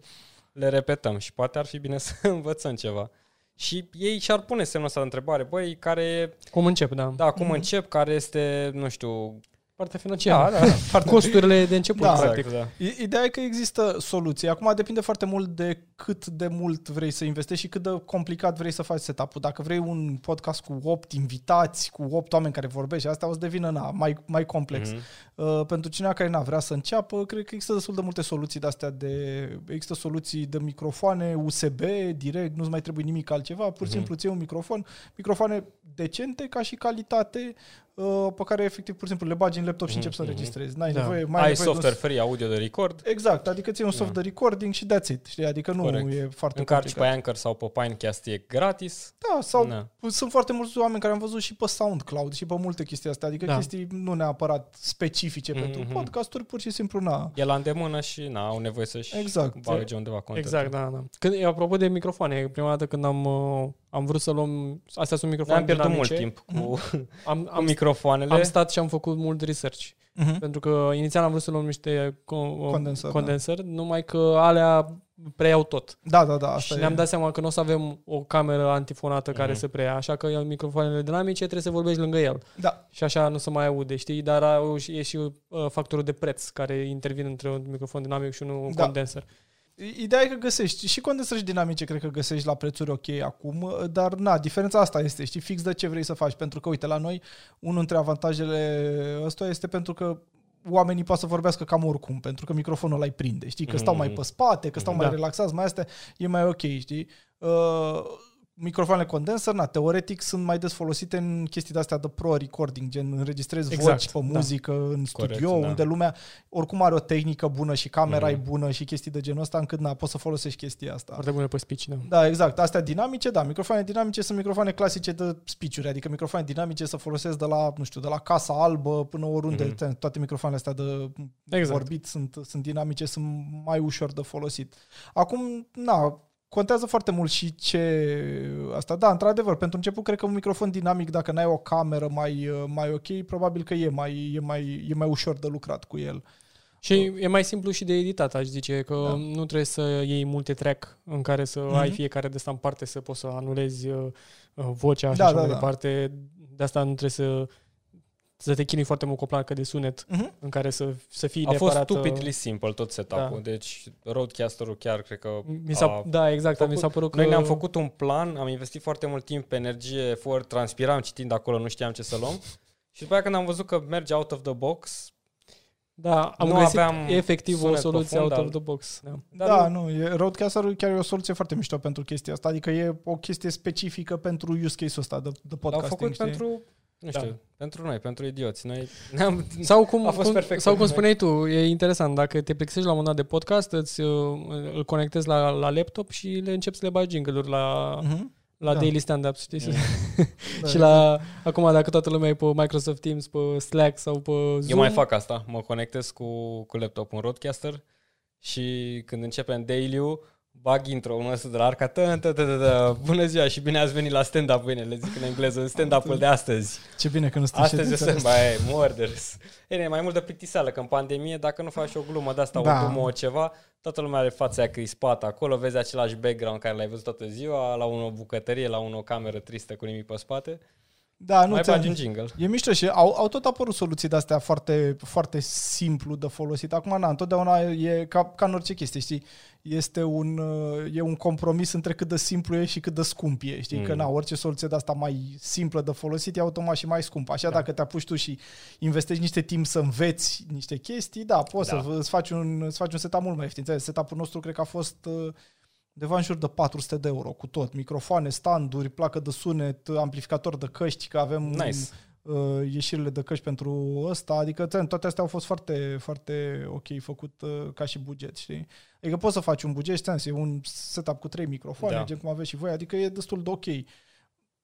le repetăm și poate ar fi bine *laughs* să învățăm ceva. Și ei și-ar pune semnul ăsta de întrebare, băi, care e Cum încep, da. da, cum încep, care este, nu știu, partea financiară. Da, da, da. *laughs* Foarte Costurile de început, Da. practic. Exact, da. I- Ideea e că există soluții. Acum depinde foarte mult de cât de mult vrei să investești și cât de complicat vrei să faci setup-ul. Dacă vrei un podcast cu 8 invitați, cu 8 oameni care vorbesc și asta o să devină na, mai, mai complex. Mhm. Uh, pentru cineva care na, vrea să înceapă, cred că există destul de multe soluții de astea de... Există soluții de microfoane USB, direct, nu-ți mai trebuie nimic altceva, pur și Mhm. simplu ți iei un microfon, microfoane decente ca și calitate, uh, pe care efectiv pur și simplu le bagi în laptop și Mhm, începi să mhm. înregistrezi. N-ai Da. nevoie, mai Ai nevoie de un software free audio de record, Exact, adică ții un soft Da. de recording și that's it, știi? Adică nu Corect. e foarte încarci pe complicat. Anchor sau pe Pinecast, e gratis. Da, sau Da. sunt foarte mulți oameni care am văzut și pe SoundCloud și pe multe chestii astea, adică Da. chestii nu neapărat specifice Mhm, pentru mhm. podcasturi, pur și simplu na. E la îndemână și na, au nevoie să-și Exact. bage undeva content. Exact, da, da. Când, apropo de microfoane, prima dată când am, uh, am vrut să luăm... Astea sunt microfoane Am pierdut dinamice. mult timp cu, Am, cu am, microfoanele. am stat și am făcut mult research. Mhm. Pentru că inițial am vrut să luăm niște co- Condensări, condensări numai că alea preiau tot. Da, da, da, asta și e. ne-am dat seama că nu o să avem o cameră antifonată care Mhm. să preia, așa că microfoanele dinamice trebuie să vorbești lângă el. Da, Și așa nu se mai aude, știi? Dar au și- e și uh, factorul de preț care intervine între un microfon dinamic și unul Da. condenser. Ideea e că găsești și condensări dinamice, cred că găsești la prețuri ok acum, dar na, diferența asta este, știi, fix de ce vrei să faci, pentru că, uite, la noi, unul dintre avantajele ăsta este pentru că oamenii pot să vorbească cam oricum, pentru că microfonul ăla îi prinde, știi, că stau mai pe spate, că stau mai Da. relaxați, mai astea, e mai ok, știi. Uh, microfoanele condenser, na, teoretic sunt mai des folosite în chestii de astea de pro recording, gen înregistrezi Exact, voci pe da. muzică în Corect, studio, da. unde lumea oricum are o tehnică bună și camera Mhm. e bună și chestii de genul ăsta, încât na, poți să folosești chestia asta. Foarte bune pe speech, da. Da, exact. Astea dinamice, da, microfoane dinamice sunt microfoane clasice de speech adică microfoane dinamice să folosesc de la, nu știu, de la Casa Albă până oriunde, Mhm. mm-hmm. toate microfoanele astea de Exact. vorbit sunt, sunt dinamice, sunt mai ușor de folosit. Acum, na, contează foarte mult și ce asta. Da, într-adevăr, pentru început cred că un microfon dinamic, dacă n-ai o cameră mai, mai ok, probabil că e mai, e mai, e mai ușor de lucrat cu el. Și e mai simplu și de editat, aș zice, că Da. nu trebuie să iei multe track în care să Mhm. ai fiecare de asta în parte, să poți să anulezi uh, uh, vocea și Da, așa da, mai da. departe. De asta nu trebuie să, să te chinui foarte mult cu o placă de sunet Mhm. în care să, să fii A fost neapărat... uh, stupidly simple tot setup-ul, Da. deci Roadcaster-ul chiar cred că Mi s-a, a da, exact, făcut- mi s-a părut că... Noi ne-am făcut un plan, am investit foarte mult timp pe energie, for, transpiram citind acolo, nu știam ce să luăm. *laughs* Și după aia când am văzut că merge out of the box, Da, am nu găsit aveam efectiv o sunet soluție profund, out of dar- the box. Da. dar da, nu, nu, e, Roadcaster chiar e o soluție foarte mișto pentru chestia asta, adică e o chestie specifică pentru use case-ul ăsta de, de l-au podcasting, făcut știi? pentru, nu Da. știu, pentru noi, pentru idioți. Noi *laughs* ne-am, Sau cum, A fost cum, perfect sau cum pentru spuneai tu, e interesant, dacă te plictisești la un moment dat de podcast, îți, uh, îl conectezi la, la laptop și le începi să le bagi jingle-uri la, Mhm. la Da. daily stand-up, știi? Da, *laughs* și la, acum dacă toată lumea e pe Microsoft Teams, pe Slack sau pe Zoom, eu mai fac asta, mă conectez cu, cu laptop un Roadcaster și când începem daily bag intro-ul ăsta de la arca, tă, tă, tă, tă, tă, bună ziua și bine ați venit la stand-up, bine, le zic în engleză, stand-up-ul de astăzi. Ce bine că nu stai Astăzi ședința sunt, asta. mai murders. E ne, mai mult de plictiseală, că în pandemie, dacă nu faci o glumă de asta, Da. o dumă, o ceva, toată lumea are fața aia crispată acolo, vezi același background care l-ai văzut toată ziua, la unul o bucătărie, la unul o cameră tristă cu nimic pe spate. Da, nu mai ți-am- bagi un jingle. E mișto și au, au tot apărut soluții de-astea foarte, foarte simplu de folosit. Acum, na, întotdeauna e ca, ca în orice chestie, știi? Este un, uh, e un compromis între cât de simplu e și cât de scump e, știi? Mm. Că, Mm. na, orice soluție de-asta mai simplă de folosit e automat și mai scumpă. Așa, da. dacă te apuci tu și investești niște timp să înveți niște chestii, da, poți Da. să îți faci un, îți faci un setup mult mai ieftin. Înțelegi? Setup-ul nostru cred că a fost uh, undeva în jur de 400 de euro cu tot. Microfoane, standuri, placă de sunet, amplificator de căști, că avem Nice. uh, ieșirile de căști pentru ăsta, adică ți- toate astea au fost foarte, foarte ok făcut uh, ca și buget, știi? Adică poți să faci un buget, știi, e un setup cu trei microfoane, Da. da. gen cum aveți și voi, adică e destul de ok.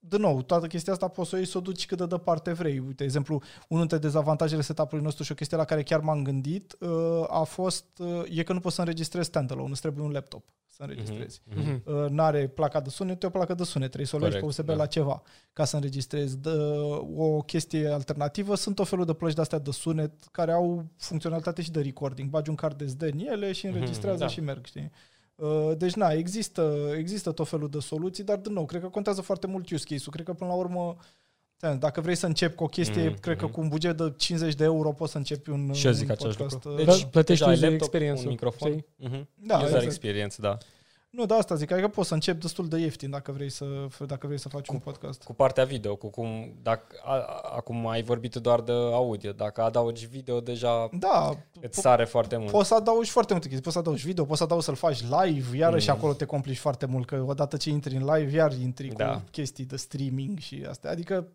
De nou, toată chestia asta poți să o iei să o duci cât de departe vrei. Uite, de exemplu, unul dintre dezavantajele setup-ului nostru și o chestie la care chiar m-am gândit uh, a fost, uh, e că nu poți să înregistrezi standalone, îți trebuie un laptop să înregistrezi. Mhm. Uh, n-are placa de sunet, e o placă de sunet, trebuie să o legi pe Corect, USB da. la ceva ca să înregistrezi. De, o chestie alternativă sunt o felul de plăci de-astea de sunet care au funcționalitate și de recording. Bagi un card SD în ele și înregistrează da. și merg, știi? Uh, Deci, na, există, există tot felul de soluții, dar, din nou, cred că contează foarte mult use case-ul. Cred că, până la urmă, Ți-am zis, Dacă vrei să începi cu o chestie, Mhm, cred că mhm. cu un buget de 50 de euro poți să începi un, Și eu zic un același podcast. lucru. uh, Deci, plătești deja ai user laptop, experience-ul, un microfon. știi? Mhm. Da, User exact. experience, da. Nu, da, asta zic, adică poți să începi destul de ieftin dacă vrei să, dacă vrei să faci un podcast. Cu partea video, cu cum, dacă, a, a- acum ai vorbit doar de audio, dacă adaugi video, deja Da, îți po- sare foarte mult. poți să adaugi foarte multe chestii, poți să adaugi video, poți să adaugi să-l faci live, iarăși Mm. acolo te complici foarte mult, că odată ce intri în live, iar intri Da. cu chestii de streaming și astea, adică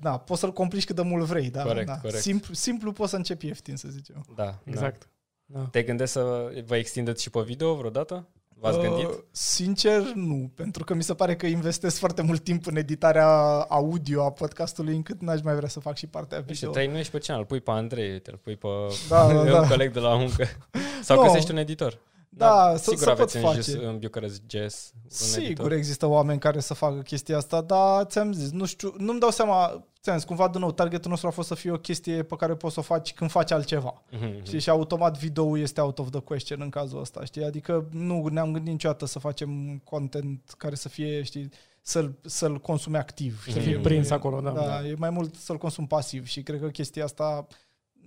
da, poți să-l complici cât de mult vrei, da, Corect, da. corect. Simplu, simplu poți să începi ieftin, să zicem. Da, Exact. Da. Da. Te gândești să vă extindeți și pe video vreodată? V-ați Uh, gândit? Sincer, nu, pentru că mi se pare că investesc foarte mult timp în editarea audio a podcastului, încât n-aș mai vrea să fac și partea Nu știu, video. trăinuiești pe channel, pui pe Andrei, te pui pe Da, *laughs* da, da. un coleg de la muncă. *laughs* Sau Nu. găsești un editor. Da, să- sigur să aveți pot în, face. Jus, în Bucharest Jazz un Sigur editor. există oameni care să facă chestia asta, dar ți-am zis, nu știu, nu-mi dau seama, ți-am zis, cumva din nou, targetul nostru a fost să fie o chestie pe care poți să o faci când faci altceva. Mhm, Știi? Și automat video este out of the question în cazul ăsta, știi? Adică nu ne-am gândit niciodată să facem content care să fie, știi, să-l, să-l consume activ. Să știi? fie prins E- acolo, da. da. e mai mult să-l consum pasiv și cred că chestia asta,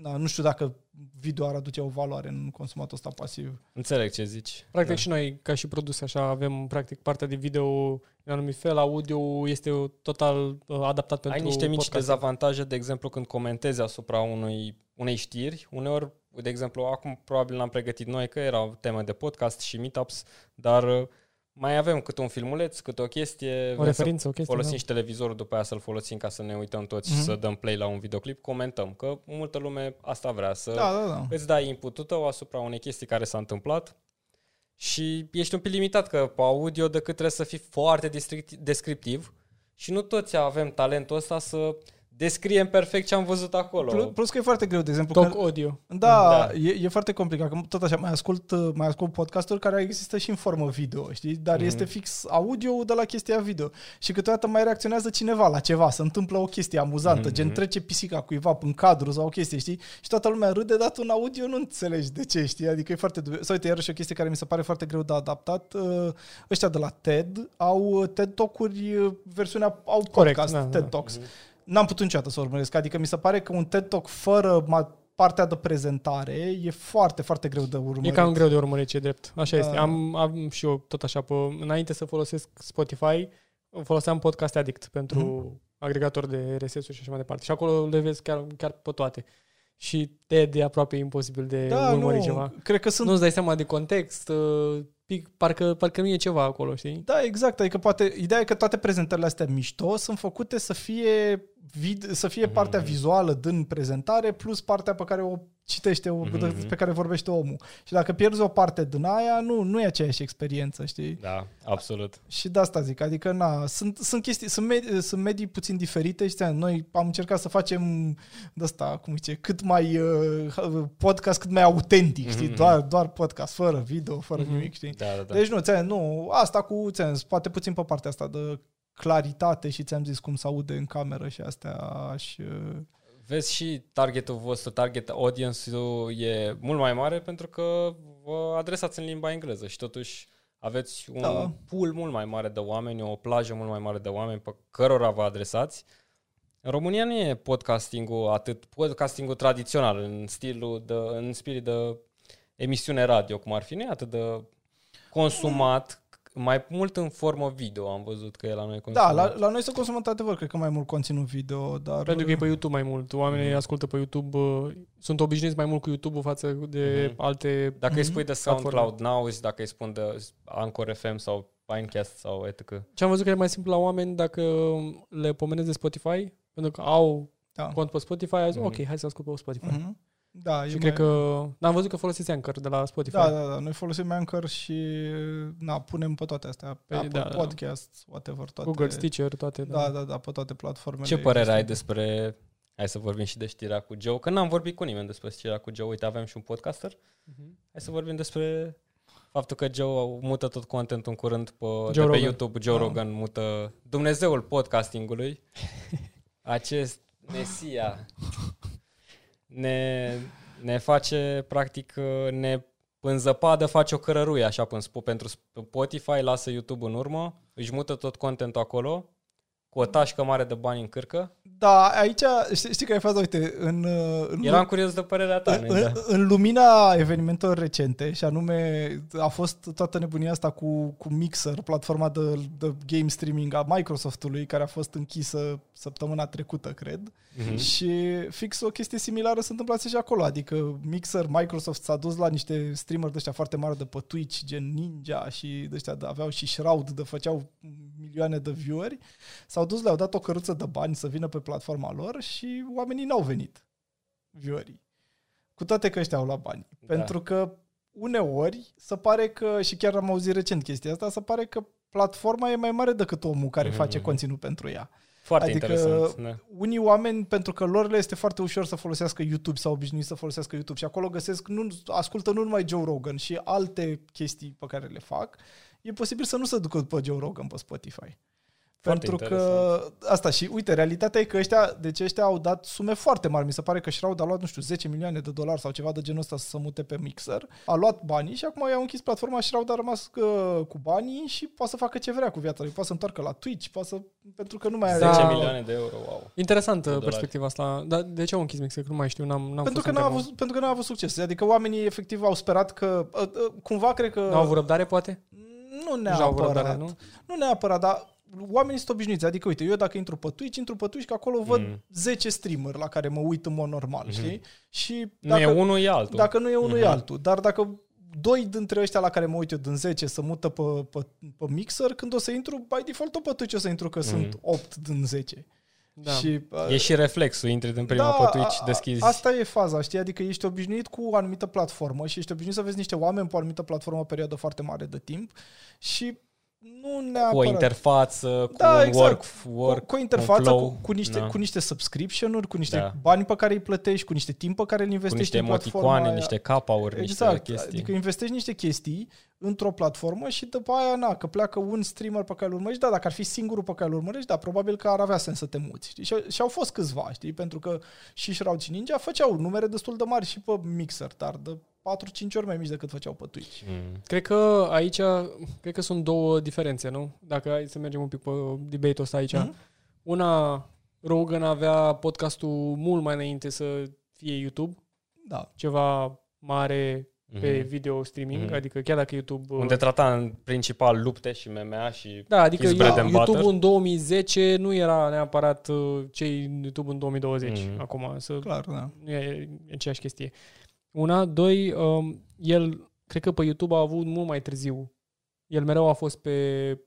da, nu știu dacă video ar aduce o valoare în consumatul ăsta pasiv. Înțeleg ce zici. Practic Da. și noi, ca și produse, așa, avem practic partea de video în anumit fel, audio este total uh, adaptat pentru Ai niște mici podcast. dezavantaje, de exemplu, când comentezi asupra unui, unei știri. Uneori, de exemplu, acum probabil l-am pregătit noi, că era o temă de podcast și meetups, dar uh, mai avem cât un filmuleț, cât o chestie. O vrem referință, o să chestie. folosim Da. și televizorul după aia să-l folosim ca să ne uităm toți Mhm. și să dăm play la un videoclip, comentăm. Că multă lume asta vrea, să Da, da, da. îți dai inputul tău asupra unei chestii care s-a întâmplat și ești un pic limitat că pe audio decât trebuie să fii foarte descripti- descriptiv și nu toți avem talentul ăsta să descriem perfect ce am văzut acolo. Plus, plus că e foarte greu, de exemplu, Talk că, audio. da, Da. E, e foarte complicat, că tot așa, mai ascult, uh, mai ascult podcasturi care există și în formă video, știi? Dar Mhm. este fix audio de la chestia video. Și câteodată mai reacționează cineva la ceva, se întâmplă o chestie amuzantă, Mhm. gen trece pisica cuiva în cadru sau o chestie, știi? Și toată lumea râde, dar tu în audio nu înțelegi de ce, știi? Adică e foarte dubios. Sau uite, iarăși o chestie care mi se pare foarte greu de adaptat, uh, ăștia de la TED au uh, TED Talk-uri, uh, versiunea, au Corect, podcast, da, TED da. Talks. Mhm. N-am putut niciodată să urmăresc. Adică mi se pare că un TED Talk fără ma- partea de prezentare e foarte, foarte greu de urmărit. E cam greu de urmărit, ce drept. Așa Da. este. Am, am și eu tot așa, pe, înainte să folosesc Spotify, foloseam Podcast Addict pentru Mhm. agregator de RSS-uri și așa mai departe. Și acolo le vezi chiar, chiar pe toate. Și TED e aproape imposibil de da, urmărit nu, ceva. cred că sunt... Nu-ți dai seama de context, uh, pic, parcă, parcă nu e ceva acolo, știi? Da, exact. Adică poate, ideea e că toate prezentările astea mișto sunt făcute să fie, vid- să fie Mhm. partea vizuală din prezentare plus partea pe care o citește, o, Mhm. pe care vorbește omul. Și dacă pierzi o parte din aia, nu, nu e aceeași experiență, știi? Da, absolut. Și de asta zic, adică na, sunt, sunt chestii, sunt, medii, sunt medii puțin diferite și ți-am- noi am încercat să facem de asta, cum zice, cât mai uh, podcast cât mai autentic, știi, Mhm. doar, doar podcast, fără video, fără Mhm. nimic, știi. Da, da, da. Deci nu, ți nu, asta cu, ți poate puțin pe partea asta de claritate și ți-am zis cum se aude în cameră și astea și... uh, Vezi și targetul vostru, target audience-ul e mult mai mare pentru că vă adresați în limba engleză și totuși aveți un Da. pool mult mai mare de oameni, o plajă mult mai mare de oameni pe cărora vă adresați. În România nu e podcastingul atât, podcastingul tradițional, în stilul de, în spirit de emisiune radio, cum ar fi, nu e atât de consumat, mai mult în formă video am văzut că e la noi Da, consumat. la, la noi se consumă într-adevăr, cred că mai mult conținut video, dar... Pentru că e pe YouTube mai mult. Oamenii Mhm. ascultă pe YouTube, uh, sunt obișnuiți mai mult cu YouTube-ul față de Mhm. alte... Dacă îi Mhm. spui de SoundCloud n-auzi, dacă îi spun de Anchor FM sau Pinecast sau etc. Ce am văzut că e mai simplu la oameni dacă le pomenezi de Spotify, pentru că au Da. cont pe Spotify, a zis, Mhm. ok, hai să ascult pe Spotify. Mhm. Da, Și e cred mai... că... N-am văzut că folosiți Anchor de la Spotify. Da, da, da. Noi folosim Anchor și na, punem pe toate astea. Pe Păi, Apple da, da. Podcast, whatever, toate. Google, Stitcher, toate. Da, da, da, pe toate platformele. Ce părere ai existente. despre... Hai să vorbim și de știrea cu Joe, că n-am vorbit cu nimeni despre știrea cu Joe. Uite, avem și un podcaster. Mhm. Hai să vorbim despre faptul că Joe mută tot contentul în curând pe, de Joe pe Rogan. YouTube. Joe Da. Rogan mută Dumnezeul podcastingului. *laughs* Acest Mesia ne, ne face, practic, ne în zăpadă face o cărăruie așa până spo- pentru Spotify, lasă YouTube în urmă, își mută tot contentul acolo cu o tașcă mare de bani în cârcă. Da, aici, știi, știi că ai faza, uite, în, uh, în, Eram curios de părerea ta. în, da. în, în lumina evenimentelor recente, și anume a fost toată nebunia asta cu, cu Mixer, platforma de, de game streaming a Microsoftului, care a fost închisă săptămâna trecută, cred. Mhm. Și fix o chestie similară se întâmplase și acolo, adică Mixer, Microsoft s-a dus la niște streameri de ăștia foarte mari de pe Twitch, gen Ninja și de ăștia de, aveau și Shroud, de făceau milioane de vieweri, s-au dus, le-au dat o căruță de bani să vină pe platforma lor și oamenii n-au venit, viewerii. Cu toate că ăștia au luat bani. Da. Pentru că uneori se pare că, și chiar am auzit recent chestia asta, se pare că platforma e mai mare decât omul care Mhm, face mhm. conținut pentru ea. Foarte adică- interesant. Da. Unii oameni, pentru că lor le este foarte ușor să folosească YouTube sau obișnuiți să folosească YouTube și acolo găsesc, nu, ascultă nu numai Joe Rogan și alte chestii pe care le fac, e posibil să nu se ducă după Joe Rogan pe Spotify. Foarte pentru că interesant. asta și uite, realitatea e că ăștia, deci ăștia au dat sume foarte mari. Mi se pare că Shroud a luat, nu știu, 10 milioane de dolari sau ceva de genul ăsta să se mute pe Mixer. A luat banii și acum i-au închis platforma și Shroud a rămas uh, cu banii și poate să facă ce vrea cu viața lui. Poate să întoarcă la Twitch, poate să, pentru că nu mai are... 10 Da. milioane de euro, wow. Interesantă dolari. perspectiva asta. Dar de ce au închis Mixer? Că nu mai știu, n-am, n-am Pentru fost că, n-a întrebat. avut, pentru că n-a avut succes. Adică oamenii efectiv au sperat că... uh, uh, Cumva cred că... N-au avut răbdare, poate? Nu Deja au avut neapărat. răbdare, nu? Nu neapărat, dar oamenii sunt obișnuiți. Adică, uite, eu dacă intru pe Twitch, intru pe Twitch, că acolo văd Mm. 10 streamer la care mă uit în mod normal, Mhm. știi? Și Nu dacă, e unul, e altul. dacă nu e unul, e Mhm. altul. Dar dacă doi dintre ăștia la care mă uit eu din 10 să mută pe, pe, pe Mixer, când o să intru, by default tot pe Twitch o să intru, că Mhm. sunt 8 din 10. Da. Și, uh, E și reflexul, intri din prima pe Twitch, a- a- deschizi. Asta e faza, știi? Adică ești obișnuit cu o anumită platformă și ești obișnuit să vezi niște oameni pe o anumită platformă o perioadă foarte mare de timp și nu neapărat... cu o interfață, cu Da, un exact. work, work cu, cu o interfață, un cu, flow. cu, niște, Da. cu niște subscription-uri, cu niște Da. bani pe care îi plătești, cu niște timp pe care îl cu investești niște în platforma emoticoane, aia. niște capa-uri, Exact, niște chestii. adică investești niște chestii într-o platformă și după aia, na, că pleacă un streamer pe care îl urmărești, da, dacă ar fi singurul pe care îl urmărești, da, probabil că ar avea sens să te muți, știi? Și, și au fost câțiva, știi? Pentru că și Shroud și Ninja făceau numere destul de mari și pe Mixer, dar de 4-5 ori mai mici decât făceau pe Twitch. Mm. Cred că aici, cred că sunt două diferențe, nu? Dacă hai să mergem un pic pe debate-ul ăsta aici. Mhm. Una, Rogan avea podcastul mult mai înainte să fie YouTube, Da. ceva mare pe Mhm. video streaming, Mhm. adică chiar dacă YouTube... Unde trata în principal lupte și MMA și... da, adică his bread eu, and YouTube butter. în 2010 nu era neapărat uh, cei YouTube în 2020. Mhm. Acum, să Clar, da. nu e e aceeași chestie. Una, doi, um, el, cred că pe YouTube a avut mult mai târziu. El mereu a fost pe,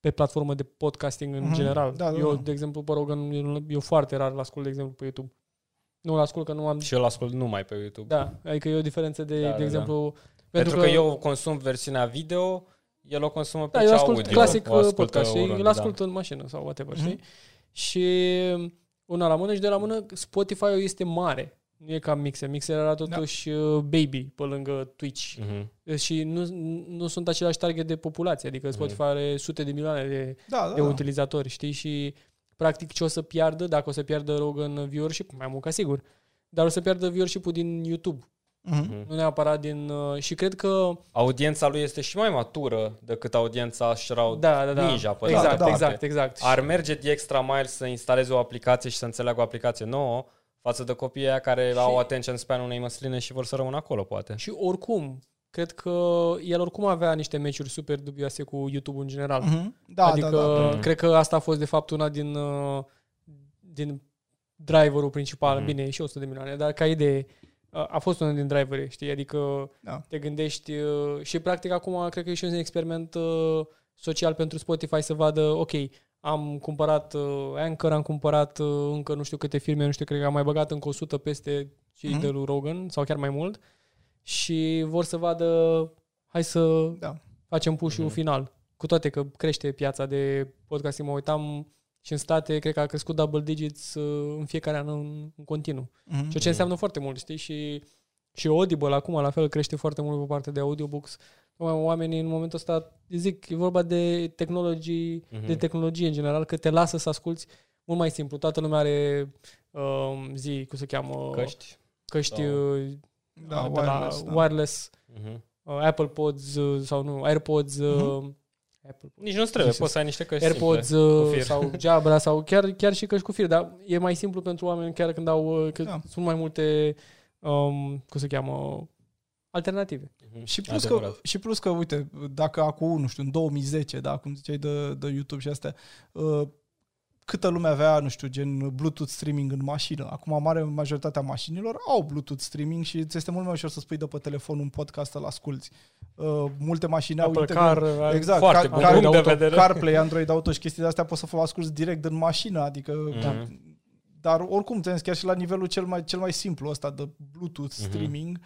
pe platformă de podcasting în Mhm. general. Da, da, eu, da. de exemplu, pe Rogan, eu, eu foarte rar l-ascult, de exemplu, pe YouTube. Nu l-ascult că nu am... Și eu l-ascult numai pe YouTube. Da, adică e o diferență de, Da, de da, da. exemplu... Pentru, că, eu consum versiunea video, el o consumă pe Da, eu cea ascult audio. clasic O ascultă podcast, știi? oriunde, Îl ascult în mașină sau whatever, știi? Mhm. Și una la mână și de la mână Spotify-ul este mare. Nu e ca Mixer. Mixer era totuși uh, baby pe lângă Twitch. Da. Mhm. Și nu, nu sunt același target de populație. Adică Spotify are sute de milioane de, Da, da, de da. utilizatori, știi? Și practic ce o să piardă, dacă o să piardă Rogan viewership, mai mult ca sigur, dar o să piardă viewership-ul din YouTube. Mhm. Mhm. Nu neapărat din... Uh, și cred că... Audiența lui este și mai matură decât audiența Shroud Da, da, da. Ninja. Pe de exact, altă parte. exact, exact. Ar merge de extra mile să instaleze o aplicație și să înțeleagă o aplicație nouă față de copiii aia care Și- au attention span unei măsline și vor să rămână acolo, poate. Și oricum, cred că el oricum avea niște meciuri super dubioase cu YouTube în general. Mhm. Da, adică da, da. Mhm. cred că asta a fost de fapt una din, uh, din driverul principal, Mhm. bine, e și 100 de milioane, dar ca idee a a fost unul din driveri, știi? Adică Da. te gândești uh, și practic acum cred că e și un experiment uh, social pentru Spotify să vadă, ok, am cumpărat uh, Anchor, am cumpărat uh, încă nu știu câte firme, nu știu, cred că am mai băgat încă 100 peste cei Mhm. de lui Rogan sau chiar mai mult și vor să vadă, hai să Da. facem push-ul Mhm. final. Cu toate că crește piața de podcasting, mă uitam și în state, cred că a crescut double digits uh, în fiecare an în, în continuu. Mhm. Ceea ce înseamnă foarte mult, știi? Și, și Audible acum, la fel, crește foarte mult pe partea de audiobooks. Tocmai Oamenii în momentul ăsta, zic, e vorba de tehnologii, Mhm. de tehnologie în general, că te lasă să asculti mult mai simplu. Toată lumea are um, zi, cum se cheamă, Căști. căști sau- uh, Da, de wireless, la da. wireless Mhm. uh, Apple Pods uh, sau nu, AirPods, uh, Apple Nici nu trebuie, Jesus. poți să ai niște căști AirPods simple, cu uh, fir. sau *laughs* Jabra sau chiar, chiar și căști cu fir, dar e mai simplu pentru oameni chiar când au, uh, că Da. sunt mai multe, um, cum se cheamă, alternative. Mhm. Și plus, că, Adevărat. și plus că, uite, dacă acum, nu știu, în 2010, da, cum ziceai de, de YouTube și astea, uh, câtă lume avea, nu știu, gen Bluetooth streaming în mașină. Acum, mare majoritatea mașinilor au Bluetooth streaming și ți este mult mai ușor să spui de pe telefon un podcast să-l asculti. Uh, multe mașini au Apple integrat- Car, Exact, Foarte car, bun car, punct de auto, vedere. CarPlay, Android Auto și chestii de astea poți să o asculti direct în mașină, adică Mhm. Dar oricum, ți chiar și la nivelul cel mai, cel mai simplu ăsta de Bluetooth Mhm. streaming,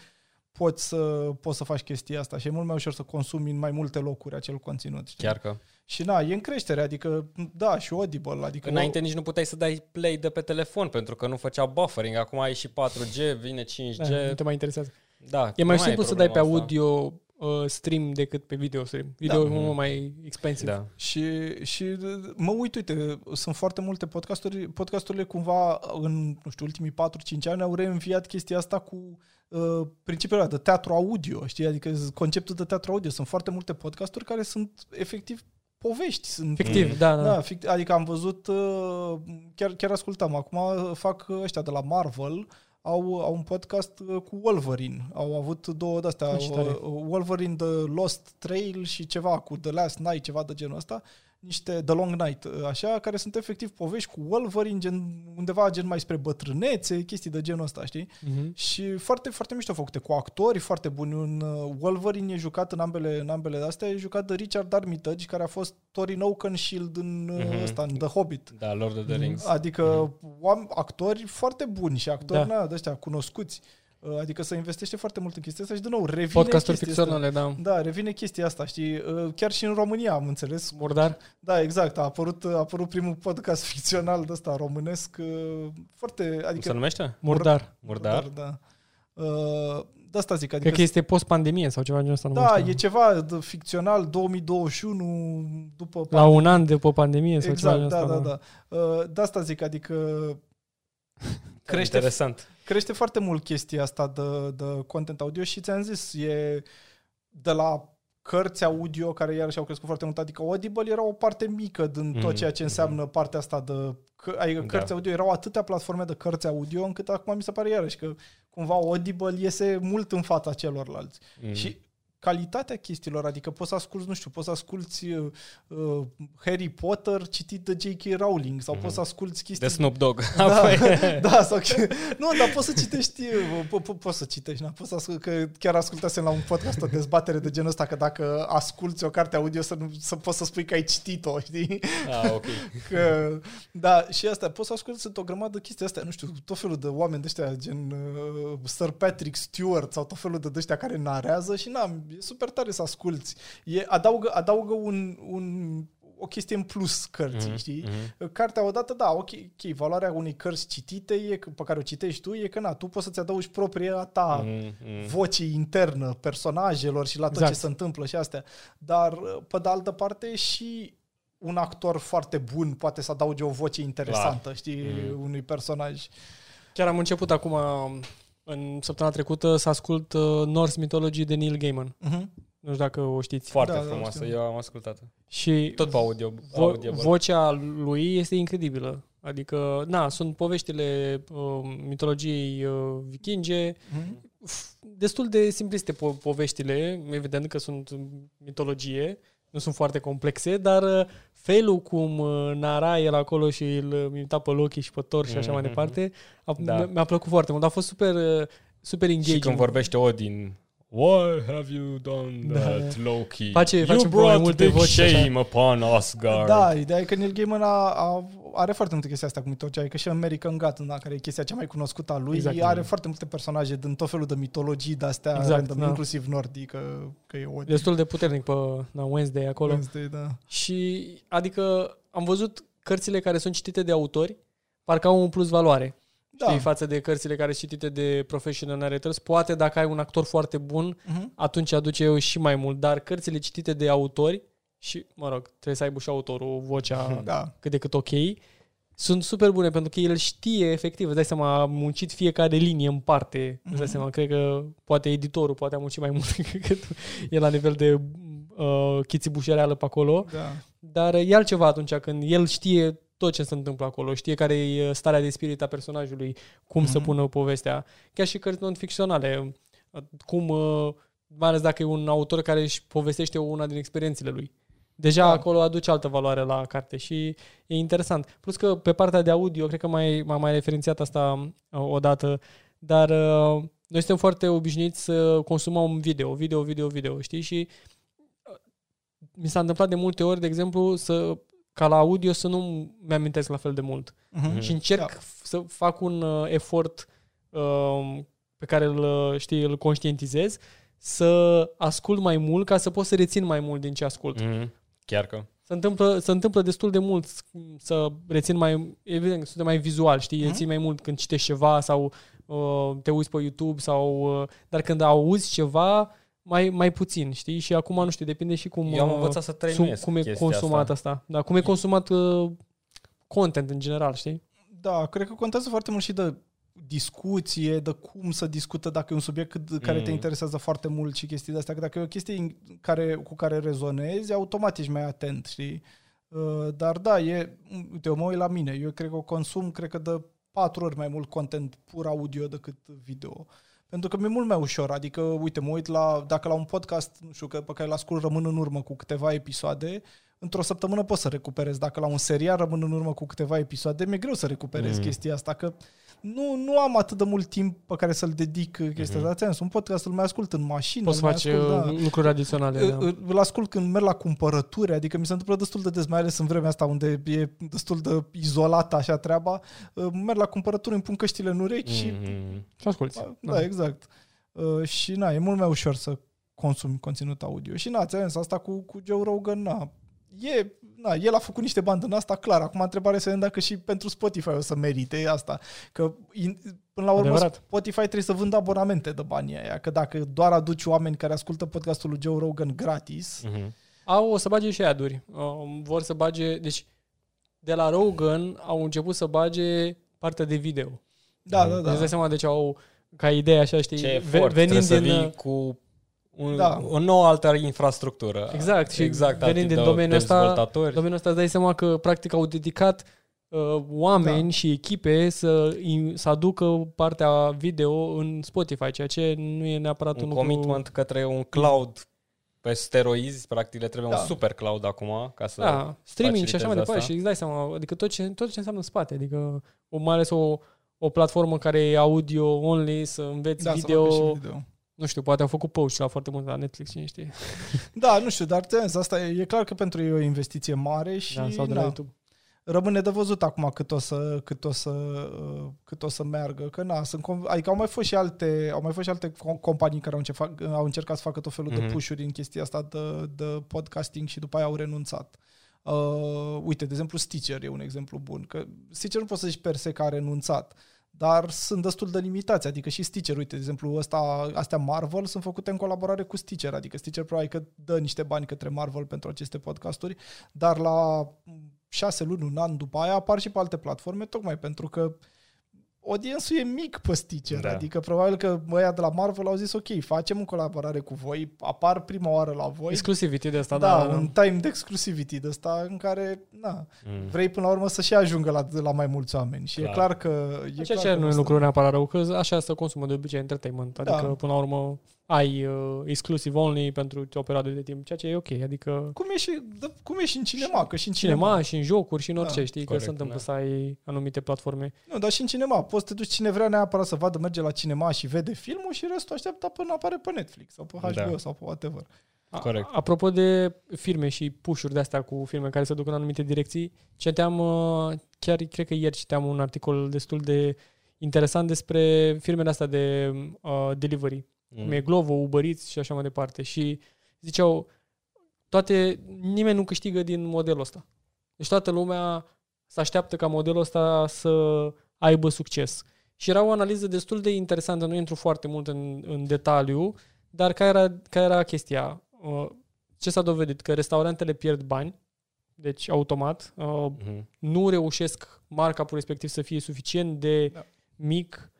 poți să, poți să faci chestia asta și e mult mai ușor să consumi în mai multe locuri acel conținut. Știi? Chiar că. Și na, e în creștere, adică, da, și Audible, adică... Înainte nici nu puteai să dai play de pe telefon pentru că nu făcea buffering. Acum ai și 4G, vine 5G. Da, nu te mai interesează. Da, E mai nu simplu să dai pe problema asta. Audio uh, stream decât pe video stream. Video Da. e mult mai expensive. Da. Și, și mă uit, uite, sunt foarte multe podcasturi, podcasturile cumva în, nu știu, ultimii 4-5 ani au reînviat chestia asta cu uh, principiul ăla de teatru audio, știi? Adică conceptul de teatru audio. Sunt foarte multe podcasturi care sunt efectiv povești. Sunt, Efectiv, Mm. da, da. Da, fict- adică am văzut, uh, chiar, chiar ascultam, acum fac ăștia de la Marvel, au, au un podcast uh, cu Wolverine. Au avut două de-astea, Ah, ce tare. uh, Wolverine The Lost Trail și ceva cu The Last Night, ceva de genul ăsta, niște The Long Night, uh, așa, care sunt efectiv povești cu Wolverine, gen, undeva gen mai spre bătrânețe, chestii de genul ăsta, știi? Mhm. Și foarte, foarte mișto făcute, cu actori foarte buni. Un uh, Wolverine e jucat în ambele, în ambele de-astea, e jucat de Richard Armitage, care a fost Thorin Oakenshield în uh, Mhm. ăsta, în The Hobbit. Da, Lord of the Rings. Adică oam- actori foarte buni și actori Da. da. de ăștia cunoscuți. Uh, Adică se investește foarte mult în chestia asta și, din nou, revine Podcasturi chestia asta. ficționale, da. Da, revine chestia asta, știi? Uh, Chiar și în România am înțeles. Murdar? Da, exact. A apărut, a apărut primul podcast *laughs* ficțional de ăsta românesc. uh, Foarte, Cum se adică... numește? Murdar. Murdar? Da. Uh, De asta zic, adică Cred că este post-pandemie sau ceva genul ăsta. nu mai da, știu. e ceva de ficțional 2021 după La un an după pandemie sau ceva Exact, genul da, ăsta. da, da. Uh, De asta zic, adică crește, Interesant. Crește foarte mult chestia asta de, de content audio și ți-am zis, e de la cărți audio, care iarăși au crescut foarte mult, adică Audible era o parte mică din tot Mhm, ceea ce înseamnă partea asta de... Că, adică Da. cărți audio, erau atâtea platforme de cărți audio, încât acum mi se pare iarăși că cumva Audible iese mult în fața celorlalți. Mm. Și calitatea chestiilor, adică poți să asculti, nu știu, poți să asculti uh, uh, Harry Potter citit de J.K. Rowling sau Mhm. poți să asculti chestii... De Snoop Dogg. Da, *laughs* Apoi- *laughs* da, sau că, nu, dar poți să citești, uh, po, po, poți să citești, na, poți să ascult, că chiar ascultasem la un podcast o dezbatere de genul ăsta, că dacă asculti o carte audio să, nu, să poți să spui că ai citit-o, știi? ah, ok. *laughs* Că, da, și asta, poți să asculti sunt o grămadă de chestii astea, nu știu, tot felul de oameni de ăștia, gen uh, Sir Patrick Stewart sau tot felul de ăștia care narează și na, e super tare să asculti. E, adaugă, adaugă un, un, o chestie în plus cărții, Mhm, știi? mhm. Cartea odată, da, ok, ok, valoarea unei cărți citite e, că- pe care o citești tu e că na, tu poți să-ți adaugi propria ta Mm, mm. voce internă personajelor și la tot Exact. ce se întâmplă și astea. Dar, pe de altă parte, și un actor foarte bun poate să adauge o voce interesantă, Clar. știi, Mm. unui personaj. Chiar am început acum, în săptămâna trecută, să ascult uh, Norse Mythology de Neil Gaiman. Mhm. Nu știu dacă o știți. Foarte Da, da, frumoasă, știu. eu am ascultat Și Tot pe audio. vo- audio vocea lui este incredibilă. Adică, na, sunt poveștile uh, mitologiei uh, vikinge, Mhm. f- destul de simpliste po- poveștile, evident că sunt mitologie, nu sunt foarte complexe, dar uh, felul cum uh, nara el acolo și îl imita pe Loki și pe Thor și așa mai Mhm. departe, a, Da. mi- mi-a plăcut foarte mult. A fost super, uh, super Și engaging. când vorbește Odin, Why have you done Da. that, Loki? Face- you face mai brought multe big voci așa. shame upon Asgard. Da, ideea e că Neil Gaiman a, a, are foarte multe chestii astea cu mitologia, adică și American God, da, care e chestia cea mai cunoscută a lui, Exact. exact. are foarte multe personaje din tot felul de mitologii de-astea, Exact, random, da. inclusiv nordică, că e o Destul de puternic pe na, Wednesday acolo. Wednesday, da. Și, adică, am văzut cărțile care sunt citite de autori, parcă au un plus valoare. Da. Știi, față de cărțile care sunt citite de professional narrators. Poate dacă ai un actor foarte bun, Mhm. atunci aduce eu și mai mult. Dar cărțile citite de autori, și, mă rog, trebuie să aibă și autorul vocea *laughs* Da. cât de cât ok, sunt super bune pentru că el știe efectiv, îți dai seama, a muncit fiecare linie în parte. Îți dai Mhm. seama, cred că poate editorul poate a muncit mai *laughs* mult decât el la nivel de uh, chițibușereală pe acolo, Da. dar e altceva atunci când el știe tot ce se întâmplă acolo, știe care e starea de spirit a personajului, cum să Mhm. pună povestea. Chiar și cărți non-ficționale, uh, cum, uh, mai ales dacă e un autor care își povestește una din experiențele lui. Deja Da. acolo aduce altă valoare la carte și e interesant. Plus că pe partea de audio, cred că mai, m-am mai referențiat asta uh, odată, dar uh, noi suntem foarte obișnuiți să consumăm video, video, video, video, știi? Și uh, mi s-a întâmplat de multe ori, de exemplu, să ca la audio să nu mi-amintesc la fel de mult. Mhm. Și încerc Da. să fac un uh, efort uh, pe care îl, uh, știi, îl conștientizez, să ascult mai mult ca să pot să rețin mai mult din ce ascult. Mhm. Chiar că. Se întâmplă, se întâmplă destul de mult să rețin mai, evident, suntem mai vizual, știi, Mhm. rețin mai mult când citești ceva sau uh, te uiți pe YouTube sau, uh, dar când auzi ceva, mai, mai puțin, știi? Și acum, nu știu, depinde și cum, Eu am uh, învățat să sum- trăinuiesc cum e chestia consumat asta. asta. Da, cum e consumat uh, content în general, știi? Da, cred că contează foarte mult și de discuție, de cum să discută dacă e un subiect cât- care te Mm. interesează foarte mult și chestii de astea. Că dacă e o chestie în care, cu care rezonezi, automat ești mai atent, știi? Uh, Dar da, e, uite, eu mă uit la mine. Eu cred că o consum, cred că de patru ori mai mult content pur audio decât video. Pentru că mi-e mult mai ușor. Adică, uite, mă uit la, dacă la un podcast, nu știu, că, pe care l-ascult rămân în urmă cu câteva episoade, într-o săptămână pot să recuperez. Dacă la un serial rămân în urmă cu câteva episoade, mi-e greu să recuperez Mm. mm. chestia asta, că nu, nu am atât de mult timp pe care să-l dedic chestia Mhm. asta. Mm-hmm. Un podcast îl mai ascult în mașină, Poți îl mai face ascult, da. uh, lucruri adiționale. Da. Îl- Îl ascult când merg la cumpărături, adică mi se întâmplă destul de des, mai ales în vremea asta unde e destul de izolată așa treaba. Uh, Merg la cumpărături, îmi pun căștile în urechi și... Mhm. Și asculti. Da, da, exact. Uh, Și na, e mult mai ușor să consumi conținut audio. Și na, ți asta cu, cu Joe Rogan, na, e, na, el a făcut niște bani în asta, clar. Acum întrebarea să vedem dacă și pentru Spotify o să merite asta. Că in, până la urmă Adevărat. Spotify trebuie să vândă abonamente de banii aia. Că dacă doar aduci oameni care ascultă podcastul lui Joe Rogan gratis, Mhm. Au o să bage și aduri. Um, vor să bage... Deci, de la Rogan au început să bage partea de video. da, da, Da. da. Îți dai seama, deci au ca idee așa, știi, Ce ve- efort venind trebuie din... să uh, vii cu un, Da. o nouă altă infrastructură. Exact, și exact venind din de domeniul ăsta, dezvoltatori. domeniul ăsta îți dai seama că practic au dedicat uh, oameni Da. și echipe să, in- să aducă partea video în Spotify, ceea ce nu e neapărat un, un lucru- commitment către un cloud pe steroizi, practic le trebuie Da. un super cloud acum ca să Da, streaming și așa mai faciliteze departe. asta. Și îți dai seama, adică tot ce, tot ce înseamnă în spate, adică o, mai ales o, o platformă care e audio only, să înveți Da, să video, facă și video. Nu știu, poate au făcut post la foarte mult la Netflix, cine știe. Da, nu știu, dar ți asta e, e clar că pentru ei e o investiție mare și Da, sau de la na, YouTube. rămâne de văzut acum cât o să, cât o să, uh, cât o să meargă. Că na, sunt, conv- adică au mai fost și alte, au mai fost și alte com- companii care au încercat, au încercat să facă tot felul Mhm. de push-uri în chestia asta de, de podcasting și după aia au renunțat. Uh, uite, de exemplu, Stitcher e un exemplu bun. Că Stitcher nu poți să zici per se că a renunțat, dar sunt destul de limitați. Adică și Stitcher, uite, de exemplu, ăsta, astea Marvel sunt făcute în colaborare cu Stitcher. Adică Stitcher probabil că dă niște bani către Marvel pentru aceste podcasturi, dar la șase luni, un an după aia apar și pe alte platforme, tocmai pentru că audiențul e mic pe Stitcher, Da. da. adică probabil că ăia de la Marvel au zis ok, facem în colaborare cu voi, apar prima oară la voi, Exclusivity de asta, da, da. un time de exclusivity de ăsta în care, na, Mm. vrei până la urmă să și ajungă la, la mai mulți oameni și Clar. e clar că... E Ceea clar ce că nu e o să- lucru neapărat rău, că așa se consumă de obicei entertainment. Adică, Da. până la urmă, ai uh, exclusiv only pentru o perioadă de timp, ceea ce e ok. Adică Cum e, și, da, cum e și în cinema, că și în cinema, cinema. și în jocuri, și în orice, Da, știi, că corect, se întâmplă da. să ai anumite platforme. Nu, dar și în cinema. Poți să te duci cine vrea neapărat să vadă, merge la cinema și vede filmul și restul așteaptă până apare pe Netflix sau pe HBO Da. sau pe whatever. A- Corect. Apropo de filme și pușuri de astea cu filme care se duc în anumite direcții, citeam, uh, chiar cred că ieri citeam un articol destul de interesant despre firmele astea de uh, delivery. Mm. cum e Glovo, Uber Eats și așa mai departe. Și ziceau, toate, nimeni nu câștigă din modelul ăsta. Deci toată lumea se așteaptă ca modelul ăsta să aibă succes. Și era o analiză destul de interesantă, nu intru foarte mult în, în detaliu, dar care era, care era chestia? Uh, Ce s-a dovedit? Că restaurantele pierd bani, deci automat, uh, Mhm. nu reușesc markup-ul respectiv să fie suficient de Da. mic um,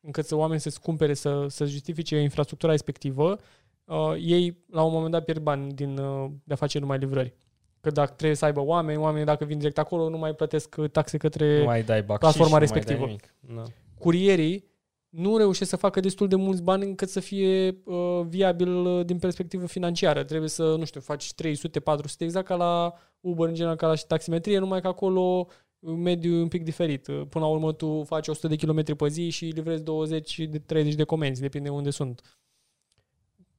încât să oamenii să-ți cumpere, să, să justifice infrastructura respectivă, uh, ei la un moment dat pierd bani din, uh, de a face numai livrări. Că dacă trebuie să aibă oameni, oamenii dacă vin direct acolo nu mai plătesc uh, taxe către Nu mai dai bacșiș, platforma nu mai respectivă. dai nimic. Da. curierii nu reușesc să facă destul de mulți bani încât să fie uh, viabil uh, din perspectivă financiară. Trebuie să, nu știu, faci 300, 400, exact ca la Uber, în general, ca la taximetrie, numai că acolo uh, mediul e un pic diferit. Uh, Până la urmă tu faci 100 de km pe zi și livrezi 20 de 30 de comenzi, depinde unde sunt.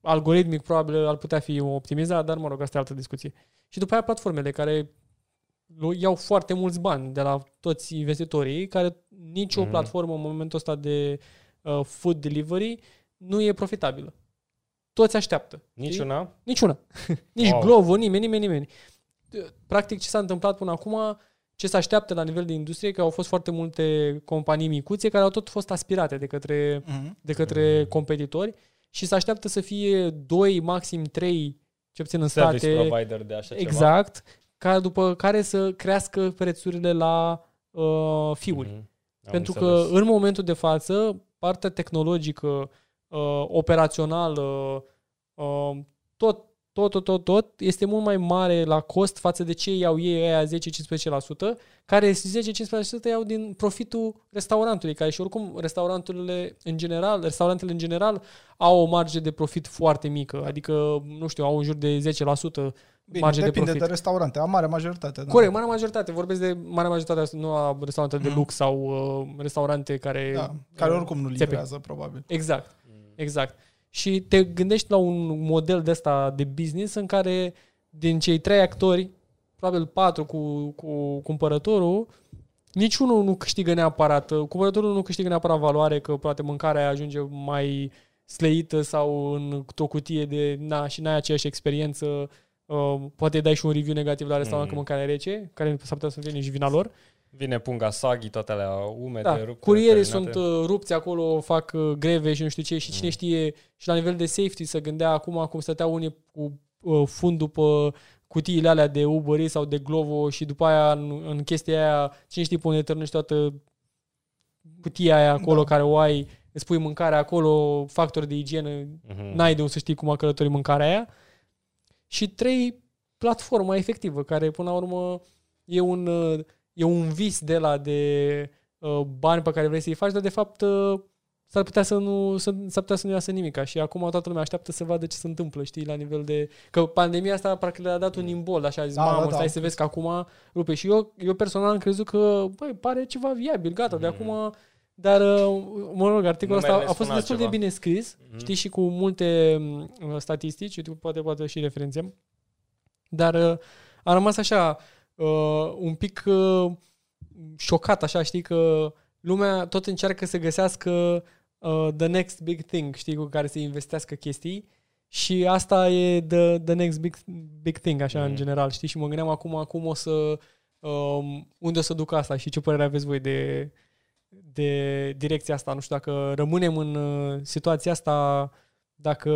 Algoritmic probabil ar putea fi optimizat, dar mă rog, asta e altă discuție. Și după aia platformele care lu- iau foarte mulți bani de la toți investitorii, care nicio Mhm. platformă în momentul ăsta de uh, food delivery nu e profitabilă. Toți așteaptă. știi? Niciuna? Niciuna. *laughs* Nici Wow. wow. Glovo, nimeni, nimeni, nimeni. Practic, ce s-a întâmplat până acum, ce se așteaptă la nivel de industrie, că au fost foarte multe companii micuțe care au tot fost aspirate de către, Mhm. de către competitori și se așteaptă să fie 2, maxim 3, ce puțin în Service state, provider de așa ceva? exact, ca după care să crească prețurile la uh, fiuri. Mhm. Am Pentru înțeles. că în momentul de față, partea tehnologică, uh, operațională, uh, tot, tot, tot, tot, tot, este mult mai mare la cost față de ce iau ei aia 10-15%, care 10-15% iau din profitul restaurantului, care și oricum restauranturile în general, restaurantele în general au o marge de profit foarte mică, adică, nu știu, au în jur de 10% Bine, marge de depinde de, profit. restaurante, a mare majoritate. Da. Corect, marea majoritate. Vorbesc de marea majoritate, nu a restaurante de Mhm. lux sau uh, restaurante care... Da, care uh, oricum nu țepe. livrează, probabil. Exact, exact. Și te gândești la un model de ăsta de business în care din cei trei actori, probabil patru cu, cu cumpărătorul, niciunul nu câștigă neapărat, uh, cumpărătorul nu câștigă neapărat valoare că poate mâncarea ajunge mai sleită sau în o cutie de na și n-ai aceeași experiență Uh, poate dai și un review negativ la restaurant Mm. mm. că mâncarea e rece, care s-ar putea să fie nici vina lor. Vine punga sagi, toate alea umede, Da, rupte, curierii terminate. sunt uh, rupți acolo, fac uh, greve și nu știu ce și cine Mm. știe și la nivel de safety să gândea acum cum stăteau unii cu uh, fundul pe cutiile alea de Uber Eats sau de Glovo și după aia în, în chestia aia, cine știe pune tărnești toată cutia aia acolo Da. care o ai, îți pui mâncarea acolo, factori de igienă, Mhm. n-ai de unde să știi cum a călătorit mâncarea aia. Și trei, platforma efectivă, care până la urmă e un, uh, e un vis de la de uh, bani pe care vrei să-i faci, dar de fapt uh, s-ar putea să nu, să, s-ar putea să nu iasă nimica și acum toată lumea așteaptă să vadă ce se întâmplă, știi, la nivel de... Că pandemia asta practic le-a dat un imbol, așa, a zis, Da, mamă, da, da. stai să vezi că acum rupe. Și eu, eu personal am crezut că, băi, pare ceva viabil, gata, de Mm. acum... Dar, uh, mă rog, articolul Numerele ăsta a fost spun destul de altceva. bine scris, Mhm. știi, și cu multe uh, statistici, uite, poate, poate și referențe. Dar uh, a rămas așa, uh, un pic uh, șocat, așa, știi, că lumea tot încearcă să găsească uh, the next big thing, știi, cu care să investească chestii. Și asta e the, the next big, big thing, așa, Mhm. în general, știi, și mă gândeam acum, acum o să, um, unde o să duc asta și ce părere aveți voi de, de direcția asta, nu știu, dacă rămânem în uh, situația asta, dacă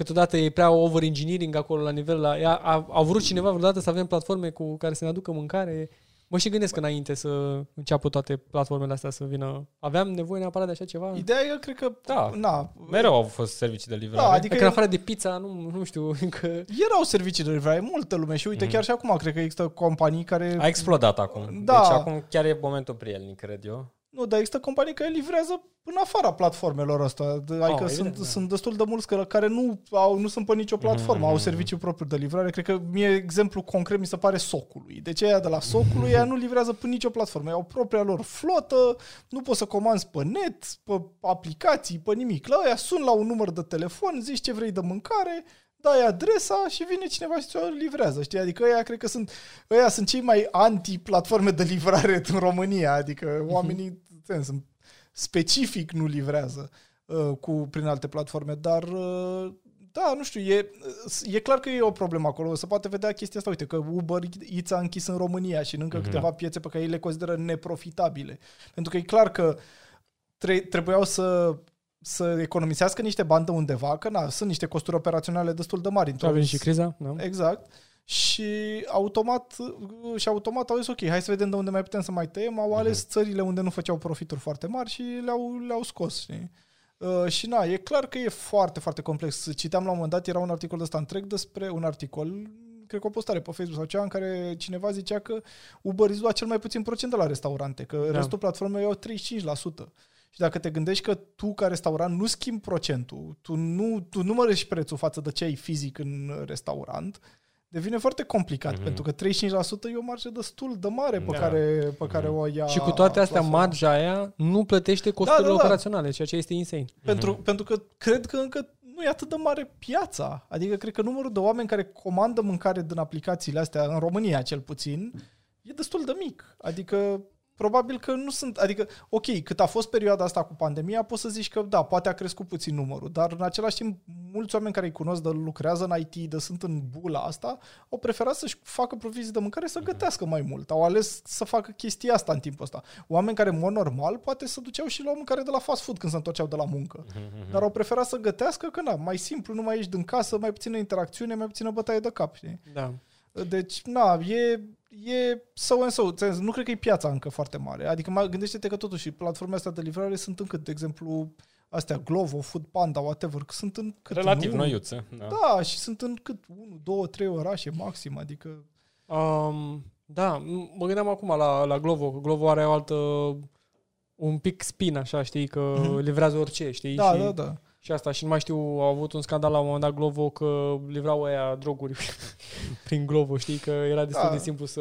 câteodată e prea over-engineering acolo la nivel, la, a, a, a vrut cineva vreodată să avem platforme cu care să ne aducă mâncare, Mă și gândesc înainte să înceapă toate platformele astea să vină. Aveam nevoie neapărat de așa ceva? Ideea e, cred că, Da. na, Mereu au fost servicii de livrare. Da, adică Adică în afară de pizza, nu, nu știu, încă... erau servicii de livrare, multă lume și uite, Mhm. chiar și acum cred că există companii care... A explodat acum. Da. Deci acum chiar e momentul prielnic, cred eu. Nu, dar există companii care livrează în afara platformelor astea. De- Adică evident, sunt, da. sunt destul de mulți că- care nu, au, nu sunt pe nicio platformă, Mhm. au serviciu propriu de livrare. Cred că mie exemplu concret mi se pare Socului. Deci aia de la Socului, ea nu livrează pe nicio platformă. Ei au propria lor flotă, nu poți să comanzi pe net, pe aplicații, pe nimic. La aia sun la un număr de telefon, zici ce vrei de mâncare, dai adresa și vine cineva și ți-o livrează, știi? Adică ăia cred că sunt, ăia sunt cei mai anti-platforme de livrare în România, adică oamenii în sunt specific nu livrează uh, cu, prin alte platforme, dar uh, da, nu știu, e, e clar că e o problemă acolo. Se poate vedea chestia asta, uite, că Uber Eats a închis în România și în încă Mhm. câteva piețe pe care ei le consideră neprofitabile. Pentru că e clar că tre- trebuiau să să economisească niște bani de undeva, că na, sunt niște costuri operaționale destul de mari. A venit și criza, da? Exact. Și automat, și automat au zis, ok, hai să vedem de unde mai putem să mai tăiem. Au ales țările unde nu făceau profituri foarte mari și le-au, le-au scos. Știi? Uh, și na, e clar că e foarte, foarte complex. Citeam la un moment dat, era un articol ăsta întreg despre un articol, cred că o postare pe Facebook sau ceva, în care cineva zicea că Uber Eats lua cel mai puțin procent de la restaurante, că Da. restul platformei iau 35%. Și dacă te gândești că tu, ca restaurant, nu schimbi procentul, tu nu, tu nu mărești prețul față de ce ai fizic în restaurant, devine foarte complicat, Mhm. pentru că 35% e o marjă destul de mare pe, Da. care, pe care o ia Și cu toate astea, platforma. marja aia nu plătește costurile Da, da, da. operaționale, ceea ce este insane. Pentru, pentru că cred că încă nu e atât de mare piața. Adică cred că numărul de oameni care comandă mâncare din aplicațiile astea, în România cel puțin, e destul de mic. Adică probabil că nu sunt, adică, ok, cât a fost perioada asta cu pandemia, poți să zici că da, poate a crescut puțin numărul, dar în același timp, mulți oameni care îi cunosc, de lucrează în IT, de sunt în bula asta, au preferat să-și facă provizii de mâncare să gătească mai mult. Au ales să facă chestia asta în timpul ăsta. Oameni care, în mod normal, poate să duceau și la mâncare de la fast food când se întorceau de la muncă. Dar au preferat să gătească că, na, mai simplu, nu mai ieși din casă, mai puțină interacțiune, mai puțină bătaie de cap, știi? Da. Deci, na, e, e so and so. Ți-am zis, Nu cred că e piața încă foarte mare. Adică mai gândește-te că totuși platformele astea de livrare sunt în cât, de exemplu, astea Glovo, Food Panda, whatever, că sunt în cât, Relativ în noiuță. Da. Da, și sunt în cât, 1, 2, 3 orașe maxim, adică... Um, da, m- mă gândeam acum la, la Glovo, că Glovo are o altă un pic spin, așa, știi, că Mhm. livrează orice, știi? Da, și, da, da. Și asta. Și nu mai știu, au avut un scandal la un moment dat Glovo că livrau aia droguri *laughs* prin Glovo, știi? Că era destul Da. de simplu să...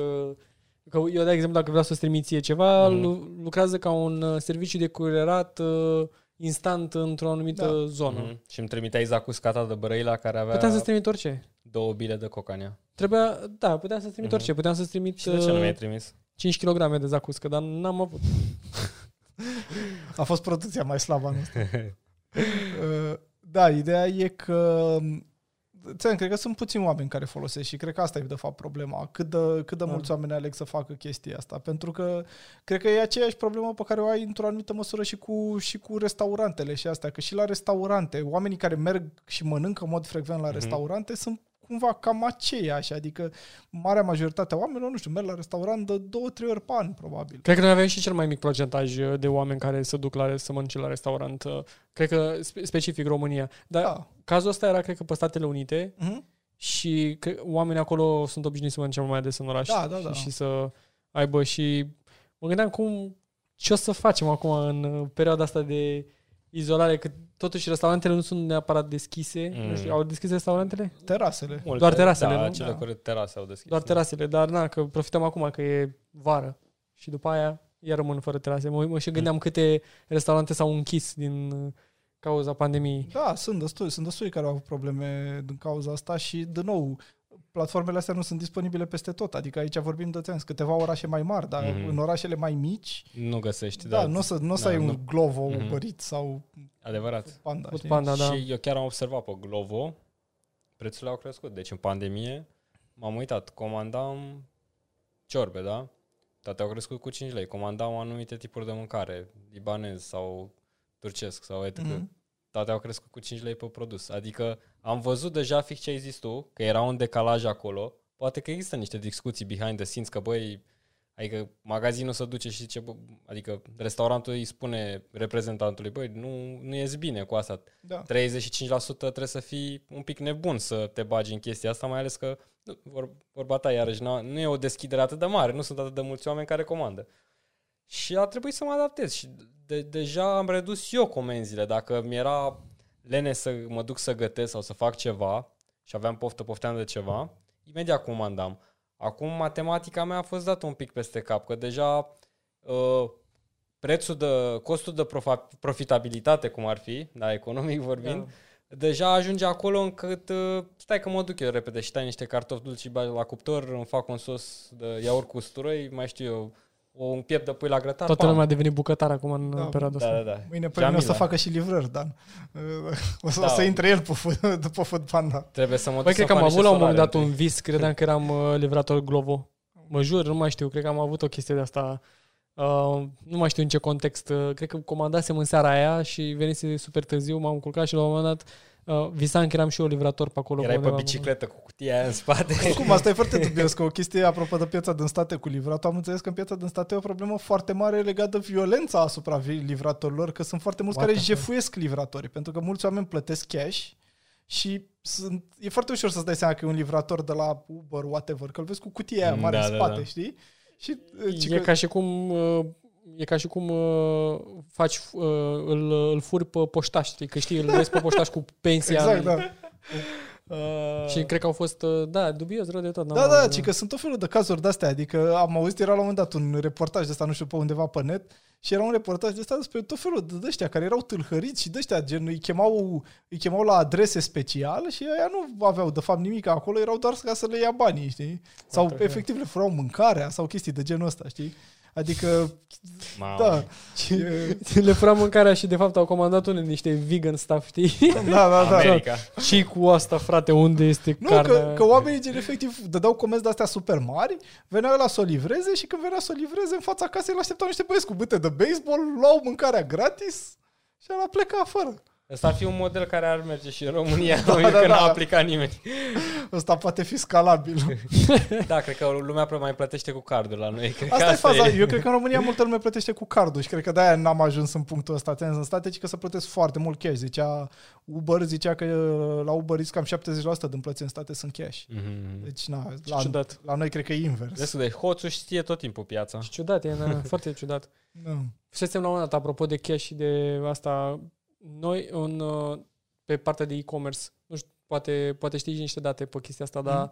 Că eu, de exemplu, dacă vreau să-ți trimit ție ceva, Mhm. lu- lucrează ca un uh, serviciu de curierat uh, instant într-o anumită Da. zonă. Mhm. Și îmi trimiteai zacuscata de Brăila care avea Puteam să-ți trimit orice. două bile de cocania. Trebuia, da, puteam să-ți trimit Mhm. orice. Puteam să-ți trimit Și de ce nu uh, mi-ai trimis? 5 kg de zacuscă, dar n-am avut. *laughs* A fost producția mai slabă anul ăsta. Uh, *laughs* *laughs* Da, ideea e că ți cred că sunt puțini oameni care folosesc și cred că asta e de fapt problema. Cât de, cât de Da. mulți oameni aleg să facă chestia asta. Pentru că cred că e aceeași problemă pe care o ai într-o anumită măsură și cu, și cu restaurantele și astea. Că și la restaurante, oamenii care merg și mănâncă în mod frecvent la Mhm. restaurante sunt cumva cam aceiași. Adică marea majoritate a oamenilor, nu știu, merg la restaurant de două, trei ori pe an, probabil. Cred că noi avem și cel mai mic procentaj uh, de oameni care se duc la, să mănânce la restaurant. uh, Cred că spe- specific România. Dar Da. cazul ăsta era, cred că, pe Statele Unite Mhm. și că oamenii acolo sunt obișnuiți să mănânce mult mai des în oraș Da, da, da. Și, și să aibă și... Mă gândeam cum... Ce o să facem acum în uh, perioada asta de izolare, că totuși restaurantele nu sunt neapărat deschise. Mm. Nu știu, au deschis restaurantele? Terasele. Multe, Doar terasele, da, nu? cele Da. cu terase au deschis. Doar terasele, dar na, că profităm acum că e vară și după aia iar rămân fără terase. Mă, mă și gândeam câte restaurante s-au închis din uh, cauza pandemiei. Da, sunt destui, sunt destui care au avut probleme din cauza asta și, de nou, platformele astea nu sunt disponibile peste tot. Adică aici vorbim de ți câteva orașe mai mari, dar Mhm. în orașele mai mici, Nu găsești, da, da. nu o să, nu o să da, ai un nu. Glovo, Mhm. Uber Eats sau Adevărat. Panda. Food știi? Panda, da. Și eu chiar am observat pe Glovo, prețurile au crescut. Deci în pandemie m-am uitat, comandam ciorbe, da? Toate au crescut cu 5 lei. Comandam anumite tipuri de mâncare, libanez sau turcesc sau etc. Mhm. Mm-hmm. Toate au crescut cu 5 lei pe produs. Adică am văzut deja fix ce ai zis tu, că era un decalaj acolo. Poate că există niște discuții behind the scenes, că băi, adică magazinul se duce și zice, bă, adică restaurantul îi spune reprezentantului, băi, nu, nu ies bine cu asta. Da. 35% trebuie să fii un pic nebun să te bagi în chestia asta, mai ales că, nu, vor, vorba ta iarăși, nu, nu e o deschidere atât de mare, nu sunt atât de mulți oameni care comandă. Și a trebuit să mă adaptez și de, deja am redus eu comenzile. Dacă mi era lene să mă duc să gătesc sau să fac ceva și aveam poftă, pofteam de ceva, imediat comandam. Acum matematica mea a fost dată un pic peste cap, că deja uh, prețul de, costul de profa, profitabilitate, cum ar fi, da, economic vorbind, Da. deja ajunge acolo încât uh, stai că mă duc eu repede și tai niște cartofi dulci și bagi la cuptor, îmi fac un sos de iaurt cu usturoi, mai știu eu, o, un piept de pui la grătar. Toată pam. lumea a devenit bucătar acum în Da. da. perioada Da, asta. da, da. Mâine pe mine o să Jamila. facă și livrări, Dan. *laughs* O să, Da. o să intre el pe, food- *laughs* după Food Panda. Trebuie să mă duc Băi, să cred că am fac avut niște la un moment dat solare un vis, credeam că eram uh, livrator Glovo. Mă jur, nu mai știu, cred că am avut o chestie de asta. Uh, nu mai știu în ce context. Uh, cred că comandasem în seara aia și venise super târziu, m-am culcat și la un moment dat Uh, visam că eram și eu livrator pe acolo. Erai pe undeva. bicicletă cu cutia aia în spate. Cum, asta e foarte *laughs* dubios, că o chestie apropo de piața din state cu livratul. Am înțeles că în piața din state e o problemă foarte mare legată de violența asupra vi- livratorilor, că sunt foarte mulți What care the fuck? jefuiesc livratorii, pentru că mulți oameni plătesc cash și sunt, e foarte ușor să-ți dai seama că e un livrator de la Uber, whatever, că îl vezi cu cutia aia mare Da, în da, spate, da. știi? Și, uh, ci E că- ca și cum... Uh, E ca și cum uh, faci, uh, îl, îl furi pe poștaș, știi? Că știi, îl vezi pe poștaș cu pensia. Exact, în- da. Și cred că au fost, uh, da, dubios, rău de tot. n-am Da, da, auzit, ci că sunt tot felul de cazuri de-astea, adică am auzit, era la un moment dat un reportaj de ăsta, nu știu, pe undeva pe net, și era un reportaj de ăsta despre tot felul de ăștia care erau tâlhăriți și de ăștia, gen, îi chemau, îi chemau la adrese special și aia nu aveau de fapt nimic acolo, erau doar ca să le ia banii, știi? Sau Foarte efectiv le furau mâncarea sau chestii de genul ăsta, știi? Adică, Mamă. da, e, *laughs* Le fura mâncarea și de fapt au comandat unele niște vegan stuff, știi? da, da, da. America. și cu asta, frate, unde este Nu, carnea? că, că oamenii gen efectiv dădeau comenzi de-astea super mari, veneau la să o livreze și când venea să o livreze în fața casei, îl așteptau niște băieți cu bâte de baseball, luau mâncarea gratis și ăla pleca afară. Ăsta ar fi un model care ar merge și în România, *laughs* Da, *laughs* da, da, că da. n-a aplicat nimeni. *laughs* Ăsta poate fi scalabil. Da, cred că lumea prea mai plătește cu cardul la noi. Cred Asta, că e faza. Eu cred că în România multă lume plătește cu cardul și cred că de-aia n-am ajuns în punctul ăsta. Atenți, în state, ci că să plătesc foarte mult cash. Zicea Uber, zicea că la Uber Eats cam 70% din plăți în state sunt cash. Mm-hmm. Deci, na, Ce la, ciudat. la noi cred că e invers. Destul de hoțul știe tot timpul piața. Și ciudat, e na, foarte ciudat. Da. Fusesem la un moment dat, apropo de cash și de asta, noi în, uh, pe partea de e-commerce, nu știu, poate, poate știi și niște date pe chestia asta, dar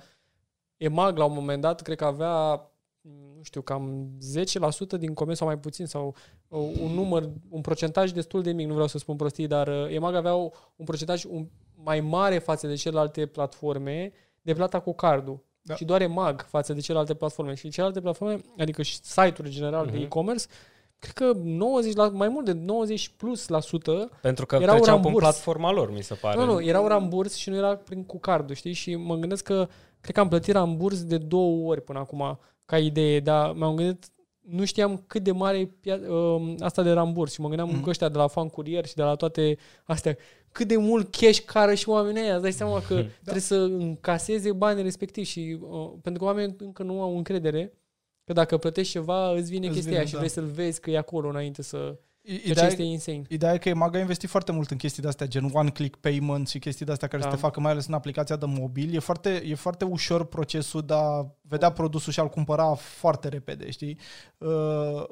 EMAG la un moment dat, cred că avea nu știu, cam 10% din comerț sau mai puțin, sau uh, un număr, un procentaj destul de mic, nu vreau să spun prostii, dar uh, EMAG avea o- un procentaj un, mai mare față de celelalte platforme de plata cu cardul. Da. Și doar EMAG față de celelalte platforme. Și celelalte platforme, adică și site-uri general de Mhm. e-commerce, cred că 90 la, mai mult de 90 plus la sută Pentru că Erau treceam pe ramburs. platforma lor, mi se pare. nu, nu, erau ramburs și nu era prin cu cardul, știi? Și mă gândesc că cred că am plătit ramburs de două ori până acum ca idee, dar m-am gândit nu știam cât de mare e pia- um, asta de ramburs și mă gândeam Mhm. că ăștia de la fan curier și de la toate astea, cât de mult cash cară și oamenii ăia, îți dai seama că Mhm. trebuie să încaseze banii respectiv și uh, pentru că oamenii încă nu au încredere că dacă plătești ceva, îți vine Îți chestia vine, aia și da. vrei să-l vezi că e acolo înainte să... Ceea ce Ideea, este insane. Ideea e că EMAG a investit foarte mult în chestii de-astea, gen one-click payment și chestii de-astea care Da. să te facă mai ales în aplicația de mobil. E foarte, e foarte ușor procesul de a vedea produsul și a-l cumpăra foarte repede, știi? Uh,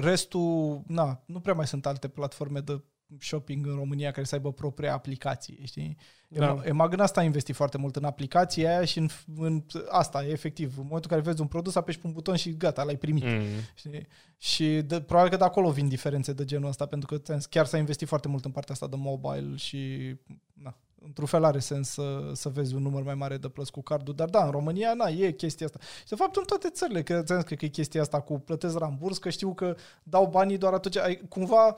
restul, na, nu prea mai sunt alte platforme de shopping în România care să aibă propria aplicație, știi? Da. Da. EMAG în asta a investit foarte mult în aplicația aia și în, în asta, e efectiv. În momentul în care vezi un produs, apeși pe un buton și gata, l-ai primit. Mm. Știi? Și de, probabil că de acolo vin diferențe de genul ăsta, pentru că ți-am zis, chiar s-a investit foarte mult în partea asta de mobile și na, într-un fel are sens să, să vezi un număr mai mare de plăți cu cardul, dar da, în România, na, e chestia asta. Și de fapt în toate țările, că ți-am zis, cred că e chestia asta cu plătesc ramburs, că știu că dau banii doar atunci, ai, cumva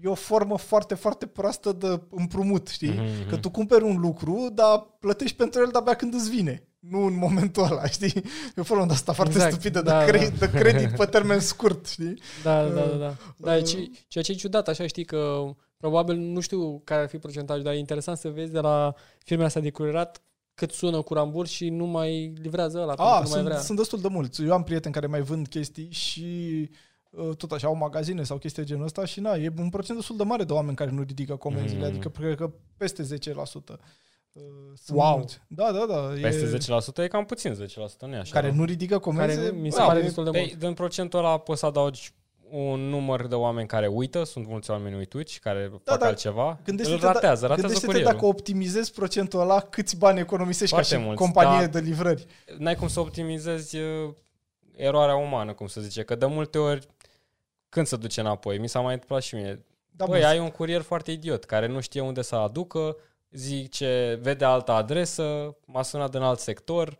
e o formă foarte, foarte proastă de împrumut, știi? Mhm, Că tu cumperi un lucru, dar plătești pentru el de-abia când îți vine. Nu în momentul ăla, știi? E o formă de asta foarte Exact, stupidă da, de, cre- da. de credit pe termen scurt, știi? Da, da, da. da. da Uh, ce, ceea ce e ciudat, așa știi că probabil nu știu care ar fi procentajul, dar e interesant să vezi de la firmele astea de curierat cât sună cu ramburs și nu mai livrează ăla, pentru că A, nu mai sunt, vrea. sunt destul de mulți. Eu am prieteni care mai vând chestii și uh, tot așa au magazine sau chestii de genul ăsta și na, e un procent destul de mare de oameni care nu ridică comenzile, Mm. adică cred că peste 10%. Uh, sunt Wow. mulți. Da, da, da. Peste e, 10% e cam puțin 10%, nu e așa? Care nu? nu ridică comenzi. Care mi se da, pare e- destul de mult. Păi, din procentul ăla poți să adaugi un număr de oameni care uită, sunt mulți oameni uituci, care fac da. altceva, Gândește-te, îl ratează, da, ratează gândește-te curierul. dacă optimizezi procentul ăla, câți bani economisești Foarte ca și mulți, companie da. de livrări. N-ai cum să optimizezi uh, eroarea umană, cum să zice, că de multe ori când se duce înapoi, mi s-a mai întâmplat și mie. Da, Băi, bă, ai un curier foarte idiot, care nu știe unde să aducă, zice, vede altă adresă, m-a sunat din alt sector,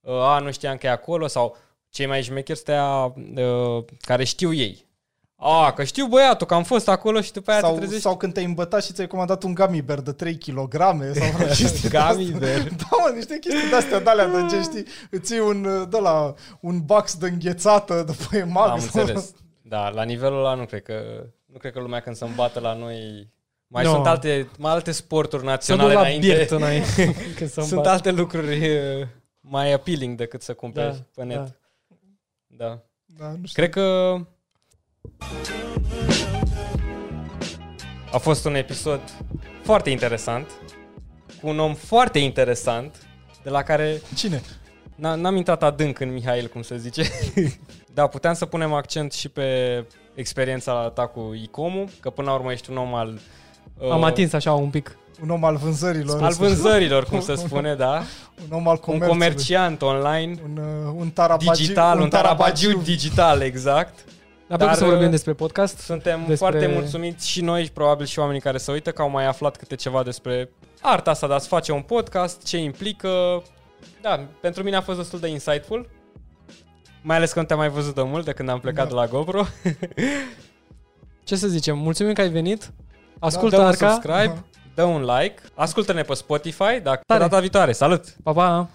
uh, a, nu știam că e acolo, sau cei mai șmecheri stea uh, care știu ei. A, că știu băiatul, că am fost acolo și după aia te sau, trezești. sau când te-ai îmbătat și ți-ai comandat un gummy bear de 3 kg sau *laughs* vreo chestie de Gummy asta. bear. *laughs* Da, mă, niște chestii de-astea, de-alea de gen, știi, îți iei un, de la, un box de înghețată după EMAG. Am sau- înțeles. *laughs* Da, la nivelul ăla nu cred că nu cred că lumea când se îmbată la noi Mai No. sunt alte, mai alte sporturi Să naționale duc la înainte. birt înainte. *laughs* când să Sunt alte lucruri uh, mai appealing decât să cumperi Da, pe net. da. Da. Da, nu știu. Cred că a fost un episod foarte interesant, cu un om foarte interesant, de la care Cine? n- n-am intrat adânc în Mihail, cum se zice. *laughs* da, puteam să punem accent și pe experiența ta cu ICOM-ul, că până la urmă ești un om al... uh, Am atins așa un pic. Un om al vânzărilor. Al vânzărilor, cum se spune, da. *laughs* Un om al Un comerțului. comerciant online, Un, uh, un tarabagiu. digital, un tarabagiu digital, exact. Dar pentru Dar, să vorbim uh, despre podcast. Suntem Despre- foarte mulțumiți și noi și probabil și oamenii care se uită că au mai aflat câte ceva despre arta asta de a-ți face un podcast, ce implică. Da, pentru mine a fost destul de insightful. Mai ales că nu te-am mai văzut de mult de când am plecat Da. de la GoPro. *laughs* Ce să zicem? Mulțumim că ai venit. Ascultă dă un Arca. subscribe, dă un like, ascultă-ne pe Spotify, dacă pe Tare. data viitoare. Salut! Pa, pa!